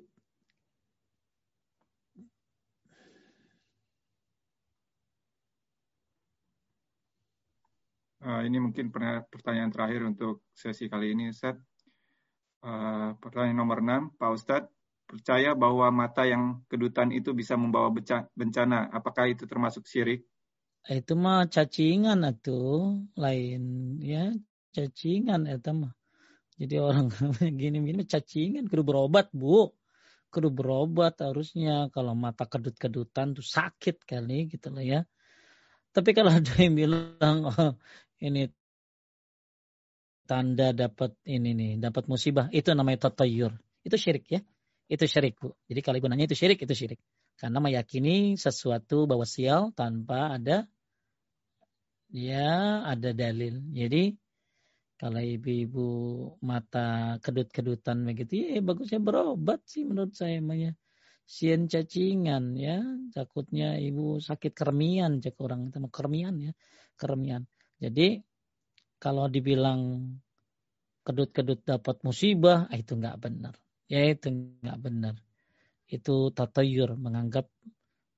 Uh, ini mungkin pertanyaan terakhir untuk sesi kali ini, Ustaz. Uh, pertanyaan nomor 6, Pak Ustadz, percaya bahwa mata yang kedutan itu bisa membawa bencana. Apakah itu termasuk syirik? Itu mah cacingan atau lain ya cacingan itu mah. Jadi orang [LAUGHS] gini-gini cacingan kudu berobat bu, kudu berobat harusnya kalau mata kedut-kedutan tuh sakit kali gitu lah ya. Tapi kalau [LAUGHS] ada yang bilang oh, ini tanda dapat ini nih, dapat musibah, itu namanya tatayur. Itu syirik ya. Itu syirik, Bu. Jadi kalau ibu nanya itu syirik, itu syirik. Karena meyakini sesuatu bahwa sial tanpa ada ya ada dalil. Jadi kalau ibu-ibu mata kedut-kedutan begitu, ya bagusnya berobat sih menurut saya namanya. Sien cacingan ya, takutnya ibu sakit kermian, cek orang itu kermian ya, kermian. Jadi kalau dibilang kedut-kedut dapat musibah, ah, itu nggak benar. Ya itu nggak benar. Itu tatayur menganggap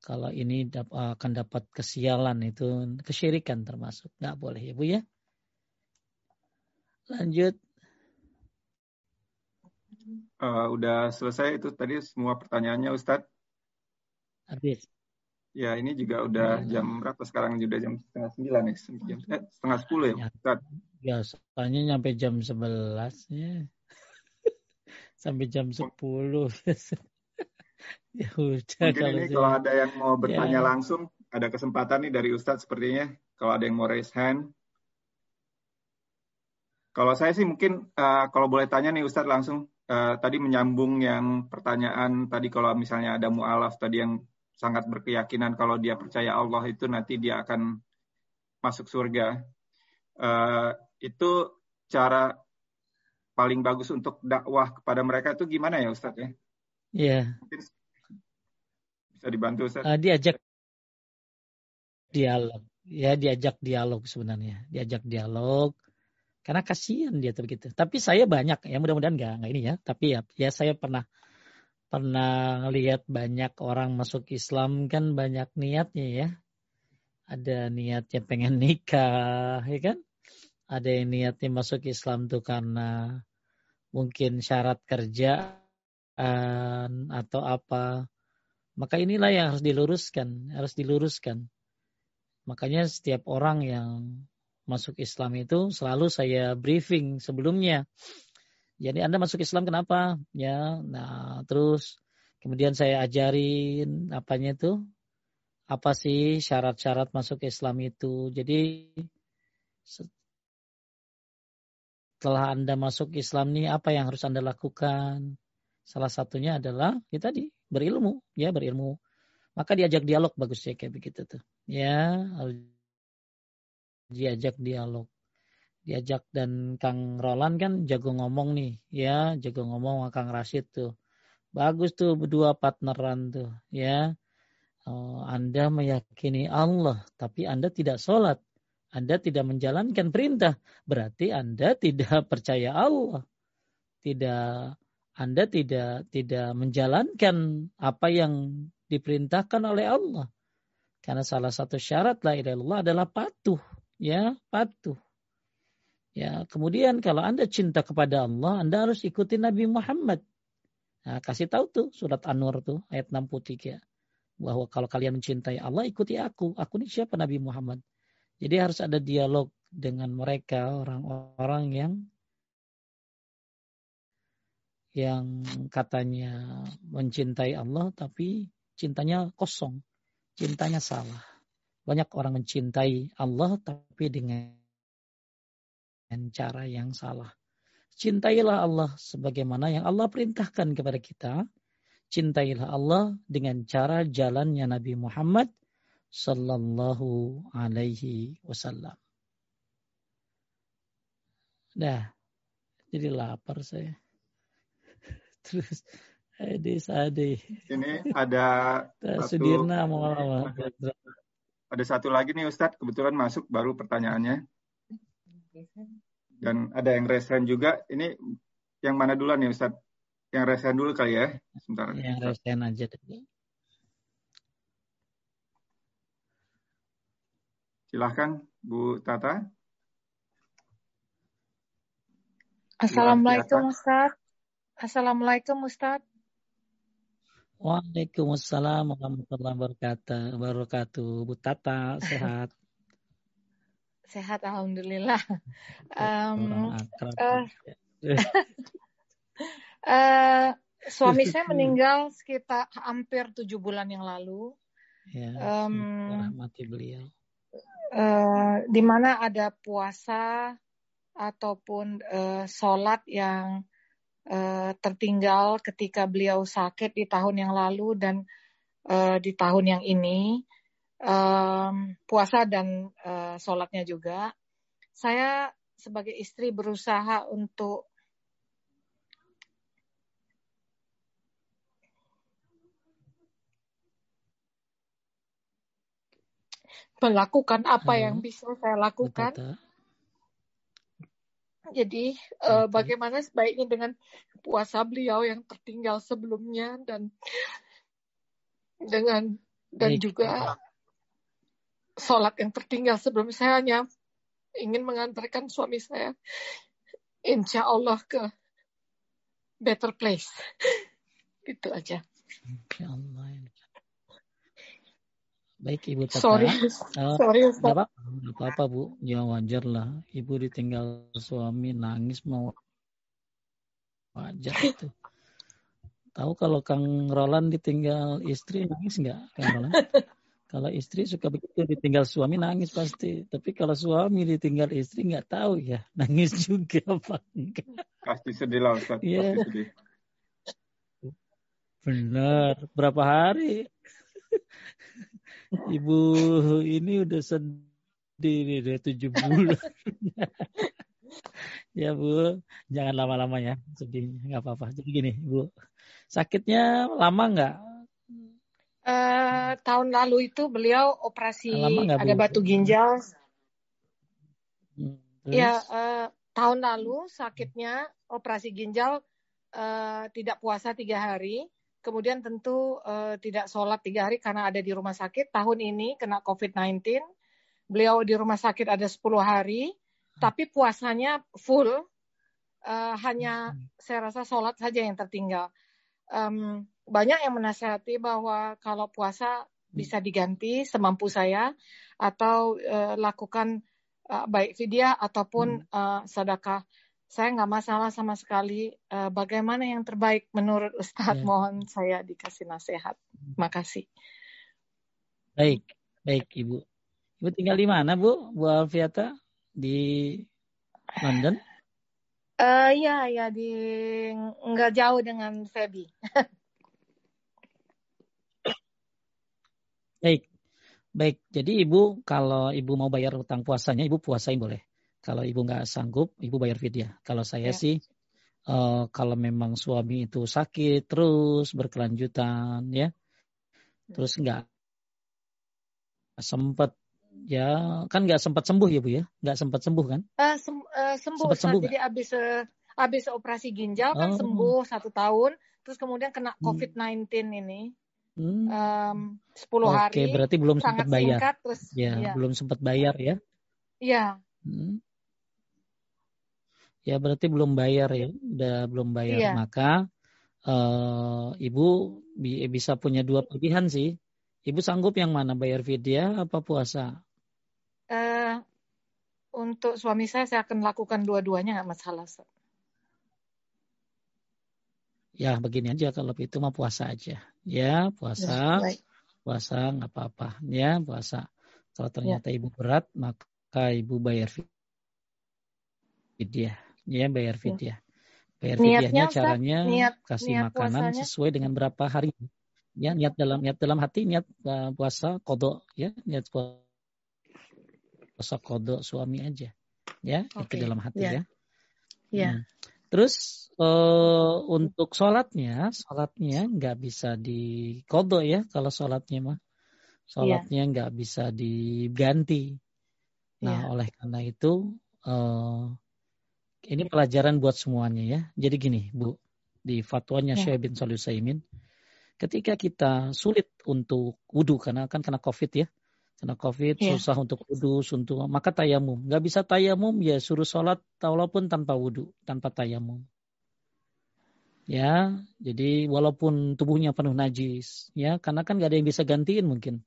kalau ini akan dapat kesialan itu kesyirikan termasuk. Nggak boleh ya Bu ya. Lanjut. Uh, udah selesai itu tadi semua pertanyaannya Ustadz. Habis. Ya ini juga udah hmm. jam berapa sekarang? Sudah jam setengah sembilan nih, jam setengah sepuluh ya, Ustaz? Biasanya nyampe jam sebelas ya. [LAUGHS] Sampai jam sepuluh. [LAUGHS] ya udah Mungkin kalau ini kalau ada yang mau bertanya ya. langsung, ada kesempatan nih dari Ustadz sepertinya. Kalau ada yang mau raise hand. Kalau saya sih mungkin uh, kalau boleh tanya nih Ustadz langsung. Uh, tadi menyambung yang pertanyaan tadi kalau misalnya ada mu'alaf tadi yang sangat berkeyakinan kalau dia percaya Allah itu nanti dia akan masuk surga. Uh, itu cara paling bagus untuk dakwah kepada mereka itu gimana ya Ustadz ya? Iya. Bisa dibantu Ustadz. Uh, diajak dialog. Ya diajak dialog sebenarnya. Diajak dialog. Karena kasihan dia tuh begitu. Tapi saya banyak ya mudah-mudahan enggak, enggak ini ya. Tapi ya, ya saya pernah pernah lihat banyak orang masuk Islam kan banyak niatnya ya. Ada niatnya pengen [LAUGHS] nikah, ya kan? Ada yang niatnya masuk Islam tuh karena mungkin syarat kerja atau apa. Maka inilah yang harus diluruskan, harus diluruskan. Makanya setiap orang yang masuk Islam itu selalu saya briefing sebelumnya jadi Anda masuk Islam kenapa? Ya, nah terus Kemudian saya ajarin apanya itu apa sih syarat-syarat masuk Islam itu. Jadi setelah Anda masuk Islam nih apa yang harus Anda lakukan? Salah satunya adalah ya tadi berilmu, ya berilmu. Maka diajak dialog bagus ya kayak begitu tuh. Ya, diajak dialog. Diajak dan Kang Roland kan jago ngomong nih, ya, jago ngomong sama Kang Rashid tuh Bagus tuh berdua partneran tuh ya. Oh, anda meyakini Allah tapi Anda tidak sholat. Anda tidak menjalankan perintah. Berarti Anda tidak [LAUGHS] percaya Allah. Tidak Anda tidak tidak menjalankan apa yang diperintahkan oleh Allah. Karena salah satu syarat la ilaha adalah patuh, ya, patuh. Ya, kemudian kalau Anda cinta kepada Allah, Anda harus ikuti Nabi Muhammad Nah, kasih tahu tuh surat An-Nur tuh ayat 63 bahwa kalau kalian mencintai Allah ikuti aku. Aku ini siapa Nabi Muhammad. Jadi harus ada dialog dengan mereka orang-orang yang yang katanya mencintai Allah tapi cintanya kosong, cintanya salah. Banyak orang mencintai Allah tapi dengan cara yang salah. Cintailah Allah sebagaimana yang Allah perintahkan kepada kita. Cintailah Allah dengan cara jalannya Nabi Muhammad sallallahu alaihi wasallam. Dah, jadi lapar saya. [LAUGHS] Terus Ade Sade. Ini ada satu, Sudirna mau Ada satu lagi nih Ustadz, kebetulan masuk baru pertanyaannya dan ada yang resen juga. Ini yang mana dulu nih Ustaz? Yang resen dulu kali ya, sebentar. Yang resen aja dulu. Silahkan Bu Tata. Assalamualaikum Ustaz. Assalamualaikum Ustaz. Waalaikumsalam warahmatullahi wabarakatuh. Bu Tata, sehat. [LAUGHS] Sehat alhamdulillah. Um, uh, uh, suami [LAUGHS] saya meninggal sekitar hampir tujuh bulan yang lalu. Ya, um, mati beliau. Uh, di mana ada puasa ataupun uh, sholat yang uh, tertinggal ketika beliau sakit di tahun yang lalu dan uh, di tahun yang ini um, puasa dan uh, sholatnya juga. Saya sebagai istri berusaha untuk melakukan apa Halo. yang bisa saya lakukan. Betul. Jadi uh, bagaimana sebaiknya dengan puasa beliau yang tertinggal sebelumnya dan dengan dan Baik. juga sholat yang tertinggal sebelum saya hanya ingin mengantarkan suami saya insya Allah ke better place. [LAUGHS] Gitu aja. Insya Allah. Baik Ibu Tata. Sorry, uh, sorry Ustaz. apa apa Bu. Ya wajar lah. Ibu ditinggal suami nangis mau wajar itu. Tahu kalau Kang Roland ditinggal istri nangis nggak Kang Roland? [LAUGHS] Kalau istri suka begitu ditinggal suami nangis pasti. Tapi kalau suami ditinggal istri nggak tahu ya [LAUGHS] nangis juga apa enggak. Pasti sedih lah Ustaz. Yeah. Pasti sedih. Benar. Berapa hari? Ibu ini udah sedih udah tujuh bulan. [LAUGHS] ya Bu, jangan lama-lama ya sedihnya nggak apa-apa. Jadi gini Bu, sakitnya lama nggak? Uh, tahun lalu itu beliau operasi ada batu ginjal. Hmm, ya, uh, tahun lalu sakitnya operasi ginjal uh, tidak puasa tiga hari, kemudian tentu uh, tidak sholat tiga hari karena ada di rumah sakit. Tahun ini kena COVID-19, beliau di rumah sakit ada 10 hari, tapi puasanya full, uh, hanya hmm. saya rasa sholat saja yang tertinggal. Um, banyak yang menasihati bahwa kalau puasa bisa diganti semampu saya atau uh, lakukan uh, baik fidyah ataupun uh, sedekah. Saya nggak masalah sama sekali. Uh, bagaimana yang terbaik menurut Ustadz? Ya. Mohon saya dikasih nasihat. Makasih. Baik, baik Ibu. Ibu tinggal di mana Bu? Bu Alfiata di London? Uh, ya, ya di nggak jauh dengan Feby. baik, baik. Jadi Ibu kalau Ibu mau bayar utang puasanya, Ibu puasain boleh. Kalau ibu nggak sanggup, ibu bayar fidyah. Kalau saya ya. sih, uh, kalau memang suami itu sakit terus berkelanjutan, ya, terus nggak sempat ya kan nggak sempat sembuh ya bu ya nggak sempat sembuh kan uh, sem uh, sembuh, sempat sembuh jadi abis uh, abis operasi ginjal kan oh. sembuh satu tahun terus kemudian kena hmm. covid 19 ini hmm. um, 10 Oke, hari Oke berarti belum sempat bayar singkat, terus ya, ya belum sempat bayar ya Iya. Hmm. Ya berarti belum bayar ya, udah belum bayar. Iya. Maka uh, ibu bi bisa punya dua pilihan sih. Ibu sanggup yang mana bayar vidya apa puasa? Uh, untuk suami saya saya akan lakukan dua-duanya nggak masalah. Ya begini aja kalau itu mah puasa aja. Ya puasa, ya, puasa nggak apa-apa. Ya puasa. Kalau ternyata ya. ibu berat maka ibu bayar vidya ya bayar fit ya. Bayar fidyahnya caranya niat, kasih niat makanan puasanya. sesuai dengan berapa hari. Ya, niat dalam niat dalam hati niat uh, puasa kodok ya, niat puasa kodok suami aja. Ya, okay. itu dalam hati ya. Ya. ya. Hmm. Terus uh, untuk sholatnya, sholatnya nggak bisa di kodok ya kalau sholatnya mah. Sholatnya ya. nggak bisa diganti. Nah, ya. oleh karena itu uh, ini pelajaran buat semuanya ya. Jadi gini, Bu, di fatwanya ya. Syekh bin Shalih Saimin, ketika kita sulit untuk wudhu karena kan kena Covid ya, kena Covid ya. susah untuk wudhu, untuk maka tayamum. Gak bisa tayamum ya suruh sholat walaupun tanpa wudhu, tanpa tayamum. Ya, jadi walaupun tubuhnya penuh najis, ya, karena kan gak ada yang bisa gantiin mungkin.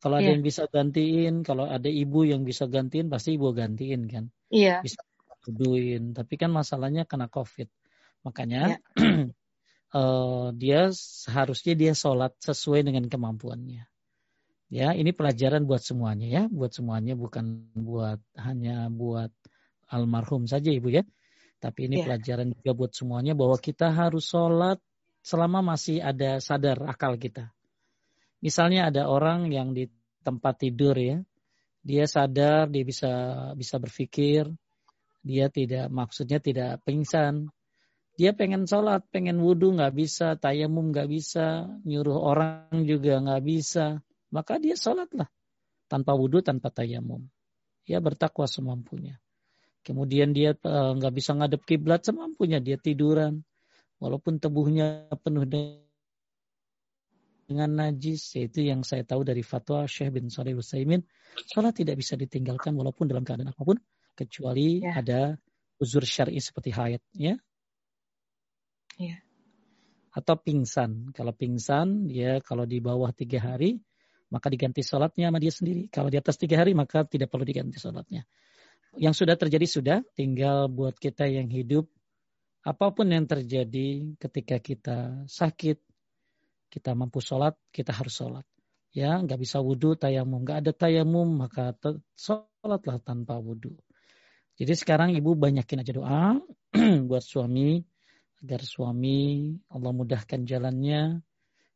Kalau ada ya. yang bisa gantiin, kalau ada ibu yang bisa gantiin, pasti ibu gantiin kan. Iya. Bisa tuduhin tapi kan masalahnya kena covid. Makanya ya. uh, [CLEARS THROAT] dia seharusnya dia sholat sesuai dengan kemampuannya. Ya ini pelajaran buat semuanya ya. Buat semuanya bukan buat hanya buat almarhum saja ibu ya. Tapi ini ya. pelajaran juga buat semuanya bahwa kita harus sholat selama masih ada sadar akal kita. Misalnya ada orang yang di tempat tidur ya. Dia sadar dia bisa bisa berpikir dia tidak maksudnya tidak pingsan. Dia pengen sholat, pengen wudhu nggak bisa, tayamum nggak bisa, nyuruh orang juga nggak bisa. Maka dia sholatlah tanpa wudhu, tanpa tayamum. Ya bertakwa semampunya. Kemudian dia eh, nggak uh, bisa ngadep kiblat semampunya, dia tiduran. Walaupun tubuhnya penuh dengan najis, yaitu yang saya tahu dari fatwa Syekh bin Salih Utsaimin, sholat tidak bisa ditinggalkan walaupun dalam keadaan apa pun kecuali ya. ada uzur syar'i seperti haid ya. Ya. Atau pingsan. Kalau pingsan ya kalau di bawah tiga hari maka diganti sholatnya sama dia sendiri. Kalau di atas tiga hari maka tidak perlu diganti sholatnya. Yang sudah terjadi sudah, tinggal buat kita yang hidup apa pun yang terjadi ketika kita sakit, kita mampu sholat, kita harus sholat. Ya, nggak bisa wudhu, tayamum, nggak ada tayamum, maka sholatlah tanpa wudhu. Jadi sekarang ibu banyakin aja doa [CLEARS THROAT] buat suami agar suami Allah mudahkan jalannya.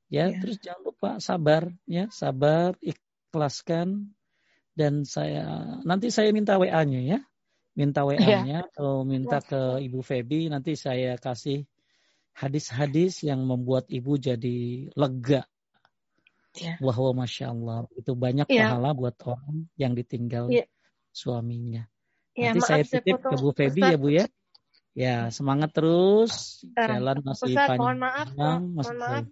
Ya, ya, terus jangan lupa sabar ya, sabar, ikhlaskan dan saya nanti saya minta WA-nya ya. Minta WA-nya ya. atau minta ke Ibu Feby nanti saya kasih hadis-hadis yang membuat ibu jadi lega. Ya. Wahwa masya Allah itu banyak ya. pahala buat orang yang ditinggal ya. suaminya. Ya, Nanti saya titip ke Bu Febi ya Bu ya. Ya semangat terus, jalan masih Ustaz, panjang. Mohon maaf, mohon, mohon maaf.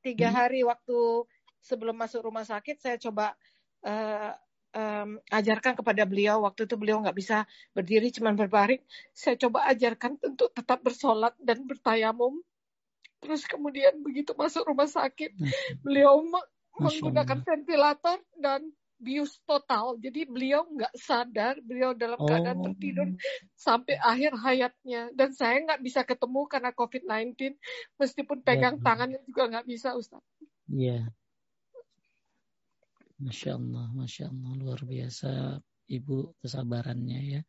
Tiga hmm. hari waktu sebelum masuk rumah sakit saya coba uh, um, ajarkan kepada beliau. Waktu itu beliau nggak bisa berdiri, cuma berbaring. Saya coba ajarkan untuk tetap bersolat dan bertayamum. Terus kemudian begitu masuk rumah sakit, beliau menggunakan ventilator dan bius total. Jadi beliau nggak sadar, beliau dalam keadaan oh. tertidur sampai akhir hayatnya. Dan saya nggak bisa ketemu karena COVID-19, meskipun pegang ya. tangannya juga nggak bisa, Ustaz. Iya. Masya Allah, Masya Allah, luar biasa Ibu kesabarannya ya.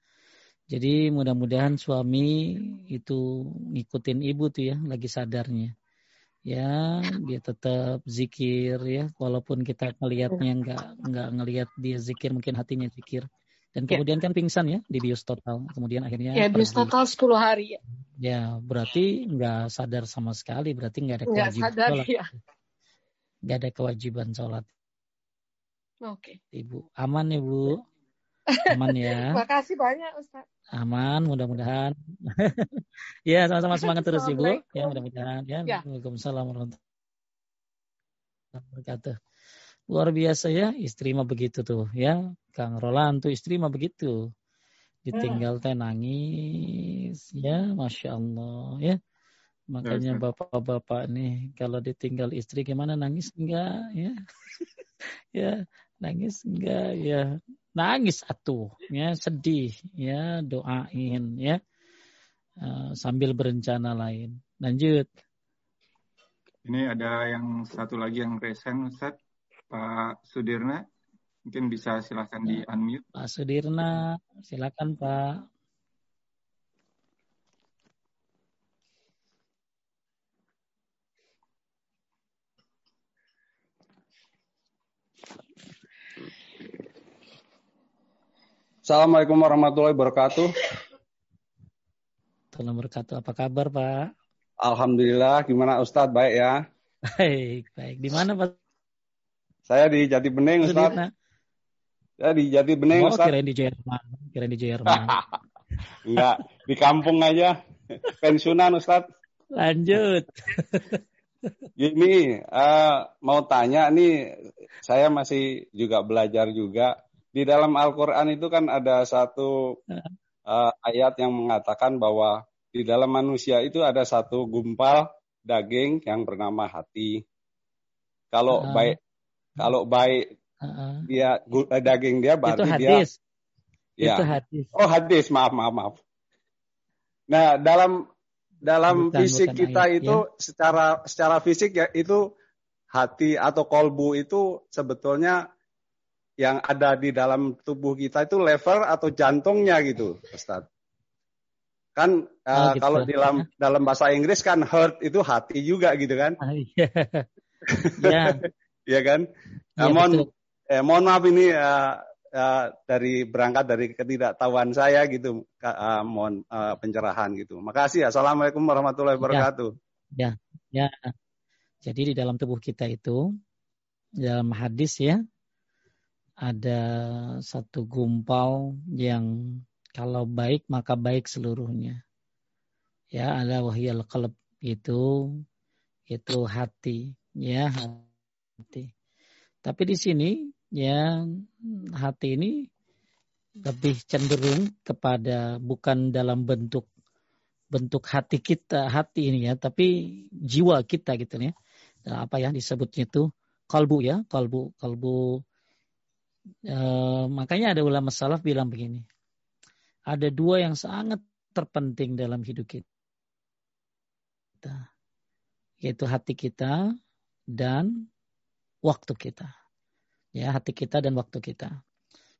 Jadi mudah-mudahan suami itu ngikutin ibu tuh ya, lagi sadarnya ya dia tetap zikir ya walaupun kita ngelihatnya nggak nggak ngelihat dia zikir mungkin hatinya zikir dan ya. kemudian ya. kan pingsan ya di bios total kemudian akhirnya ya bios total 10 hari ya ya berarti nggak sadar sama sekali berarti nggak ada kewajiban sadar, sholat ya. nggak ada kewajiban sholat oke okay. ibu aman ya bu aman ya. [LAUGHS] Makasih banyak Ustaz. Aman mudah-mudahan. [LAUGHS] Ya sama-sama semangat terus ibu. Ya mudah-mudahan. Ya. ya. Waalaikumsalam warahmatullahi wabarakatuh. Luar biasa ya istri mah begitu tuh. Ya Kang Roland tuh istri mah begitu. Ditinggal teh nangis. Ya masya Allah. Ya makanya bapak-bapak nih kalau ditinggal istri gimana nangis enggak? Ya. [LAUGHS] Ya nangis enggak? Ya nangis atuh ya sedih ya doain ya uh, sambil berencana lain. Lanjut. Ini ada yang satu lagi yang resen Ustaz. Pak Sudirna mungkin bisa silahkan di unmute. Pak Sudirna silakan Pak Assalamualaikum warahmatullahi wabarakatuh. Assalamualaikum wabarakatuh. Apa kabar Pak? Alhamdulillah. Gimana Ustadz? Baik ya? Baik, baik. Di mana Pak? Saya di Jati Bening Ustadz. Saya di Jati Bening oh, Ustadz. kirain di Jerman. Kirain di Jerman. [LAUGHS] Enggak, di kampung aja. Pensiunan Ustadz. Lanjut. [LAUGHS] Gini, uh, mau tanya nih, saya masih juga belajar juga di dalam Al-Quran itu kan ada satu uh, ayat yang mengatakan bahwa di dalam manusia itu ada satu gumpal daging yang bernama hati. Kalau uh, baik, kalau baik uh, dia uh, daging dia berarti itu hadis. dia. Itu ya. hadis. Oh hadis, maaf maaf maaf. Nah dalam dalam bukan, fisik bukan kita ayat, itu ya. secara secara fisik ya itu hati atau kolbu itu sebetulnya yang ada di dalam tubuh kita itu lever atau jantungnya gitu, Ustaz. Kan uh, oh, gitu. kalau di dalam dalam bahasa Inggris kan heart itu hati juga gitu kan? Ah, iya. ya. [LAUGHS] Iya kan? Ya, mohon eh, mohon maaf ini uh, uh, dari berangkat dari ketidaktahuan saya gitu, uh, mohon uh, pencerahan gitu. Makasih. Assalamualaikum warahmatullahi ya. wabarakatuh. Ya, ya. ya. Jadi di dalam tubuh kita itu dalam hadis ya ada satu gumpal yang kalau baik maka baik seluruhnya. Ya, ada wahyal qalb itu itu hati, ya hati. Tapi di sini ya hati ini lebih cenderung kepada bukan dalam bentuk bentuk hati kita, hati ini ya, tapi jiwa kita gitu ya. Apa yang disebutnya itu kalbu ya, kalbu, kalbu E, makanya ada ulama salaf bilang begini. Ada dua yang sangat terpenting dalam hidup kita. Yaitu hati kita dan waktu kita. Ya, hati kita dan waktu kita.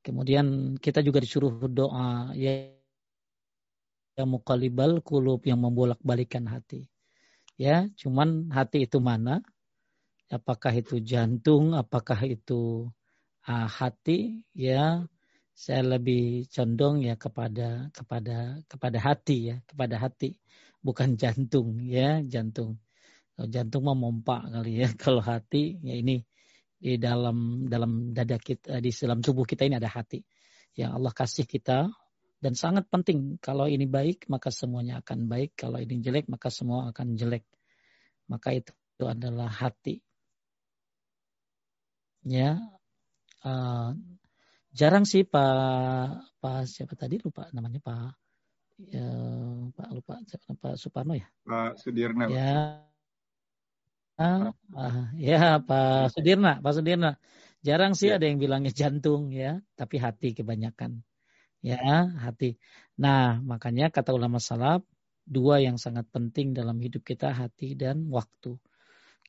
Kemudian kita juga disuruh doa ya yang mukalibal kulub yang membolak-balikan hati. Ya, cuman hati itu mana? Apakah itu jantung, apakah itu uh, hati ya saya lebih condong ya kepada kepada kepada hati ya kepada hati bukan jantung ya jantung. Jantung memompa kali ya. [LAUGHS] Kalau hati ya ini di dalam dalam dada kita di dalam tubuh kita ini ada hati. Yang Allah kasih kita dan sangat penting. Kalau ini baik maka semuanya akan baik. Kalau ini jelek maka semua akan jelek. Maka itu, itu adalah hati. Ya uh, jarang sih Pak Pak siapa tadi lupa namanya Pak ya, Pak lupa siapa Pak Suparno ya Pak Sudirna ya uh, uh, ya Pak Sudirna Pak Sudirna Jarang sih ya. ada yang bilangnya jantung ya, tapi hati kebanyakan. Ya, hati. Nah, makanya kata ulama salaf, dua yang sangat penting dalam hidup kita, hati dan waktu.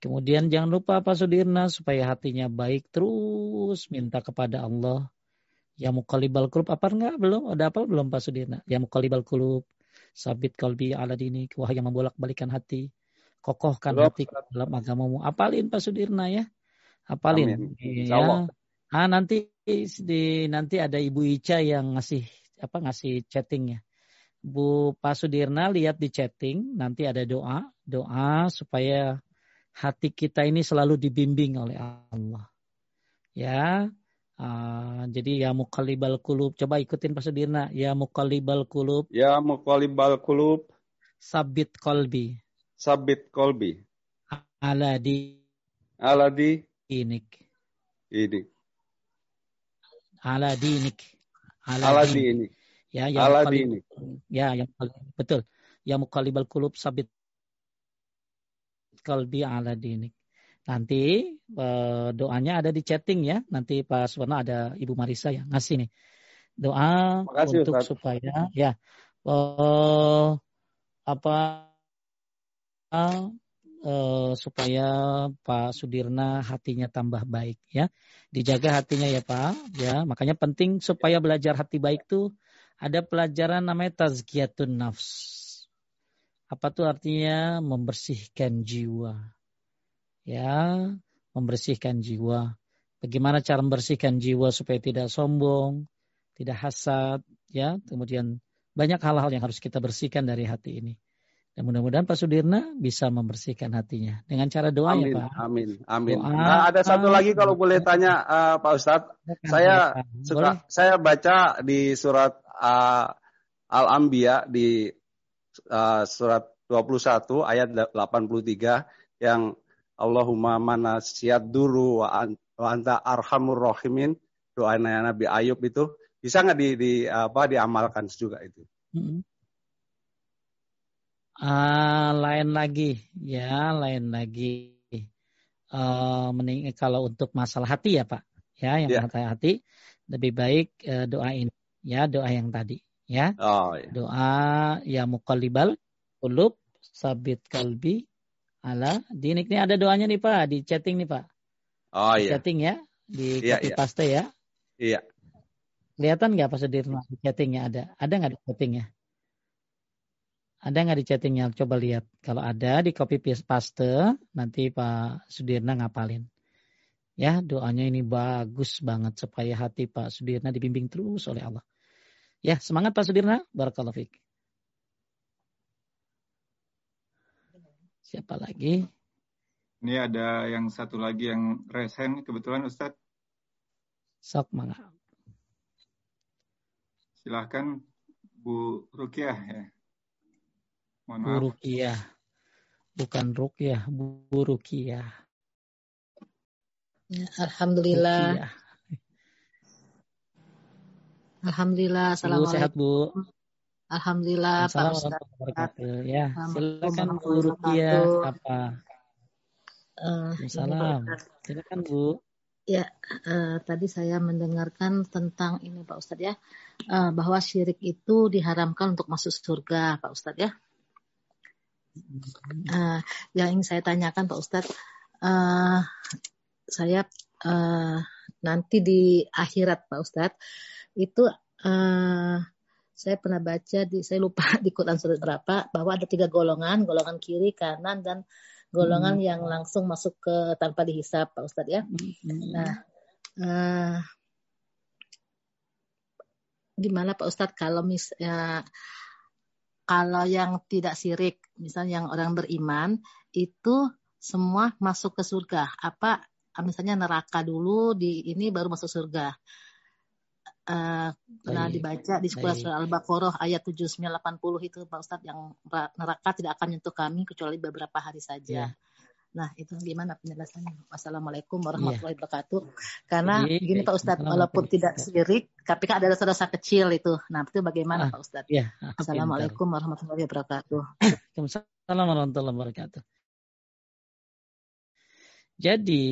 Kemudian jangan lupa Pak Sudirna supaya hatinya baik terus minta kepada Allah. Ya mukalibal kulub apa enggak? Belum? Ada apa belum Pak Sudirna? Ya mukalibal kulub. Sabit kalbi ala dini. Wahai yang membolak balikan hati. Kokohkan belum. hati dalam agamamu. Apalin Pak Sudirna ya. Apalin. Ya. Ah nanti di nanti ada Ibu Ica yang ngasih apa ngasih chatting ya. Bu Pak Sudirna lihat di chatting nanti ada doa, doa supaya hati kita ini selalu dibimbing oleh Allah. Ya. Uh, jadi ya mukalibal kulub. Coba ikutin Pak Sudirna. Ya mukalibal kulub. Ya mukalibal kulub. Sabit kolbi. Sabit kolbi. Aladi. Aladi dinik. Ini. Ala dinik. Ala, ala dinik. Ya, yang ala dinik. Ya, yang betul. Ya mukalibal kulub sabit kalbi ala dinik. Nanti uh, doanya ada di chatting ya. Nanti Pak Suwarno ada Ibu Marisa yang ngasih nih. Doa Makasih, untuk Ustaz. supaya ya uh, apa uh, uh, supaya Pak Sudirna hatinya tambah baik ya. Dijaga hatinya ya Pak ya. Makanya penting supaya belajar hati baik tuh ada pelajaran namanya tazkiyatun nafs. Apa tuh artinya membersihkan jiwa. Ya, membersihkan jiwa. Bagaimana cara membersihkan jiwa supaya tidak sombong, tidak hasad, ya. Kemudian banyak hal-hal yang harus kita bersihkan dari hati ini. Dan mudah-mudahan Pak Sudirna bisa membersihkan hatinya dengan cara doa amin, ya Pak. Amin, amin. Doa, nah, ada satu lagi kalau boleh tanya uh, Pak Ustadz, saya suka saya baca di surat uh, Al-Anbiya di uh, surat 21 ayat 83 yang Allahumma mana siat dulu wa, anta arhamur rahimin doa Nabi Ayub itu bisa nggak di, di apa diamalkan juga itu? Mm -hmm. Uh, lain lagi, ya, lain lagi. Uh, mending kalau untuk masalah hati ya Pak, ya, yang yeah. masalah hati lebih baik uh, doa ini, ya, doa yang tadi, ya. Oh, yeah. Doa ya mukalibal ulub sabit kalbi ala dinik ini ada doanya nih Pak di chatting nih Pak. Oh iya. Chatting ya di yeah, copy yeah. paste ya. Iya. Kelihatan nggak Pak Sudirman di chattingnya ada? Ada nggak di chattingnya? Ada nggak di chattingnya? Coba lihat. Kalau ada di copy paste, nanti Pak Sudirna ngapalin. Ya, doanya ini bagus banget supaya hati Pak Sudirna dibimbing terus oleh Allah. Ya, semangat Pak Sudirna. Barakallahu fiik. Siapa lagi? Ini ada yang satu lagi yang resen kebetulan Ustadz. Sok mangga. Silahkan Bu Rukiah ya. Mohon maaf. Bu Rukiah. Bukan Rukiah, Bu Rukiah. Ya, Alhamdulillah. Rukiah. Alhamdulillah. Assalamualaikum. Sehat Bu. Alhamdulillah Pak Ustaz. Ya, silakan Bu Rukiah apa? Uh, Salam. Silakan Bu. Ya, uh, tadi saya mendengarkan tentang ini Pak Ustadz ya, uh, bahwa syirik itu diharamkan untuk masuk surga Pak Ustadz ya. Uh, yang ingin saya tanyakan Pak Ustadz, uh, saya uh, nanti di akhirat Pak Ustadz itu uh, saya pernah baca di saya lupa [LAUGHS] di Quran surat berapa bahwa ada tiga golongan, golongan kiri, kanan dan golongan hmm. yang langsung masuk ke tanpa dihisap Pak Ustadz ya. Hmm. Nah, uh, gimana Pak Ustadz kalau misalnya kalau yang tidak sirik, misalnya yang orang beriman, itu semua masuk ke surga. Apa misalnya neraka dulu di ini baru masuk surga. Uh, pernah dibaca di sekolah surah Al-Baqarah ayat 7980 itu Pak Ustadz yang neraka tidak akan menyentuh kami kecuali beberapa hari saja. Yeah. Nah, itu gimana penjelasannya? Wassalamualaikum warahmatullahi yeah. wabarakatuh. Karena Jadi, gini Pak Ustadz, walaupun tidak sirik, tapi kan ada dosa-dosa kecil itu. Nah, itu bagaimana ah, Pak Ustadz? Yeah, Assalamualaikum warahmatullahi wabarakatuh. [COUGHS] Waalaikumsalam warahmatullahi wabarakatuh. Jadi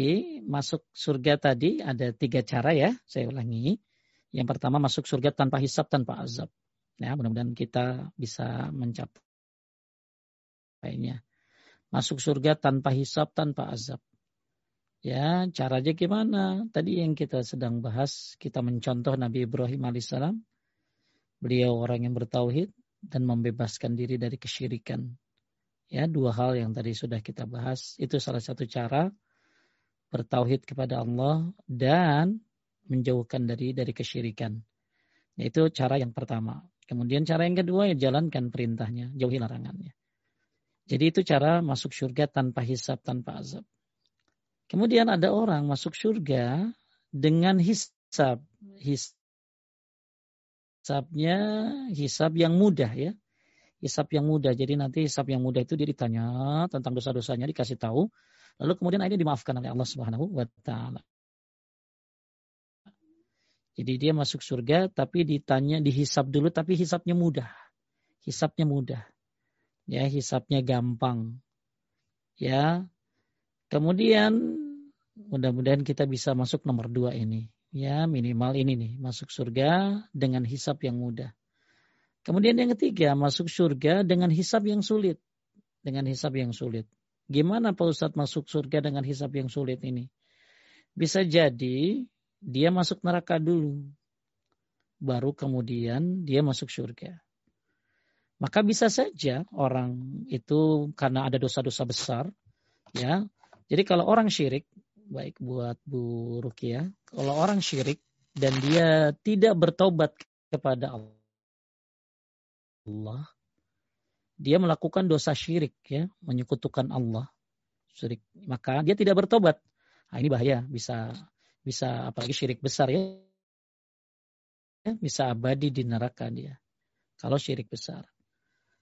masuk surga tadi ada tiga cara ya, saya ulangi. Yang pertama masuk surga tanpa hisap, tanpa azab. Ya, mudah-mudahan kita bisa mencapainya. Masuk surga tanpa hisap, tanpa azab. Ya, caranya gimana? Tadi yang kita sedang bahas, kita mencontoh Nabi Ibrahim alaihissalam. Beliau orang yang bertauhid dan membebaskan diri dari kesyirikan. Ya, dua hal yang tadi sudah kita bahas. Itu salah satu cara bertauhid kepada Allah dan menjauhkan dari dari kesyirikan. Itu cara yang pertama. Kemudian cara yang kedua ya jalankan perintahnya, jauhi larangannya. Jadi itu cara masuk surga tanpa hisap, tanpa azab. Kemudian ada orang masuk surga dengan hisab. Hisabnya hisab yang mudah ya. Hisab yang mudah. Jadi nanti hisab yang mudah itu dia ditanya tentang dosa-dosanya dikasih tahu. Lalu kemudian akhirnya dimaafkan oleh Allah Subhanahu wa taala. Jadi dia masuk surga tapi ditanya dihisab dulu tapi hisabnya mudah. Hisabnya mudah. Ya, hisabnya gampang. Ya, Kemudian mudah-mudahan kita bisa masuk nomor dua ini. Ya minimal ini nih masuk surga dengan hisap yang mudah. Kemudian yang ketiga masuk surga dengan hisap yang sulit. Dengan hisap yang sulit. Gimana Pak Ustadz masuk surga dengan hisap yang sulit ini? Bisa jadi dia masuk neraka dulu. Baru kemudian dia masuk surga. Maka bisa saja orang itu karena ada dosa-dosa besar, ya jadi kalau orang syirik, baik buat Bu Rukia, kalau orang syirik dan dia tidak bertobat kepada Allah, dia melakukan dosa syirik ya, menyekutukan Allah. Syirik. Maka dia tidak bertobat. Nah, ini bahaya, bisa bisa apalagi syirik besar ya. ya bisa abadi di neraka dia. Kalau syirik besar.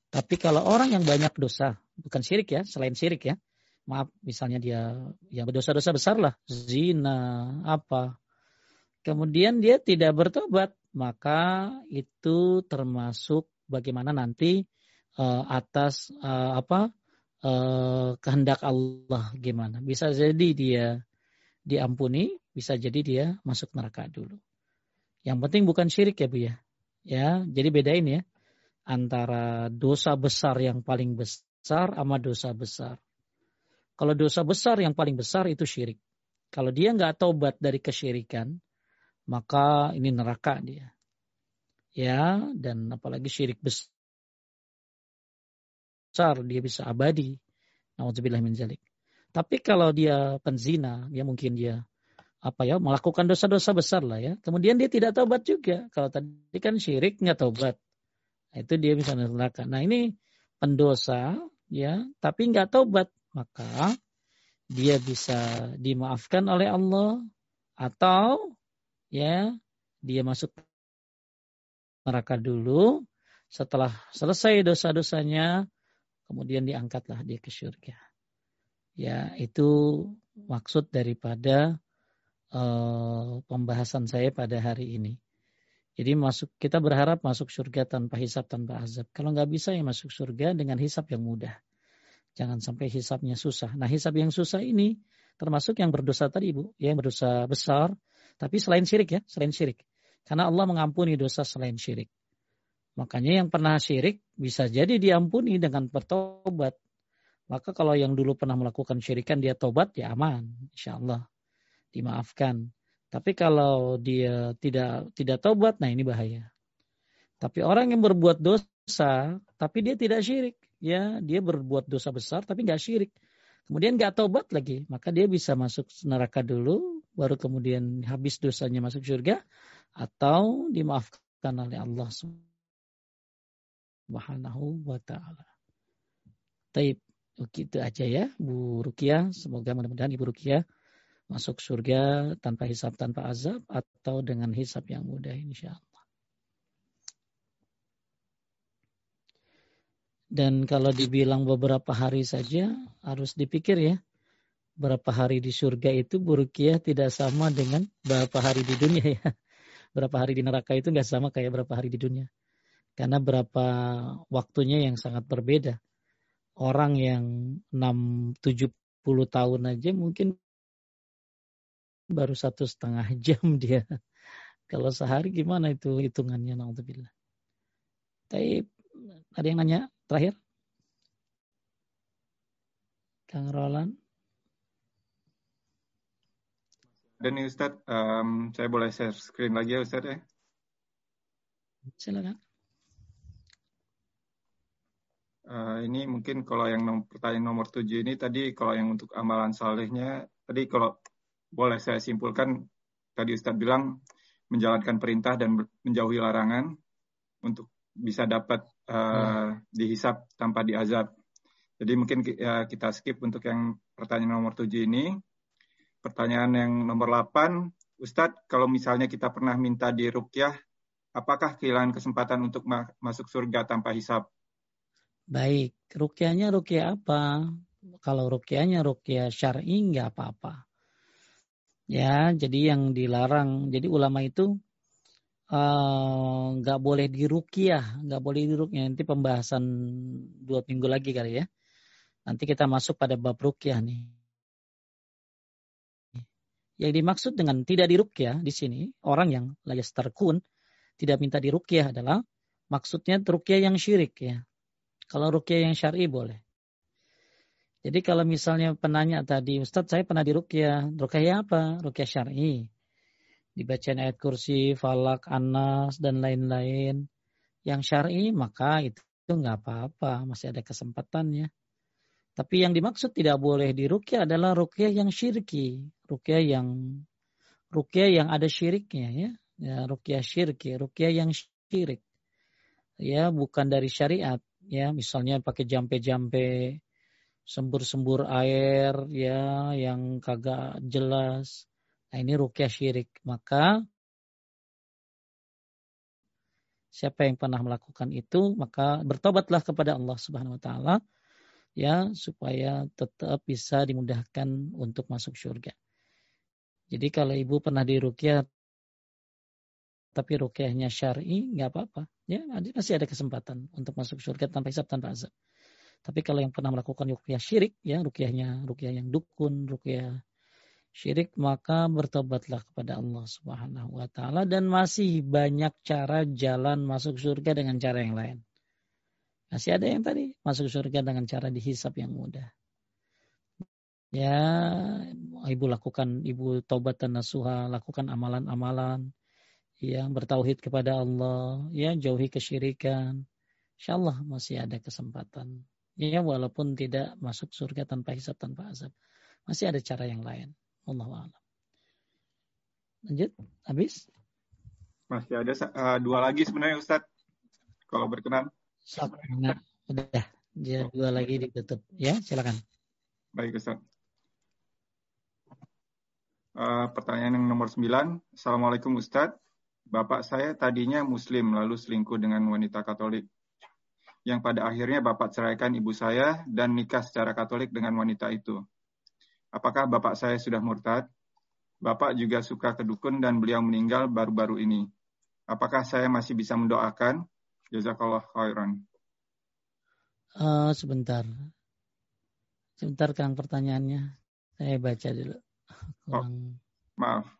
Tapi kalau orang yang banyak dosa, bukan syirik ya, selain syirik ya, maaf misalnya dia yang berdosa-dosa besar lah zina apa kemudian dia tidak bertobat maka itu termasuk bagaimana nanti uh, atas uh, apa uh, kehendak Allah gimana bisa jadi dia diampuni bisa jadi dia masuk neraka dulu yang penting bukan syirik ya bu ya ya jadi bedain ya antara dosa besar yang paling besar sama dosa besar kalau dosa besar yang paling besar itu syirik. Kalau dia nggak taubat dari kesyirikan, maka ini neraka dia. Ya, dan apalagi syirik besar dia bisa abadi. Nauzubillah min zalik. Tapi kalau dia penzina, dia mungkin dia apa ya melakukan dosa-dosa besar lah ya. Kemudian dia tidak taubat juga. Kalau tadi kan syirik nggak taubat, nah, itu dia bisa neraka. Nah ini pendosa ya, tapi nggak taubat maka dia bisa dimaafkan oleh Allah atau ya dia masuk neraka dulu setelah selesai dosa-dosanya kemudian diangkatlah dia ke surga. Ya, itu maksud daripada uh, pembahasan saya pada hari ini. Jadi masuk kita berharap masuk surga tanpa hisap tanpa azab. Kalau nggak bisa ya masuk surga dengan hisap yang mudah. Jangan sampai hisapnya susah. Nah hisap yang susah ini termasuk yang berdosa tadi ibu, ya, yang berdosa besar. Tapi selain syirik ya, selain syirik. Karena Allah mengampuni dosa selain syirik. Makanya yang pernah syirik bisa jadi diampuni dengan bertobat. Maka kalau yang dulu pernah melakukan syirikan dia tobat ya aman, insya Allah dimaafkan. Tapi kalau dia tidak tidak tobat, nah ini bahaya. Tapi orang yang berbuat dosa, tapi dia tidak syirik, ya dia berbuat dosa besar tapi nggak syirik. Kemudian nggak taubat lagi, maka dia bisa masuk neraka dulu, baru kemudian habis dosanya masuk surga, atau dimaafkan oleh Allah Subhanahu wa taala. Taib, begitu aja ya Bu Rukia. Semoga mudah-mudahan Ibu Rukia masuk surga tanpa hisap tanpa azab atau dengan hisap yang mudah insya Allah. Dan kalau dibilang beberapa hari saja harus dipikir ya. Berapa hari di surga itu burukiah tidak sama dengan berapa hari di dunia ya. [LAUGHS] Berapa hari di neraka itu nggak sama kayak berapa hari di dunia. Karena berapa waktunya yang sangat berbeda. Orang yang 6 70 tahun aja mungkin baru satu setengah [LAUGHS] jam dia. Kalau sehari gimana itu hitungannya? Alhamdulillah. Tapi ada yang nanya terakhir? Kang Roland? Dan nih Ustadz, um, saya boleh share screen lagi ya Ustadz ya? Silakan. Uh, ini mungkin kalau yang nom pertanyaan nomor tujuh ini tadi kalau yang untuk amalan salehnya tadi kalau boleh saya simpulkan tadi Ustadz bilang menjalankan perintah dan menjauhi larangan untuk bisa dapat uh, hmm. dihisap tanpa diazab. Jadi mungkin ya, kita skip untuk yang pertanyaan nomor tujuh ini. Pertanyaan yang nomor 8, Ustadz, kalau misalnya kita pernah minta di rukyah, apakah kehilangan kesempatan untuk masuk surga tanpa hisap? Baik, rukyahnya rukyah apa? Kalau rukyahnya rukyah syar'i nggak apa-apa. Ya, jadi yang dilarang. Jadi ulama itu eh, nggak uh, boleh dirukyah, nggak boleh dirukyah. Nanti pembahasan dua minggu lagi kali ya. Nanti kita masuk pada bab rukyah nih. Yang dimaksud dengan tidak dirukyah di sini orang yang layas terkun tidak minta dirukyah adalah maksudnya rukyah yang syirik ya. Kalau rukyah yang syar'i boleh. Jadi kalau misalnya penanya tadi, Ustadz saya pernah di rukyah. Rukyah apa? Rukyah syar'i. Dibaca ayat kursi, falak, anas, dan lain-lain. Yang syar'i maka itu nggak apa-apa. Masih ada kesempatannya. Tapi yang dimaksud tidak boleh di rukyah adalah rukyah yang syirki. Rukyah yang rukyah yang ada syiriknya ya. ya rukyah syirki, rukyah yang syirik. Ya, bukan dari syariat ya misalnya pakai jampe-jampe sembur-sembur air ya yang kagak jelas nah ini rukyah syirik maka siapa yang pernah melakukan itu maka bertobatlah kepada Allah Subhanahu wa taala ya supaya tetap bisa dimudahkan untuk masuk surga. Jadi kalau ibu pernah dirukyah tapi rukyahnya syar'i nggak apa-apa. Ya, masih ada kesempatan untuk masuk surga tanpa hisab tanpa azab. Tapi kalau yang pernah melakukan rukyah syirik, ya rukyahnya rukyah yang dukun, rukyah syirik, maka bertobatlah kepada Allah Subhanahu wa taala dan masih banyak cara jalan masuk surga dengan cara yang lain. Masih ada yang tadi masuk surga dengan cara dihisap yang mudah. Ya, ibu lakukan, ibu tobat dan nasuha, lakukan amalan-amalan yang bertauhid kepada Allah, ya jauhi kesyirikan. Insya Allah masih ada kesempatan. Ya walaupun tidak masuk surga tanpa hisab tanpa azab. Masih ada cara yang lain. Allah alam. Lanjut, habis? Masih ada uh, dua lagi sebenarnya Ustaz. Kalau berkenan. Nah, udah. Dia dua lagi ditutup. Ya, silakan. Baik Ustaz. Uh, pertanyaan yang nomor 9. Assalamualaikum Ustadz. Bapak saya tadinya muslim lalu selingkuh dengan wanita Katolik. Yang pada akhirnya Bapak ceraikan ibu saya dan nikah secara Katolik dengan wanita itu. Apakah Bapak saya sudah murtad? Bapak juga suka kedukun dan beliau meninggal baru-baru ini. Apakah saya masih bisa mendoakan? Jazakallah khairan. Uh, sebentar. Sebentar Kang pertanyaannya. Saya baca dulu. Oh, Kurang... Oh, maaf.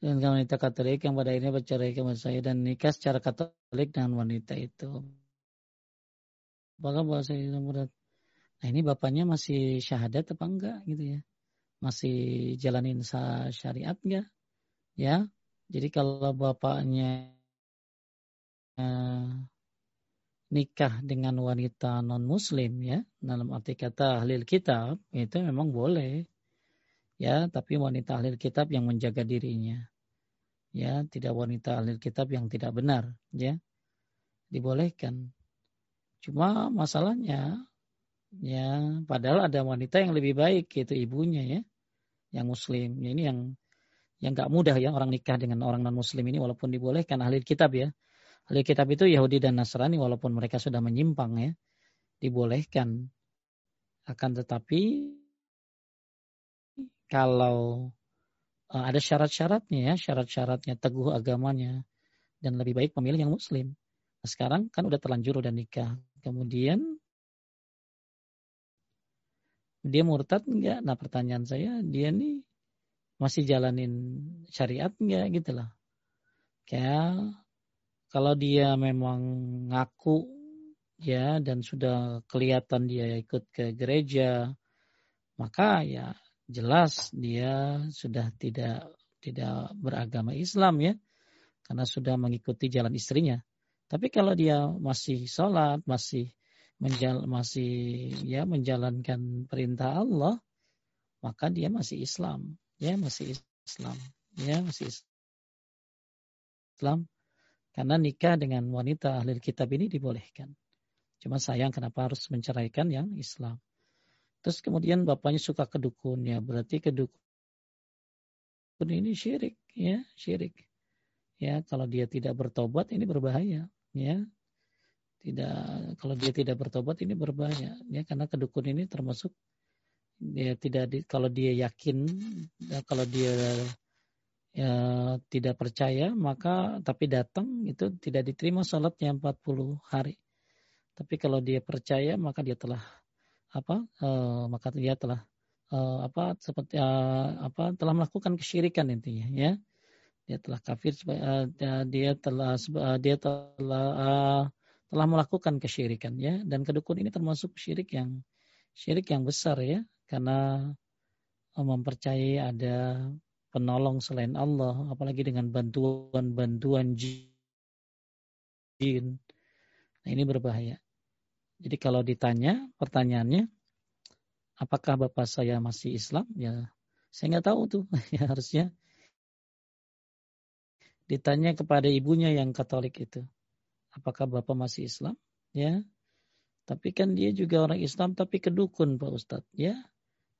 Dengan wanita Katolik yang pada akhirnya bercerai ke saya dan nikah secara Katolik dengan wanita itu. Apakah bahasa murid? Nah ini bapaknya masih syahadat apa enggak gitu ya? Masih jalanin syariat enggak? Ya, jadi kalau bapaknya uh, nikah dengan wanita non Muslim ya, dalam arti kata ahli kitab itu memang boleh ya tapi wanita ahli kitab yang menjaga dirinya ya tidak wanita ahli kitab yang tidak benar ya. Dibolehkan. Cuma masalahnya ya padahal ada wanita yang lebih baik yaitu ibunya ya yang muslim. Ya, ini yang yang nggak mudah ya orang nikah dengan orang non muslim ini walaupun dibolehkan ahli kitab ya. Ahli kitab itu Yahudi dan Nasrani walaupun mereka sudah menyimpang ya dibolehkan. Akan tetapi kalau ada syarat-syaratnya ya, syarat-syaratnya teguh agamanya dan lebih baik memilih yang muslim. Nah, sekarang kan udah terlanjur udah nikah. Kemudian dia murtad enggak? Nah pertanyaan saya, dia nih masih jalanin syariat enggak gitu lah. Kayak kalau dia memang ngaku ya dan sudah kelihatan dia ikut ke gereja, maka ya jelas dia sudah tidak tidak beragama Islam ya karena sudah mengikuti jalan istrinya. Tapi kalau dia masih sholat, masih menjal masih ya menjalankan perintah Allah, maka dia masih Islam, ya masih Islam, ya masih Islam. Karena nikah dengan wanita ahli kitab ini dibolehkan. Cuma sayang kenapa harus menceraikan yang Islam. Terus kemudian bapaknya suka kedukun ya, berarti kedukun ini syirik, ya syirik. Ya kalau dia tidak bertobat ini berbahaya, ya. Tidak kalau dia tidak bertobat ini berbahaya ya. Karena kedukun ini termasuk dia tidak di, kalau dia yakin ya, kalau dia ya, tidak percaya maka tapi datang itu tidak diterima salatnya 40 hari. Tapi kalau dia percaya maka dia telah apa uh, maka dia telah uh, apa seperti uh, apa telah melakukan kesyirikan intinya ya. Dia telah kafir uh, dia telah uh, dia telah uh, telah melakukan kesyirikan ya. Dan kedukun ini termasuk syirik yang syirik yang besar ya. Karena mempercayai ada penolong selain Allah apalagi dengan bantuan-bantuan jin. Nah ini berbahaya jadi kalau ditanya pertanyaannya apakah bapak saya masih Islam ya saya nggak tahu tuh [LAUGHS] ya harusnya ditanya kepada ibunya yang Katolik itu apakah Bapak masih Islam? Ya. Tapi kan dia juga orang Islam tapi kedukun Pak Ustadz. Ya.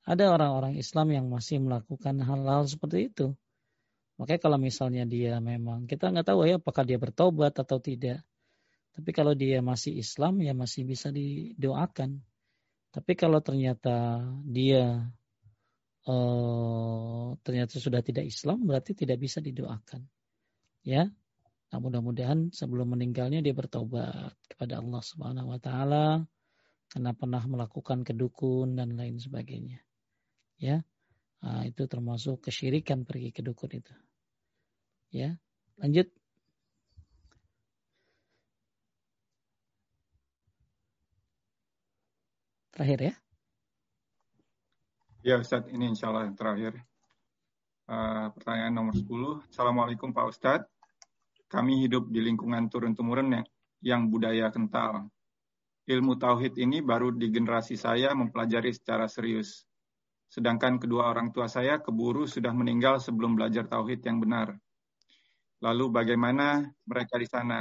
Ada orang-orang Islam yang masih melakukan hal-hal seperti itu. Makanya kalau misalnya dia memang, kita nggak tahu ya apakah dia bertobat atau tidak. Tapi kalau dia masih Islam ya masih bisa didoakan. Tapi kalau ternyata dia uh, ternyata sudah tidak Islam berarti tidak bisa didoakan. Ya, Nah, mudah-mudahan sebelum meninggalnya dia bertobat kepada Allah Subhanahu wa taala karena pernah melakukan kedukun dan lain sebagainya. Ya. Nah, itu termasuk kesyirikan pergi ke dukun itu. Ya. Lanjut. Terakhir ya. Ya Ustadz, ini insya Allah yang terakhir. Uh, pertanyaan nomor 10. Assalamualaikum Pak Ustadz. Kami hidup di lingkungan turun-temurun yang, yang budaya kental. Ilmu tauhid ini baru di generasi saya mempelajari secara serius. Sedangkan kedua orang tua saya keburu sudah meninggal sebelum belajar tauhid yang benar. Lalu bagaimana mereka di sana?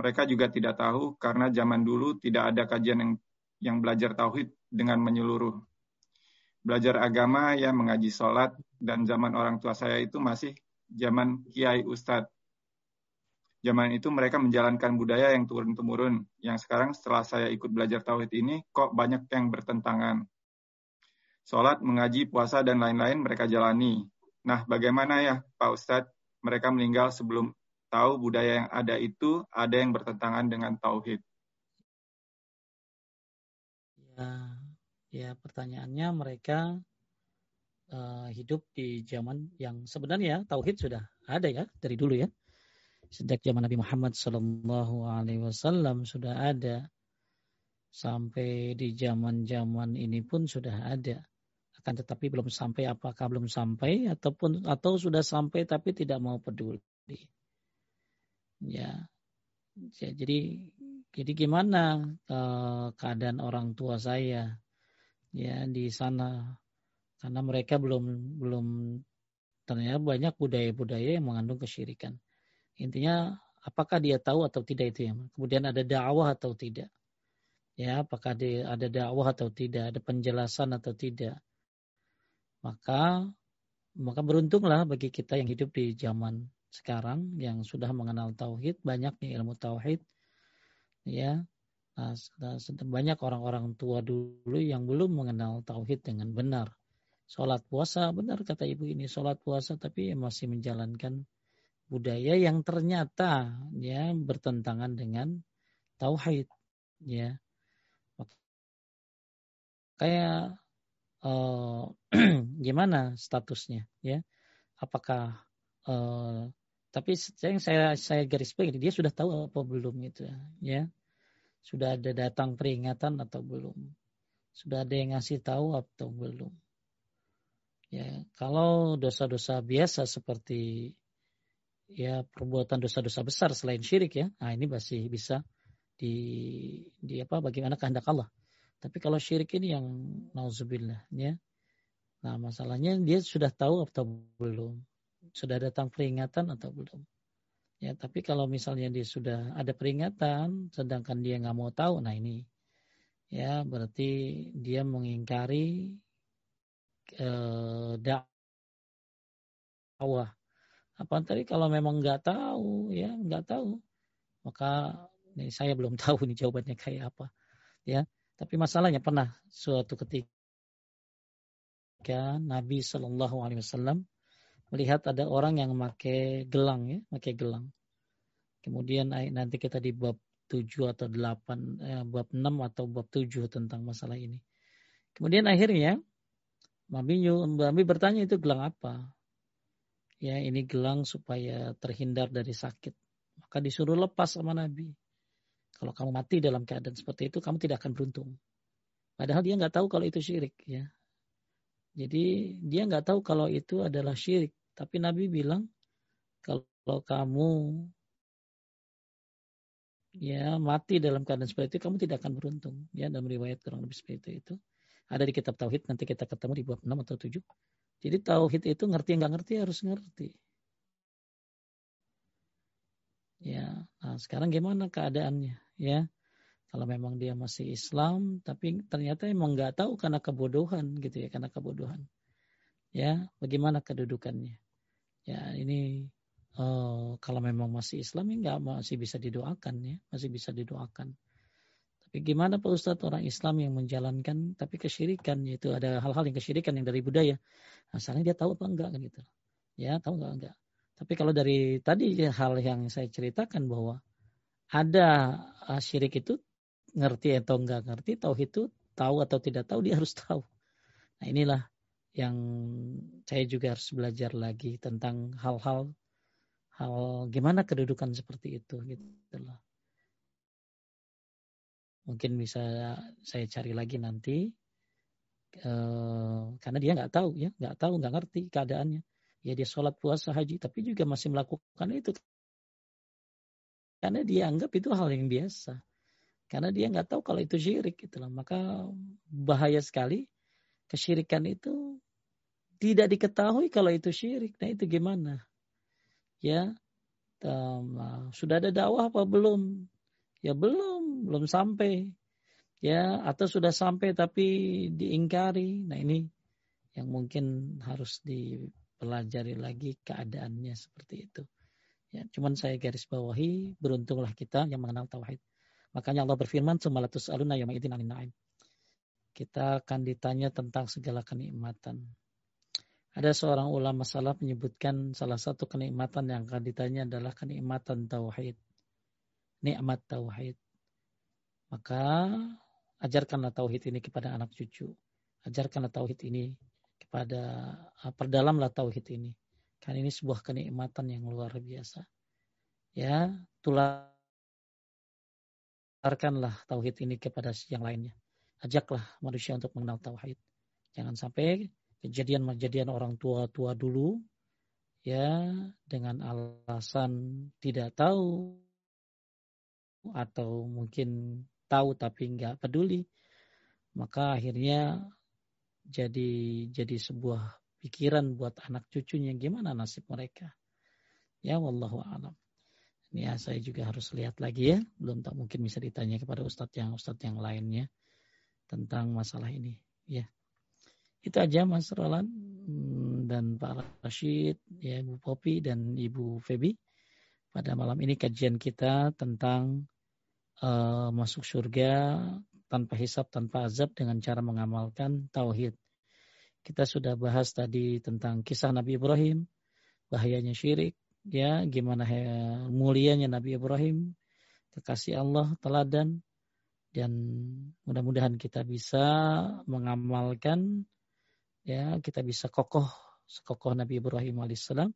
Mereka juga tidak tahu karena zaman dulu tidak ada kajian yang yang belajar tauhid dengan menyeluruh. Belajar agama ya mengaji sholat dan zaman orang tua saya itu masih zaman kiai ustadz zaman itu mereka menjalankan budaya yang turun-temurun. Yang sekarang setelah saya ikut belajar tauhid ini, kok banyak yang bertentangan. Sholat, mengaji, puasa, dan lain-lain mereka jalani. Nah, bagaimana ya Pak Ustadz, mereka meninggal sebelum tahu budaya yang ada itu ada yang bertentangan dengan tauhid. Ya, ya pertanyaannya mereka uh, hidup di zaman yang sebenarnya tauhid sudah ada ya dari dulu ya. Sejak zaman Nabi Muhammad Sallallahu Alaihi Wasallam sudah ada. Sampai di zaman-zaman ini pun sudah ada. Akan tetapi belum sampai apakah belum sampai ataupun atau sudah sampai tapi tidak mau peduli. Ya, ya jadi jadi gimana uh, keadaan orang tua saya ya di sana karena mereka belum belum ternyata banyak budaya-budaya yang mengandung kesyirikan Intinya apakah dia tahu atau tidak itu ya. Kemudian ada dakwah atau tidak. Ya, apakah ada dakwah atau tidak, ada penjelasan atau tidak. Maka maka beruntunglah bagi kita yang hidup di zaman sekarang yang sudah mengenal tauhid, banyak nih ilmu tauhid. Ya. Nah, banyak orang-orang tua dulu yang belum mengenal tauhid dengan benar. Sholat puasa, benar kata ibu ini, sholat puasa tapi masih menjalankan budaya yang ternyata ya bertentangan dengan tauhid ya kayak uh, [CLEARS THROAT] gimana statusnya ya apakah uh, tapi yang saya saya garis bawahi dia sudah tahu apa belum gitu ya. Sudah ada datang peringatan atau belum? Sudah ada yang ngasih tahu atau belum? Ya kalau dosa-dosa biasa seperti ya perbuatan dosa-dosa besar selain syirik ya nah ini masih bisa di di apa bagaimana kehendak Allah. Tapi kalau syirik ini yang nauzubillah ya. Nah masalahnya dia sudah tahu atau belum sudah datang peringatan atau belum. Ya, tapi kalau misalnya dia sudah ada peringatan, sedangkan dia nggak mau tahu, nah ini ya berarti dia mengingkari eh, dakwah. Apa tadi kalau memang nggak tahu, ya nggak tahu, maka ini saya belum [LAUGHS] tahu nih jawabannya kayak apa, ya. Tapi masalahnya pernah suatu ketika Nabi Shallallahu Alaihi Wasallam melihat ada orang yang memakai gelang ya, pakai gelang. Kemudian nanti kita di bab 7 atau 8, eh, bab 6 atau bab 7 tentang masalah ini. Kemudian akhirnya Nabi, Nabi bertanya itu gelang apa? Ya ini gelang supaya terhindar dari sakit. Maka disuruh lepas sama Nabi. Kalau kamu mati dalam keadaan seperti itu, kamu tidak akan beruntung. Padahal dia nggak tahu kalau itu syirik ya. Jadi dia nggak tahu kalau itu adalah syirik. Tapi Nabi bilang kalau kamu ya mati dalam keadaan seperti itu kamu tidak akan beruntung. Ya dalam riwayat kurang lebih seperti itu. Ada di kitab tauhid nanti kita ketemu di bab 6 atau 7 jadi tauhid itu ngerti nggak ngerti harus ngerti. Ya nah sekarang gimana keadaannya? Ya kalau memang dia masih Islam tapi ternyata emang nggak tahu karena kebodohan gitu ya karena kebodohan ya bagaimana kedudukannya? Ya ini uh, kalau memang masih Islam ya nggak masih bisa didoakan ya. Masih bisa didoakan. Tapi gimana Pak Ustadz orang Islam yang menjalankan tapi kesyirikan yaitu ada hal-hal yang kesyirikan yang dari budaya. Asalnya dia tahu apa enggak kan gitu. Ya tahu enggak enggak. Tapi kalau dari tadi ya, hal yang saya ceritakan bahwa ada uh, syirik itu ngerti atau enggak ngerti tahu itu tahu atau tidak tahu dia harus tahu. Nah inilah yang saya juga harus belajar lagi tentang hal-hal hal gimana kedudukan seperti itu gitu loh. Mungkin bisa saya cari lagi nanti eh, karena dia nggak tahu ya, nggak tahu, nggak ngerti keadaannya. Ya dia sholat puasa haji tapi juga masih melakukan itu karena dia anggap itu hal yang biasa. Karena dia nggak tahu kalau itu syirik gitu loh. Maka bahaya sekali kesyirikan itu tidak diketahui kalau itu syirik. Nah itu gimana? Ya, um, sudah ada dakwah apa belum? Ya belum, belum sampai. Ya, atau sudah sampai tapi diingkari. Nah ini yang mungkin harus dipelajari lagi keadaannya seperti itu. Ya, cuman saya garis bawahi, beruntunglah kita yang mengenal tauhid. Makanya Allah berfirman, "Sumalatus aluna naim." Kita akan ditanya tentang segala kenikmatan. Ada seorang ulama salaf menyebutkan salah satu kenikmatan yang akan ditanya adalah kenikmatan tauhid. Nikmat tauhid. Maka ajarkanlah tauhid ini kepada anak cucu. Ajarkanlah tauhid ini kepada uh, perdalamlah tauhid ini. Karena ini sebuah kenikmatan yang luar biasa. Ya, tularkanlah tauhid ini kepada yang lainnya ajaklah manusia untuk mengenal tauhid. Jangan sampai kejadian-kejadian orang tua-tua dulu ya dengan alasan tidak tahu atau mungkin tahu tapi nggak peduli maka akhirnya jadi jadi sebuah pikiran buat anak cucunya gimana nasib mereka? Ya wallahu alam. Ini ya saya juga harus lihat lagi ya. Belum tak mungkin bisa ditanya kepada ustadz yang ustadz yang lainnya tentang masalah ini. Ya, itu aja Mas Roland hmm, dan Pak Rashid, ya Ibu Popi dan Ibu Febi. Pada malam ini kajian kita tentang uh, masuk surga tanpa hisap, tanpa azab dengan cara mengamalkan tauhid. Kita sudah bahas tadi tentang kisah Nabi Ibrahim, bahayanya syirik, ya gimana mulianya Nabi Ibrahim, kekasih Allah, teladan, dan mudah-mudahan kita bisa mengamalkan ya kita bisa kokoh sekokoh Nabi Ibrahim alaihissalam,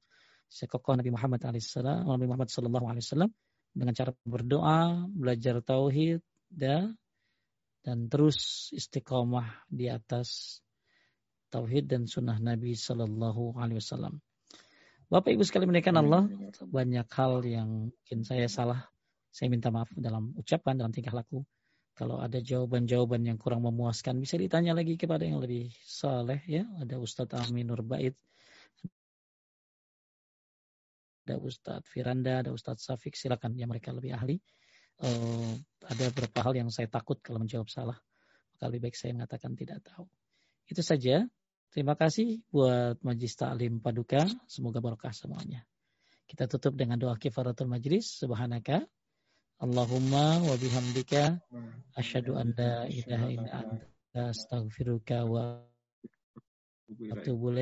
sekokoh Nabi Muhammad alaihissalam, Nabi Muhammad sallallahu alaihi wasallam dengan cara berdoa, belajar tauhid, dan dan terus istiqomah di atas tauhid dan sunnah Nabi Sallallahu Alaihi Wasallam. Bapak Ibu sekali menekan Allah, banyak hal yang mungkin saya salah. Saya minta maaf dalam ucapan, dalam tingkah laku. Kalau ada jawaban-jawaban yang kurang memuaskan, bisa ditanya lagi kepada yang lebih saleh ya. Ada Ustadz Amin Nurbait, ada Ustadz Firanda, ada Ustadz Safik, silakan ya mereka lebih ahli. Uh, ada beberapa hal yang saya takut kalau menjawab salah. Maka lebih baik saya mengatakan tidak tahu. Itu saja. Terima kasih buat Majlis Ta'lim Paduka. Semoga barokah semuanya. Kita tutup dengan doa kifaratul majlis. Subhanaka. Allahumma wa bihamdika. Asyadu an la ilaha illa anta. Astaghfiruka wa atubu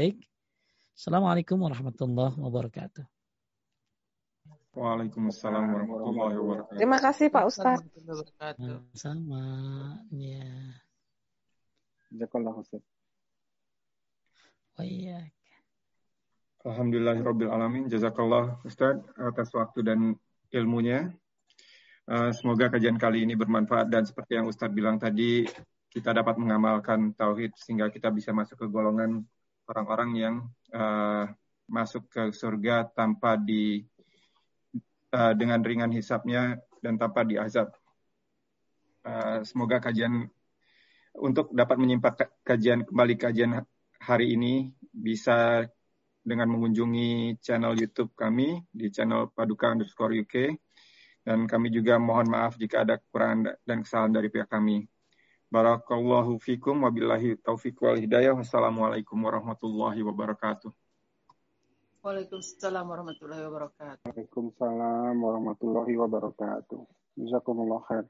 Assalamualaikum warahmatullahi wabarakatuh. Waalaikumsalam warahmatullahi wabarakatuh. Terima kasih Pak Ustaz. Sama. Ya. Jazakallah Ustaz. Oh iya. Alhamdulillah alamin. Jazakallah Ustaz atas waktu dan ilmunya. Uh, semoga kajian kali ini bermanfaat dan seperti yang Ustadz bilang tadi, kita dapat mengamalkan tauhid sehingga kita bisa masuk ke golongan orang-orang yang uh, masuk ke surga tanpa di uh, dengan ringan hisapnya dan tanpa diazab. Uh, semoga kajian untuk dapat menyimpan kajian kembali kajian hari ini bisa dengan mengunjungi channel YouTube kami di channel Paduka underscore UK dan kami juga mohon maaf jika ada kekurangan dan kesalahan dari pihak kami. Barakallahu fikum wabillahi taufiq wal hidayah. Wassalamualaikum warahmatullahi wabarakatuh. Waalaikumsalam warahmatullahi wabarakatuh. Waalaikumsalam warahmatullahi wabarakatuh. Jazakumullah khair.